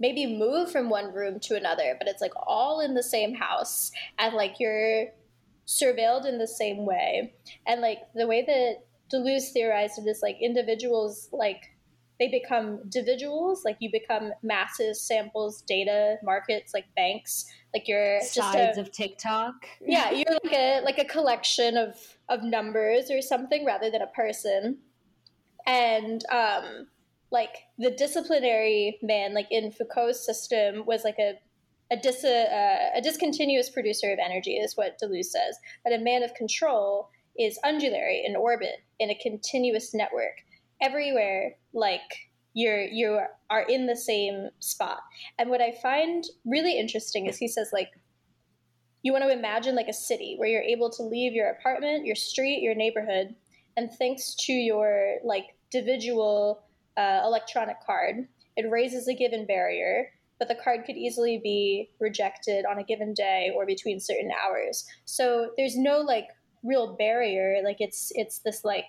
Speaker 6: maybe move from one room to another, but it's like all in the same house and like you're surveilled in the same way. And like the way that Deleuze theorized it is like individuals like they become individuals, like you become masses, samples, data, markets, like banks. Like you're just a,
Speaker 5: Sides of TikTok.
Speaker 6: yeah you're like a like a collection of of numbers or something rather than a person and um like the disciplinary man like in foucault's system was like a a, dis- uh, a discontinuous producer of energy is what deleuze says but a man of control is undulatory in orbit in a continuous network everywhere like you're you are in the same spot. And what i find really interesting is he says like you want to imagine like a city where you're able to leave your apartment, your street, your neighborhood, and thanks to your like individual uh, electronic card, it raises a given barrier, but the card could easily be rejected on a given day or between certain hours. So there's no like real barrier. Like it's it's this like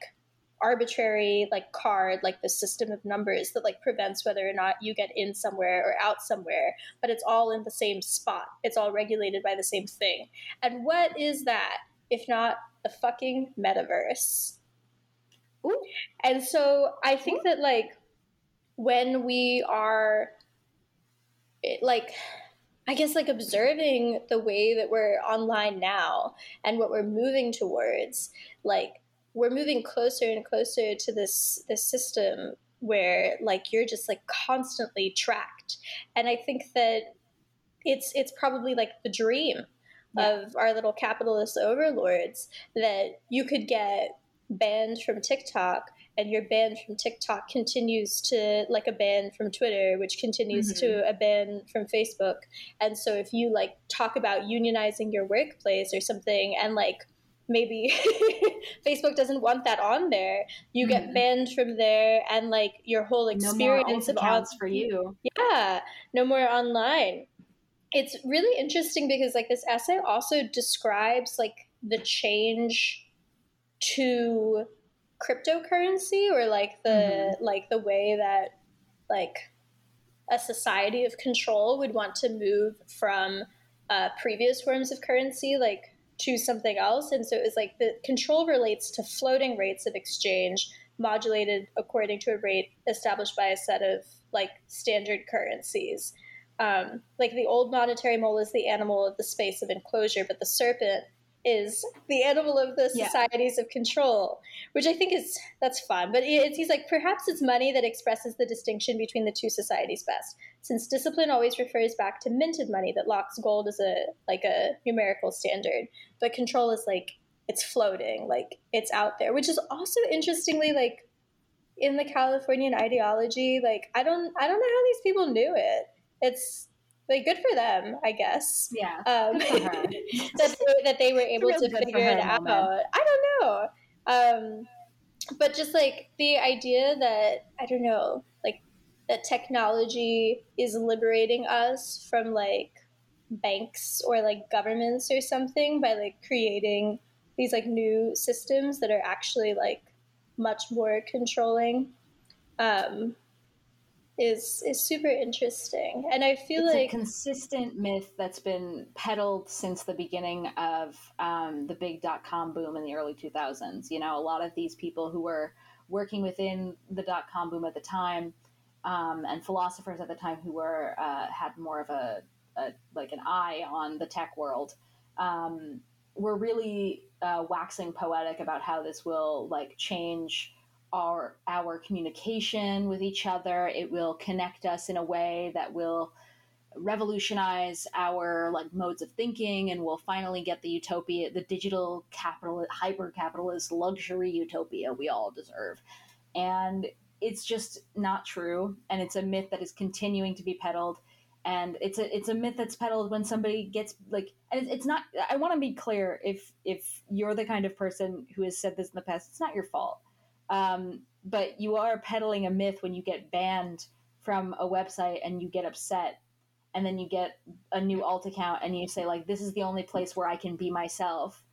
Speaker 6: arbitrary like card like the system of numbers that like prevents whether or not you get in somewhere or out somewhere but it's all in the same spot it's all regulated by the same thing and what is that if not the fucking metaverse
Speaker 5: Ooh.
Speaker 6: and so i think that like when we are like i guess like observing the way that we're online now and what we're moving towards like we're moving closer and closer to this this system where like you're just like constantly tracked. And i think that it's it's probably like the dream of our little capitalist overlords that you could get banned from tiktok and your ban from tiktok continues to like a ban from twitter which continues to a ban from facebook and so if you like talk about unionizing your workplace or something and like maybe Facebook doesn't want that on there. You get
Speaker 5: Mhm.
Speaker 6: banned from there, and like your whole
Speaker 5: No more
Speaker 6: experience
Speaker 5: alt
Speaker 6: of
Speaker 5: accounts
Speaker 6: on-
Speaker 5: for you.
Speaker 6: yeah, no more online. It's really interesting because like this essay also describes like the change to cryptocurrency or like the like the way that like a society of control would want to move from uh, previous forms of currency like to something else. And so it was like the control relates to floating rates of exchange modulated according to a rate established by a set of like standard currencies. Um, like the old monetary mole is the animal of the space of enclosure, but the serpent is the animal of the
Speaker 5: Yeah.
Speaker 6: societies of control, which I think is that's fun. But it's he's like perhaps it's money that expresses the distinction between the two societies best, since discipline always refers back to minted money that locks gold as a like a numerical standard, but control is like it's floating, like it's out there, which is also interestingly like in the Californian ideology. Like I don't I don't know how these people knew it. It's like good for them, I guess
Speaker 5: Yeah.
Speaker 6: um,
Speaker 5: Good for her.
Speaker 6: that they, that they were able
Speaker 5: really
Speaker 6: to figure it out.
Speaker 5: moment.
Speaker 6: I don't know, um, but just like the idea that I don't know, like that technology is liberating us from like banks or like governments or something by like creating these like new systems that are actually like much more controlling. Um, is is super interesting, and I feel
Speaker 5: it's
Speaker 6: like
Speaker 5: a consistent myth that's been peddled since the beginning of um, the big dot com boom in the early 2000s. You know, a lot of these people who were working within the dot com boom at the time, um, and philosophers at the time who were uh, had more of a, a like an eye on the tech world, um, were really uh, waxing poetic about how this will like change our our communication with each other. It will connect us in a way that will revolutionize our like modes of thinking and we'll finally get the utopia the digital capital hyper capitalist luxury utopia we all deserve. And it's just not true and it's a myth that is continuing to be peddled. And it's a it's a myth that's peddled when somebody gets like and it's, not i want to be clear if if you're the kind of person who has said this in the past it's not your fault um, but you are peddling a myth when you get banned from a website and you get upset and then you get a new alt account and you say like this is the only place where i can be myself.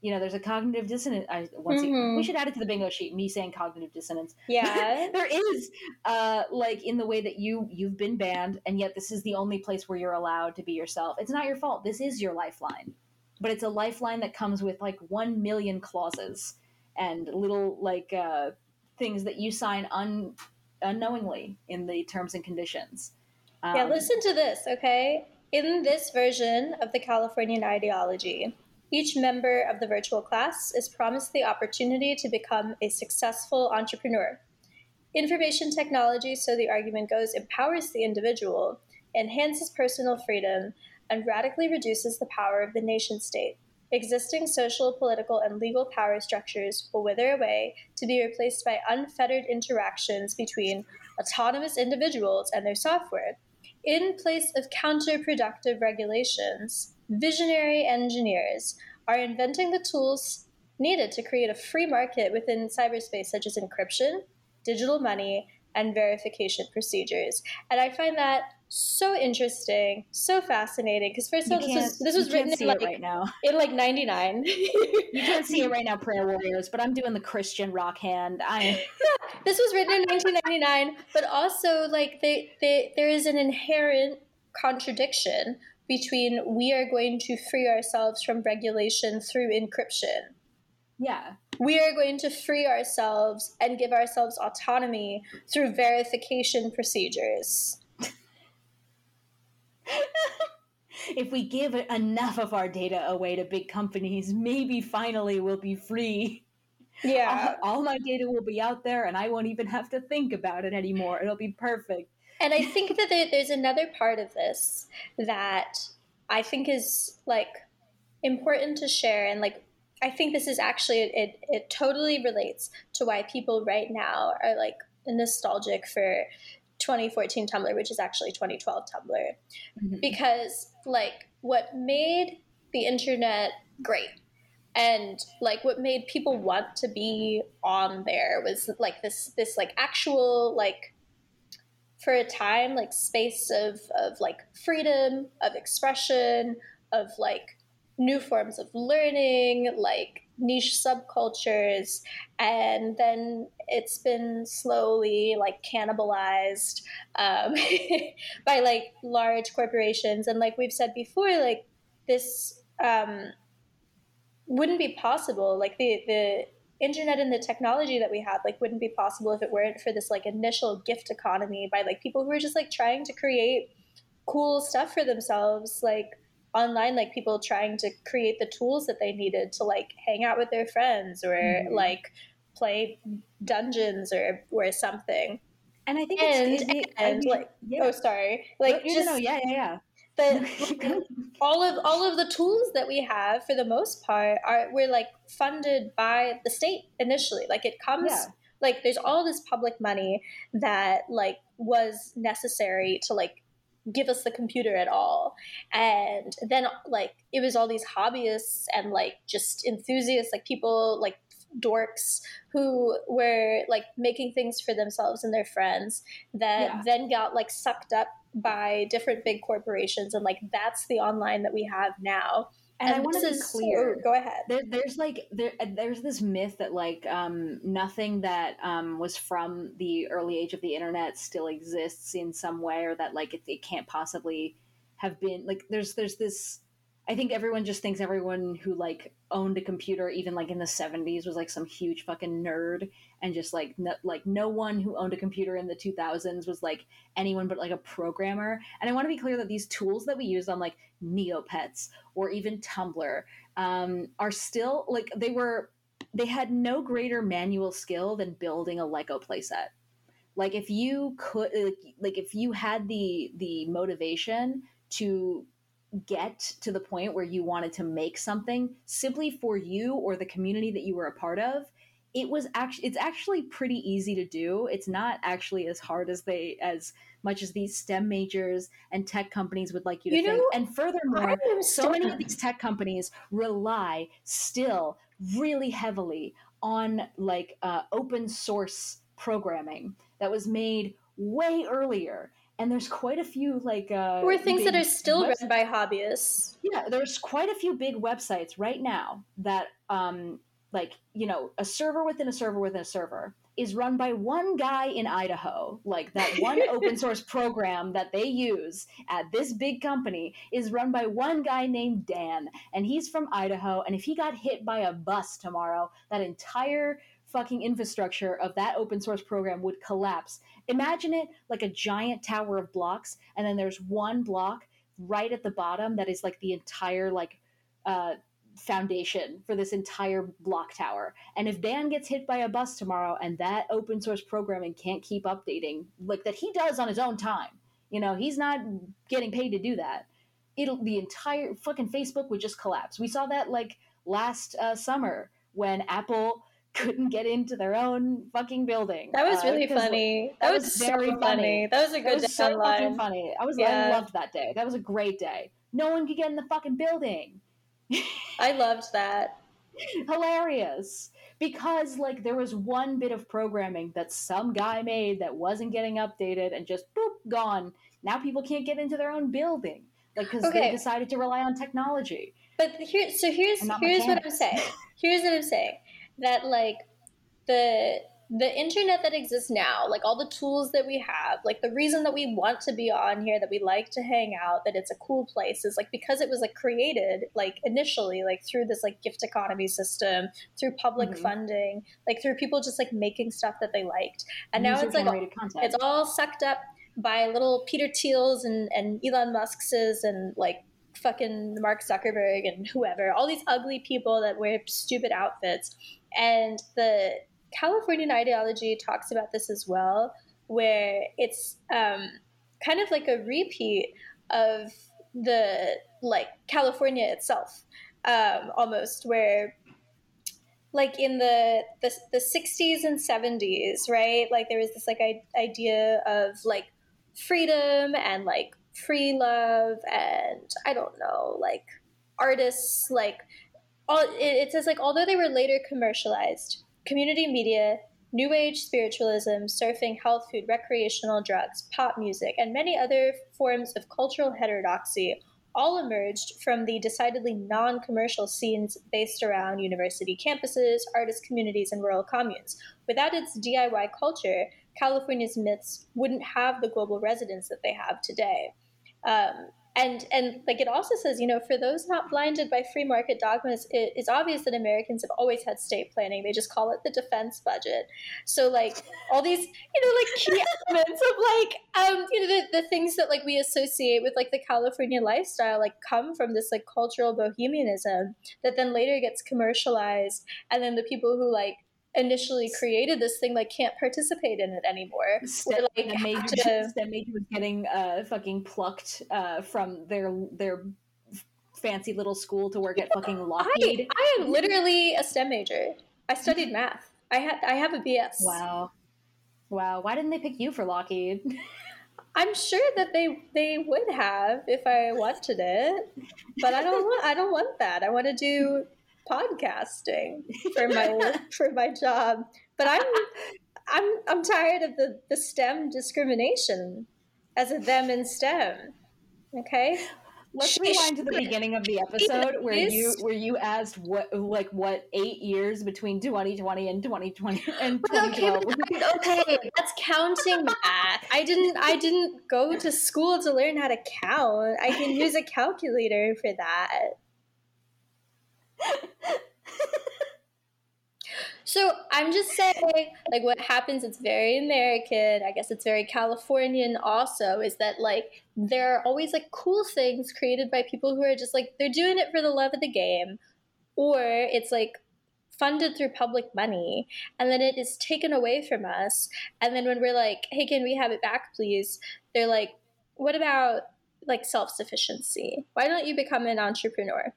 Speaker 5: You know there's a cognitive dissonance I, once
Speaker 6: Mhm.
Speaker 5: we should add it to the bingo sheet me saying cognitive dissonance.
Speaker 6: Yeah.
Speaker 5: there is uh like in the way that you you've been banned and yet this is the only place where you're allowed to be yourself. It's not your fault. This is your lifeline. But it's a lifeline that comes with like 1 million clauses and little like uh things that you sign un unknowingly in the terms and conditions
Speaker 6: Yeah,
Speaker 5: Um,
Speaker 6: listen to this, okay? In this version of the Californian ideology, each member of the virtual class is promised the opportunity to become a successful entrepreneur. Information technology, so the argument goes, empowers the individual, enhances personal freedom, and radically reduces the power of the nation state. Existing social, political, and legal power structures will wither away to be replaced by unfettered interactions between autonomous individuals and their software. In place of counterproductive regulations, visionary engineers are inventing the tools needed to create a free market within cyberspace, such as encryption, digital money, and verification procedures. And I find that so interesting, so fascinating. Because first of all, this was this was written in like
Speaker 5: right now.
Speaker 6: in like '99.
Speaker 5: you can't see it right now prayer warriors but i'm doing the christian rock hand. I
Speaker 6: this was written in 1999 but also like they, they there is an inherent contradiction between we are going to free ourselves from regulation through encryption.
Speaker 5: Yeah.
Speaker 6: We are going to free ourselves and give ourselves autonomy through verification procedures
Speaker 5: if we give enough of our data away to big companies, maybe finally we'll be free.
Speaker 6: yeah
Speaker 5: All, all my data will be out there and I won't even have to think about it anymore. It'll be perfect.
Speaker 6: And I think that there, there's another part of this that I think is like important to share, and like I think this is actually it. It totally relates to why people right now are like nostalgic for 2014 Tumblr, which is actually 2012 Tumblr,
Speaker 5: Mhm.
Speaker 6: because like what made the internet great and like what made people want to be on there was like this this like actual like for a time like space of of like freedom of expression of like new forms of learning like niche subcultures and then it's been slowly like cannibalized um, by like large corporations. And like we've said before like this um, wouldn't be possible like the the internet and the technology that we have like wouldn't be possible if it weren't for this like initial gift economy by like people who are just like trying to create cool stuff for themselves, like online, like people trying to create the tools that they needed to like hang out with their friends or mm-hmm. like play dungeons or or something.
Speaker 5: And I think
Speaker 6: and,
Speaker 5: it's,
Speaker 6: and, and like yeah. oh sorry like
Speaker 5: no,
Speaker 6: just
Speaker 5: no, no, yeah yeah yeah
Speaker 6: but all of all of the tools that we have for the most part are we're like funded by the state initially like it comes yeah. like there's all this public money that like was necessary to like give us the computer at all. And then like it was all these hobbyists and like just enthusiasts like people like dorks who were like making things for themselves and their friends that yeah. then got like sucked up by different big corporations. And like that's the online that we have now
Speaker 5: and, and I want to be clear.
Speaker 6: Oh, go ahead.
Speaker 5: There, there's like there, there's this myth that like um, nothing that um, was from the early age of the internet still exists in some way, or that like it, it can't possibly have been like there's there's this I think everyone just thinks everyone who like owned a computer, even like in the '70s, was like some huge fucking nerd, and just like no, like no one who owned a computer in the 2000s was like anyone but like a programmer. And I want to be clear that these tools that we use on like Neopets or even Tumblr um, are still like they were they had no greater manual skill than building a Lego playset. Like if you could like if you had the the motivation to get to the point where you wanted to make something simply for you or the community that you were a part of it was actually it's actually pretty easy to do. It's not actually as hard as they as much as these stem majors and tech companies would like you to you think. know, and furthermore so many of these tech companies rely still really heavily on like uh, open source programming that was made way earlier and there's quite a few like uh
Speaker 6: or things that are still websites. run by hobbyists
Speaker 5: yeah there's quite a few big websites right now that um like you know a server within a server within a server is run by one guy in idaho like that one open source program that they use at this big company is run by one guy named dan and he's from idaho and if he got hit by a bus tomorrow that entire fucking infrastructure of that open source program would collapse. Imagine it like a giant tower of blocks, and then there's one block right at the bottom that is like the entire like uh, foundation for this entire block tower. And if Dan gets hit by a bus tomorrow and that open source programming can't keep updating, like that he does on his own time, you know, he's not getting paid to do that. It'll the entire fucking Facebook would just collapse. We saw that like last uh, summer when Apple couldn't get into their own fucking building.
Speaker 6: That was really uh, funny. That, that was, was, very so funny. funny. That was a good that was so fucking
Speaker 5: funny. I was yeah. I loved that day. That was a great day. No one could get in the fucking building.
Speaker 6: I loved that.
Speaker 5: Hilarious. Because like there was one bit of programming that some guy made that wasn't getting updated and just boop gone. Now people can't get into their own building. Like because okay. they decided to rely on technology.
Speaker 6: But here so here's here's what I'm saying. Here's what I'm saying that like the the internet that exists now, like all the tools that we have, like the reason that we want to be on here, that we like to hang out, that it's a cool place is like because it was like created like initially like through this like gift economy system, through public mm-hmm. funding, like through people just like making stuff that they liked. And now it's like it's all sucked up by little Peter Thiels and, and Elon Musk's and like fucking Mark Zuckerberg and whoever, all these ugly people that wear stupid outfits and the Californian ideology talks about this as well, where it's um, kind of like a repeat of the like California itself, um, almost where like in the, the the 60s and 70s, right? Like there was this like I- idea of like freedom and like free love and I don't know, like artists like all, it, it says like although they were later commercialized, community media, new age spiritualism, surfing, health food, recreational drugs, pop music, and many other forms of cultural heterodoxy all emerged from the decidedly non commercial scenes based around university campuses, artist communities, and rural communes. Without its DIY culture, California's myths wouldn't have the global resonance that they have today. Um, and and like it also says you know for those not blinded by free market dogmas it is obvious that americans have always had state planning. They just call it the defense budget. So like all these you know like key elements of like um you know the, the things that like we associate with like the california lifestyle like come from this like cultural bohemianism that then later gets commercialized. And then the people who like initially created this thing like can't participate in it anymore.
Speaker 5: Stem,
Speaker 6: Or, like,
Speaker 5: the major,
Speaker 6: have to-
Speaker 5: STEM major was getting uh, fucking plucked uh, from their their fancy little school to work at fucking
Speaker 6: I,
Speaker 5: Lockheed.
Speaker 6: I am literally a STEM major. I studied math. I had I have a BS.
Speaker 5: Wow, wow. Why didn't they pick you for Lockheed?
Speaker 6: I'm sure that they they would have if I wanted it, but I don't want I don't want that. I want to do podcasting for my for my job. But I'm I'm I'm tired of the the STEM discrimination as a them in STEM. Okay.
Speaker 5: Let's
Speaker 6: Sh-
Speaker 5: rewind to the beginning of the episode where you where you asked what like what eight years between 2020 and 2020 and
Speaker 6: Okay,
Speaker 5: 2012.
Speaker 6: but- okay, that's counting math. I didn't I didn't go to school to learn how to count. I can use a calculator for that. So I'm just saying, like, what happens, it's very American. I guess it's very Californian also, is that, like, there are always, like, cool things created by people who are just, like, they're doing it for the love of the game. Or it's, like, funded through public money. And then it is taken away from us. And then when we're like, hey, can we have it back, please? They're like, what about, like, self sufficiency? Why don't you become an entrepreneur?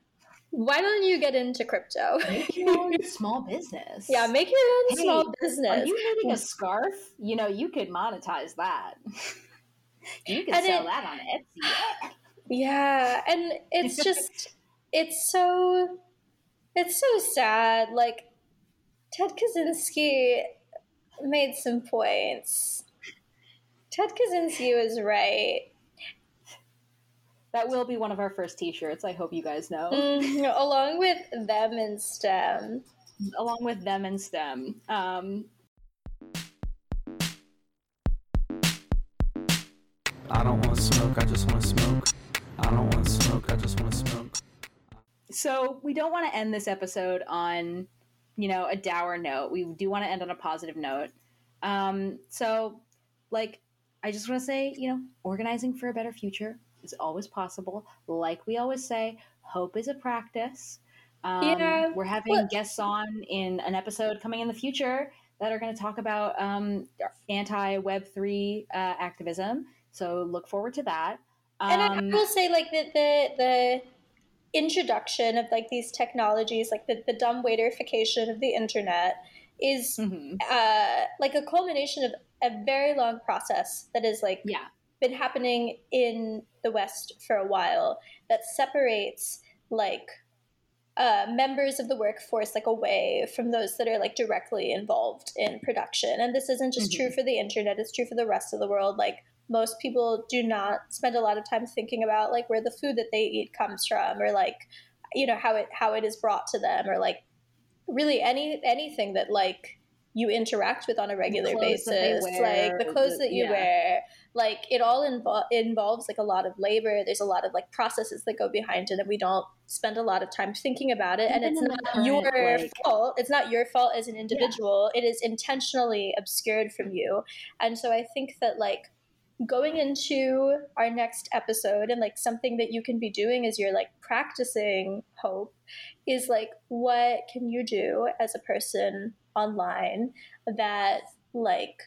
Speaker 6: Why don't you get into crypto?
Speaker 5: Make your own small business.
Speaker 6: Yeah, make your own
Speaker 5: Hey,
Speaker 6: small
Speaker 5: Are
Speaker 6: business.
Speaker 5: you knitting a mm. scarf? You know, you could monetize that. you could
Speaker 6: And
Speaker 5: sell
Speaker 6: it-
Speaker 5: that on Etsy.
Speaker 6: yeah, and it's just it's so it's so sad. Like Ted Kaczynski made some points. Ted Kaczynski was right.
Speaker 5: That will be one of our first T-shirts. I hope you guys know,
Speaker 6: Mhm, along with them in STEM.
Speaker 5: along with them and STEM. Um,
Speaker 4: I don't want to smoke, I just want to smoke. I don't want to smoke, I just want to smoke.
Speaker 5: so we don't want to end this episode on, you know, a dour note. We do want to end on a positive note. Um, so, like, I just want to say, you know, organizing for a better future is always possible. Like we always say, hope is a practice. Um,
Speaker 6: Yeah,
Speaker 5: we're having
Speaker 6: well-
Speaker 5: guests on in an episode coming in the future that are going to talk about um, anti Web three uh, activism. So look forward to that.
Speaker 6: And I
Speaker 5: Um,
Speaker 6: will say, like the the the introduction of like these technologies, like the the dumb waitification of the internet, is
Speaker 5: mhm.
Speaker 6: uh, like a culmination of a very long process that is like
Speaker 5: Yeah.
Speaker 6: Been happening in the West for a while that separates like uh, members of the workforce like away from those that are like directly involved in production. And this isn't just
Speaker 5: Mhm.
Speaker 6: true for the internet; it's true for the rest of the world. Like most people do not spend a lot of time thinking about like where the food that they eat comes from, or like you know how it how it is brought to them, or like really any anything that like you interact with on a regular
Speaker 5: clothes that they
Speaker 6: basis
Speaker 5: wear,
Speaker 6: like the clothes
Speaker 5: the-
Speaker 6: that you
Speaker 5: yeah.
Speaker 6: wear like it all invo- involves like a lot of labor there's a lot of like processes that go behind it and we don't spend a lot of time thinking about it and it's not
Speaker 5: current,
Speaker 6: your
Speaker 5: like-
Speaker 6: fault it's not your fault as an individual it is intentionally obscured from you and so i think that like going into our next episode and like something that you can be doing as you're like practicing hope is like what can you do as a person online that like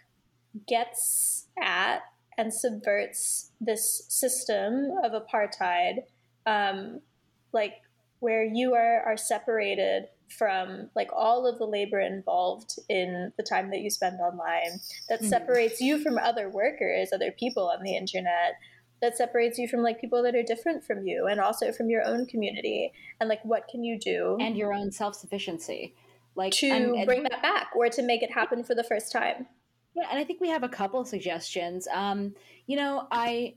Speaker 6: gets at and subverts this system of apartheid um, like where you are are separated from like all of the labor involved in the time that you spend online that
Speaker 5: Mhm.
Speaker 6: separates you from other workers other people on the internet that separates you from like people that are different from you and also from your own community. And like what can you do?
Speaker 5: And your own self sufficiency, like
Speaker 6: to
Speaker 5: and- and-
Speaker 6: bring that back or to make it happen for the first time
Speaker 5: Yeah, and I think we have a couple of suggestions. Um, you know, I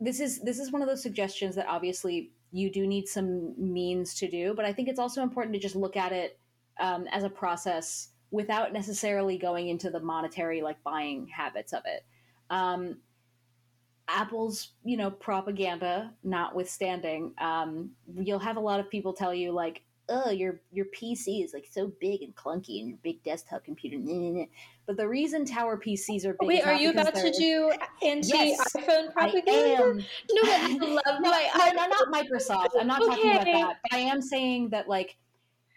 Speaker 5: this is this is one of those suggestions that obviously you do need some means to do, but I think it's also important to just look at it um, as a process without necessarily going into the monetary like buying habits of it. Um, Apple's, you know, propaganda notwithstanding, um, you'll have a lot of people tell you like, "Oh, your your PC is like so big and clunky, and your big desktop computer." nah, nah, nah." But the reason tower PCs are big.
Speaker 6: Wait, are you about to do anti
Speaker 5: Yes,
Speaker 6: iPhone
Speaker 5: I
Speaker 6: propaganda?
Speaker 5: am.
Speaker 6: No, I love
Speaker 5: no,
Speaker 6: my
Speaker 5: no, no, not Microsoft. I'm not talking about that. But I am saying that like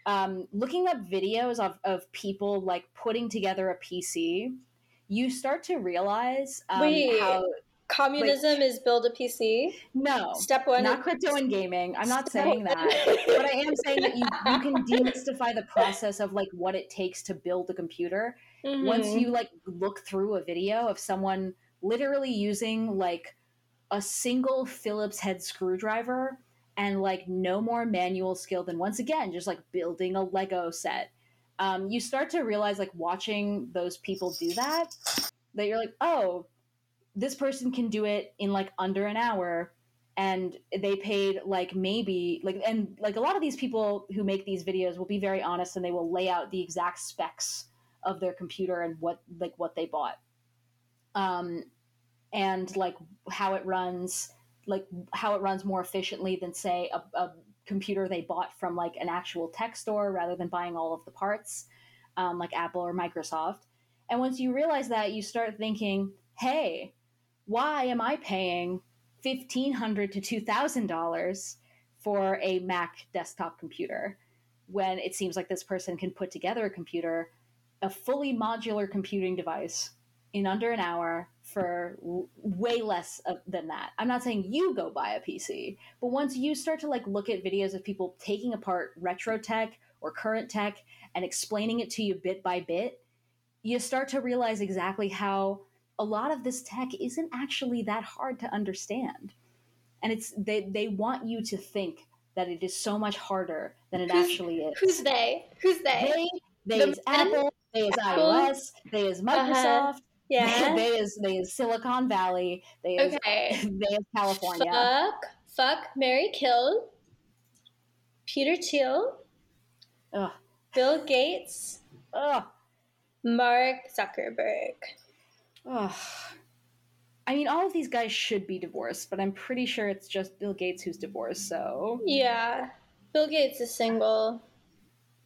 Speaker 5: um, looking up videos of, of people like putting together a PC, you start to realize um, how
Speaker 6: Communism is build a PC.
Speaker 5: no,
Speaker 6: Step one.
Speaker 5: not crypto and gaming. I'm not saying that, but I am saying that you, you can demystify the process of like what it takes to build a computer once
Speaker 6: Mhm.
Speaker 5: you like look through a video of someone literally using like a single Phillips head screwdriver and like no more manual skill than once again just like building a Lego set. Um, you start to realize like watching those people do that that you're like, oh, this person can do it in like under an hour and they paid like maybe like and like a lot of these people who make these videos will be very honest and they will lay out the exact specs of their computer and what like what they bought. Um and like how it runs like how it runs more efficiently than say a, a computer they bought from like an actual tech store rather than buying all of the parts um, like apple or microsoft. And once you realize that you start thinking hey why am i paying $1500 to $2000 for a mac desktop computer when it seems like this person can put together a computer a fully modular computing device in under an hour for w- way less of, than that. I'm not saying you go buy a PC, but once you start to like look at videos of people taking apart retro tech or current tech and explaining it to you bit by bit, you start to realize exactly how a lot of this tech isn't actually that hard to understand. And it's they they want you to think that it is so much harder than it
Speaker 6: Who's-
Speaker 5: actually is.
Speaker 6: Who's they? Who's they?
Speaker 5: They, they
Speaker 6: The
Speaker 5: is
Speaker 6: men?
Speaker 5: Apple, they is
Speaker 6: Apple?
Speaker 5: iOS, they is uh-huh. Microsoft,
Speaker 6: yeah.
Speaker 5: they is they is Silicon Valley, they is
Speaker 6: Okay.
Speaker 5: they is California.
Speaker 6: Fuck. Fuck. Mary Kill. Peter Thiel.
Speaker 5: Ugh,
Speaker 6: Bill Gates.
Speaker 5: ugh,
Speaker 6: Mark Zuckerberg.
Speaker 5: Ugh. I mean, all of these guys should be divorced, but I'm pretty sure it's just Bill Gates who's divorced. So,
Speaker 6: Yeah. Bill Gates is single.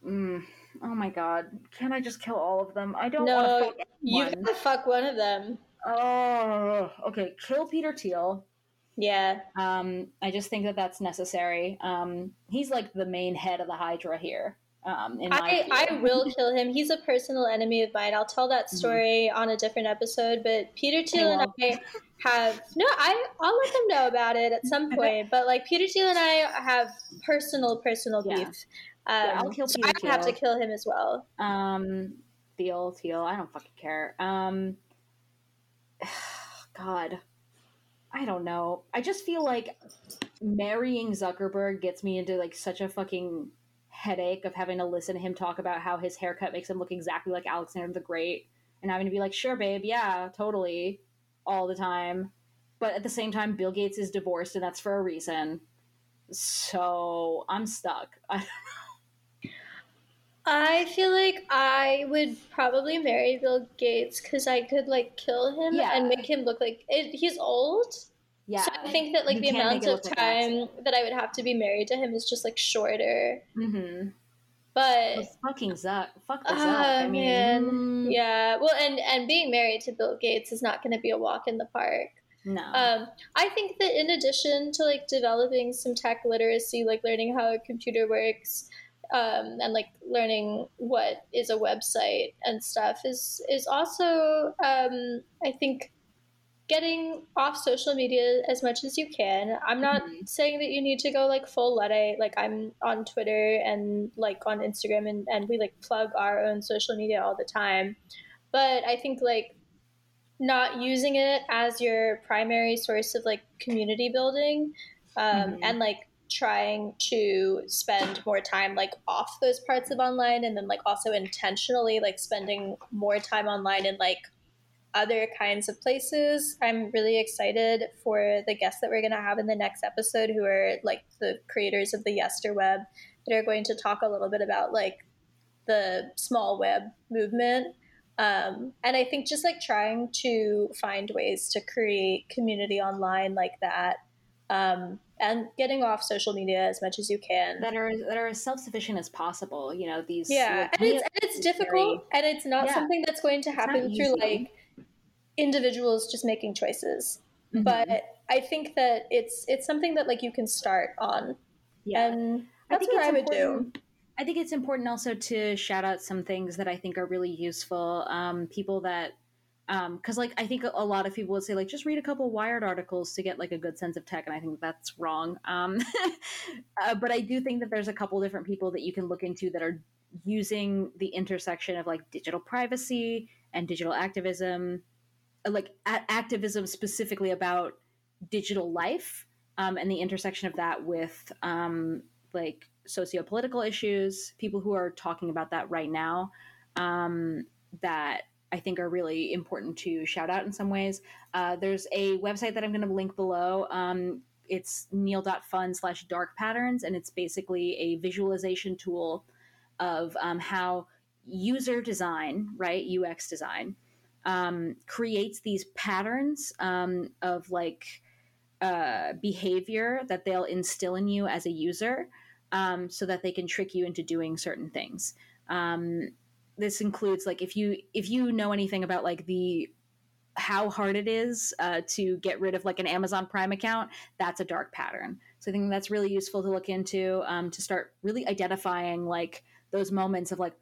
Speaker 5: mm, oh my god, can I just kill all of them? I don't
Speaker 6: No,
Speaker 5: want to fuck
Speaker 6: You
Speaker 5: one.
Speaker 6: gotta fuck one of them.
Speaker 5: Oh, okay. Kill Peter Thiel.
Speaker 6: Yeah.
Speaker 5: Um, I just think that that's necessary. Um, he's like the main head of the Hydra here. Um, in
Speaker 6: I. I will kill him. He's a personal enemy of mine. I'll tell that
Speaker 5: Mm-hmm.
Speaker 6: story on a different episode. But Peter Thiel and I have no. I I'll let them know about it at some point. But like Peter Thiel and I have personal personal
Speaker 5: Yeah.
Speaker 6: beef. Um,
Speaker 5: Yeah, I'll kill
Speaker 6: so
Speaker 5: Peter
Speaker 6: I have to kill him as well.
Speaker 5: Um, Thiel, Thiel. I don't fucking care. Um, God, I don't know. I just feel like marrying Zuckerberg gets me into like such a fucking headache of having to listen to him talk about how his haircut makes him look exactly like Alexander the Great, and having to be like, "Sure, babe, yeah, totally," all the time. But at the same time, Bill Gates is divorced, and that's for a reason. So I'm stuck. I don't know.
Speaker 6: I feel like I would probably marry Bill Gates because I could like kill him
Speaker 5: Yeah.
Speaker 6: and make him look like it, he's old.
Speaker 5: Yeah.
Speaker 6: So I think that like
Speaker 5: You
Speaker 6: the amount of
Speaker 5: look like
Speaker 6: time that I would have to be married to him is just like shorter.
Speaker 5: Mm-hmm.
Speaker 6: But
Speaker 5: Well, fucking Zuck. Fuck the Zuck.
Speaker 6: Ah,
Speaker 5: I mean,
Speaker 6: man. yeah, well, and and being married to Bill Gates is not going to be a walk in the park.
Speaker 5: no.
Speaker 6: Um, I think that in addition to like developing some tech literacy, like learning how a computer works, um, and like learning what is a website and stuff, is is also um, I think getting off social media as much as you can. I'm not
Speaker 5: Mhm.
Speaker 6: saying that you need to go like full Luddite. Like I'm on Twitter and like on Instagram and, and we like plug our own social media all the time. But I think like not using it as your primary source of like community building um,
Speaker 5: Mhm.
Speaker 6: and like trying to spend more time like off those parts of online and then like also intentionally like spending more time online and like other kinds of places. I'm really excited for the guests that we're going to have in the next episode who are like the creators of the Yesterweb that are going to talk a little bit about like the small web movement Um, and I think just like trying to find ways to create community online like that, um, and getting off social media as much as you can.
Speaker 5: that are that are as self sufficient as possible. You know these.
Speaker 6: yeah,
Speaker 5: like,
Speaker 6: and it's and it's difficult, and it's not
Speaker 5: Yeah.
Speaker 6: something that's going to happen through
Speaker 5: easy.
Speaker 6: like individuals just making choices.
Speaker 5: Mhm.
Speaker 6: But I think that it's it's something that like you can start on,
Speaker 5: yeah.
Speaker 6: and
Speaker 5: I
Speaker 6: that's
Speaker 5: think
Speaker 6: what
Speaker 5: it's
Speaker 6: I would do.
Speaker 5: important- I think it's important also to shout out some things that I think are really useful. Um, people that, because like I think a lot of people would say like just read a couple Wired articles to get like a good sense of tech, and I think that's wrong. Um, uh, but I do think that there's a couple different people that you can look into that are using the intersection of like digital privacy and digital activism, like activism specifically about digital life um, and the intersection of that with um, like socio-political issues people who are talking about that right now um, that i think are really important to shout out in some ways. Uh, there's a website that i'm going to link below um, it's neal.fun slash dark patterns and it's basically a visualization tool of um, how user design right ux design um, creates these patterns um, of like uh, behavior that they'll instill in you as a user um, so that they can trick you into doing certain things. Um, this includes like if you if you know anything about like the how hard it is uh, to get rid of like an amazon prime account that's a dark pattern. So i think that's really useful to look into um, to start really identifying like those moments of like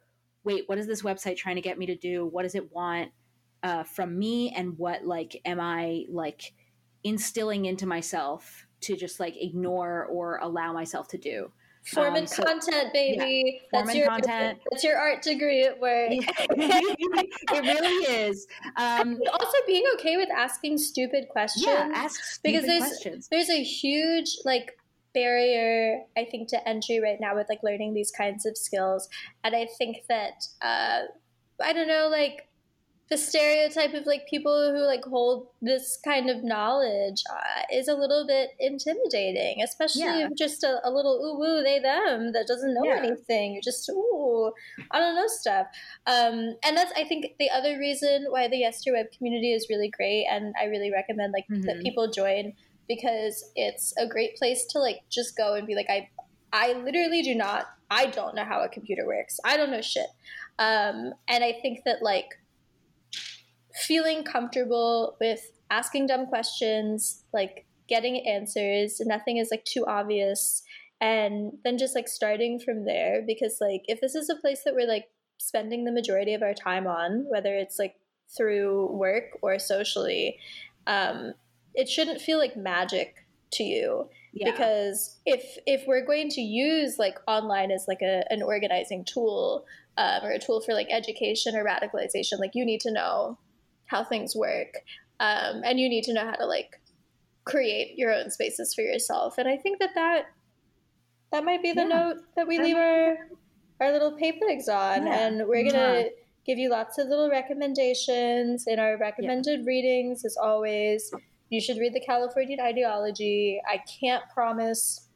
Speaker 5: wait what is this website trying to get me to do? What does it want uh, from me and what like am i like instilling into myself to just like ignore or allow myself to do
Speaker 6: Form
Speaker 5: Um,
Speaker 6: and
Speaker 5: so-
Speaker 6: content, baby.
Speaker 5: Form
Speaker 6: that's
Speaker 5: and
Speaker 6: your
Speaker 5: content.
Speaker 6: That's your art degree at work.
Speaker 5: it really is um,
Speaker 6: also, being okay with asking stupid questions.
Speaker 5: yeah ask
Speaker 6: because
Speaker 5: stupid
Speaker 6: there's
Speaker 5: questions
Speaker 6: there's a huge like barrier I think to entry right now with like learning these kinds of skills, and I think that uh, I don't know like the stereotype of like people who like hold this kind of knowledge uh, is a little bit intimidating, especially
Speaker 5: Yeah.
Speaker 6: if just a, a little ooh woo they them that doesn't know
Speaker 5: Yeah.
Speaker 6: anything. You're just ooh I don't know stuff. Um, and that's I think the other reason why the Yesterweb community is really great, and I really recommend like that
Speaker 5: Mhm.
Speaker 6: people join because it's a great place to like just go and be like I I literally do not I don't know how a computer works. I don't know shit. Um, and I think that like feeling comfortable with asking dumb questions, like getting answers, nothing is like too obvious, and then just like starting from there. Because like if this is a place that we're like spending the majority of our time on, whether it's like through work or socially, um, it shouldn't feel like magic to you
Speaker 5: yeah.
Speaker 6: because if if we're going to use like online as like a, an organizing tool um, or a tool for like education or radicalization like you need to know how things work um, and you need to know how to like create your own spaces for yourself and i think that that that might be the
Speaker 5: Yeah.
Speaker 6: note that we leave our our little papigs on
Speaker 5: Yeah.
Speaker 6: and we're gonna
Speaker 5: Yeah.
Speaker 6: give you lots of little recommendations in our recommended readings as always you should read the Californian ideology. I can't promise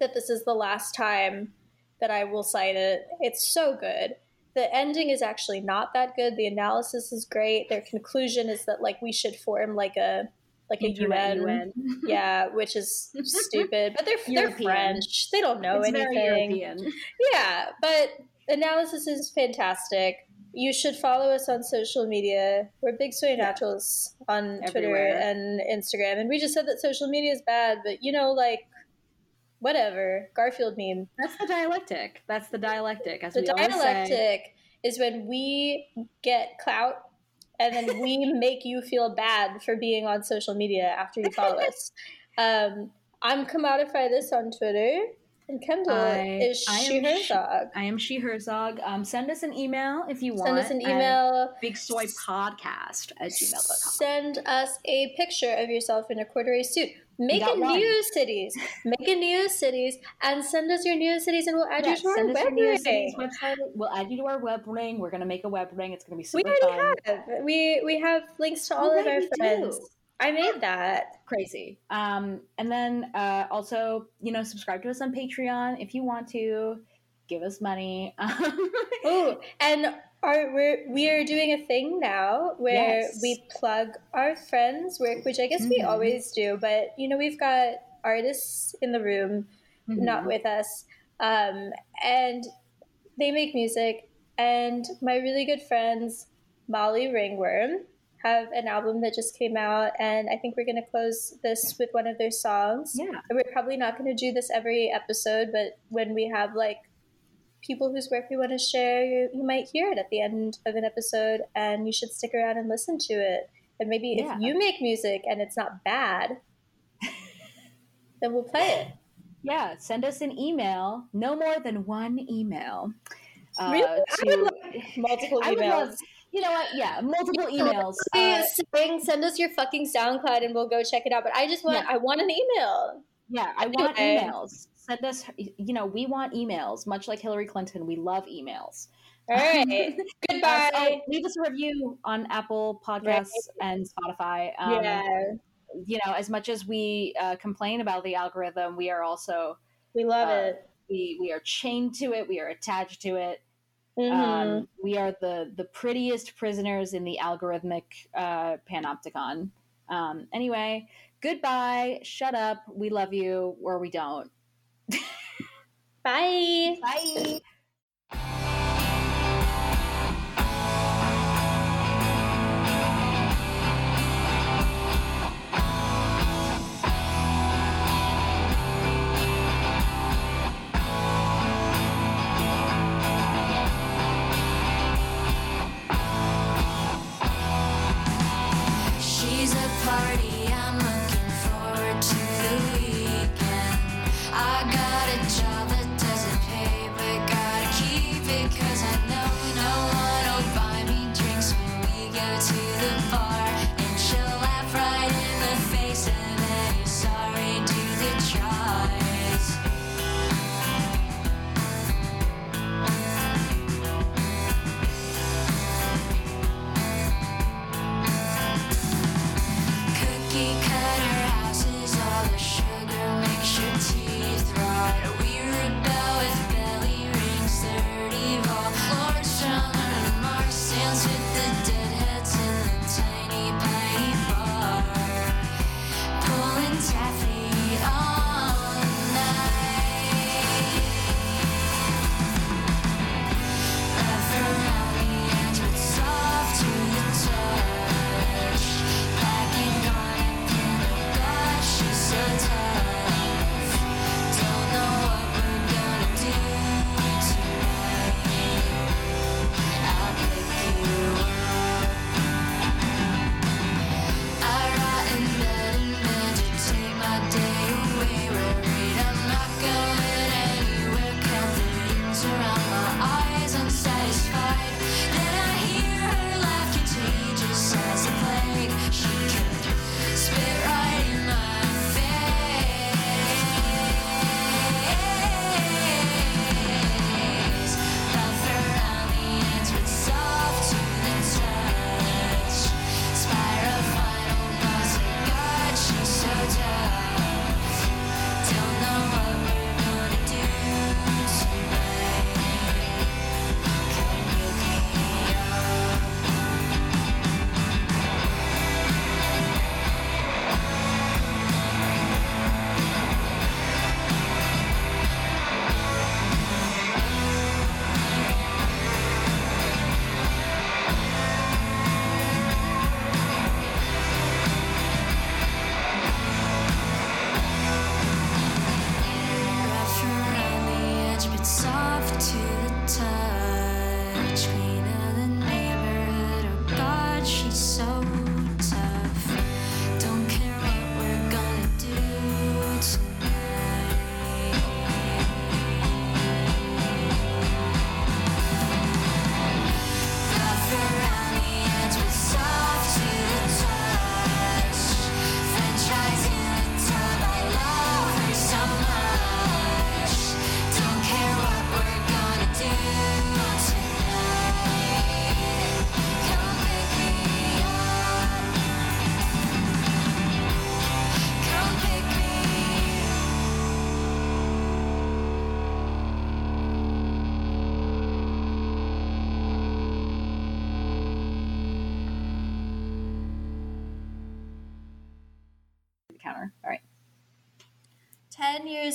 Speaker 6: that this is the last time that I will cite it. It's so good. The ending is actually not that good. The analysis is great. Their conclusion is that like we should form like a like a UN,
Speaker 5: UN.
Speaker 6: yeah, which is stupid. But they're they're French. They don't know
Speaker 5: it's
Speaker 6: anything. Yeah, but analysis is fantastic. You should follow us on social media. We're big soy naturals on Twitter and Instagram. And we just said that social media is bad, but you know, like, whatever. Garfield meme.
Speaker 5: That's the dialectic. That's the dialectic. As
Speaker 6: The
Speaker 5: we always say.
Speaker 6: dialectic is when we get clout and then we make you feel bad for being on social media after you follow us. Um, I'm commodify this on Twitter, and Kendall
Speaker 5: I-
Speaker 6: is
Speaker 5: I
Speaker 6: she
Speaker 5: am
Speaker 6: her.
Speaker 5: I am She Herzog. Um, send us an email if you want.
Speaker 6: Send us an email.
Speaker 5: Big Soy Podcast at gmail.com.
Speaker 6: Send us a picture of yourself in a corduroy suit. Make a
Speaker 5: one.
Speaker 6: Cities. Make a Neocities and send us your Neocities and we'll add
Speaker 5: Yeah,
Speaker 6: you to our
Speaker 5: your
Speaker 6: web ring.
Speaker 5: website. We'll add you to our web ring. We're gonna make a web ring. It's gonna be super We
Speaker 6: already
Speaker 5: fun.
Speaker 6: have. We we have links to all
Speaker 5: Oh,
Speaker 6: of
Speaker 5: right,
Speaker 6: our friends.
Speaker 5: do.
Speaker 6: I made that.
Speaker 5: Crazy. Um, and then uh, also, you know, subscribe to us on Patreon if you want to. Give us money.
Speaker 6: Ooh, and our, we're we are doing a thing now where
Speaker 5: Yes.
Speaker 6: we plug our friends' work, which I guess we
Speaker 5: Mhm.
Speaker 6: always do. But you know, we've got artists in the room, not
Speaker 5: Mhm.
Speaker 6: with us, um, and they make music. And my really good friends, Molly Ringworm, have an album that just came out, and I think we're going to close this with one of their songs.
Speaker 5: Yeah.
Speaker 6: We're probably not going to do this every episode, but when we have like people whose work we want to share, you, you might hear it at the end of an episode, and you should stick around and listen to it. And maybe
Speaker 5: Yeah.
Speaker 6: if you make music and it's not bad, then we'll play it.
Speaker 5: Yeah, send us an email. No more than one email. Uh,
Speaker 6: Really?
Speaker 5: To-
Speaker 6: Multiple
Speaker 5: I would
Speaker 6: emails.
Speaker 5: love- you know what? Yeah, multiple emails.
Speaker 6: Please
Speaker 5: Uh,
Speaker 6: send us your fucking SoundCloud and we'll go check it out. But I just want,
Speaker 5: Yeah.
Speaker 6: I want an email.
Speaker 5: yeah, I want emails. Send us. You know, we want emails. Much like Hillary Clinton, we love emails.
Speaker 6: All right. Goodbye.
Speaker 5: so leave us a review on Apple Podcasts and Spotify. Um,
Speaker 6: yeah,
Speaker 5: You know, as much as we uh, complain about the algorithm, we are also
Speaker 6: we love
Speaker 5: uh,
Speaker 6: it.
Speaker 5: we we are chained to it. We are attached to it.
Speaker 6: Mhm.
Speaker 5: Um, we are the the prettiest prisoners in the algorithmic uh, panopticon. Um, anyway, goodbye. Shut up. We love you, or we don't.
Speaker 6: Bye.
Speaker 5: Bye.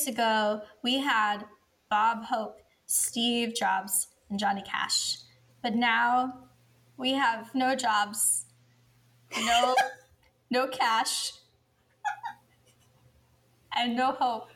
Speaker 6: Years ago, we had Bob Hope, Steve Jobs, and Johnny Cash. But now we have no jobs, no no cash, and no hope.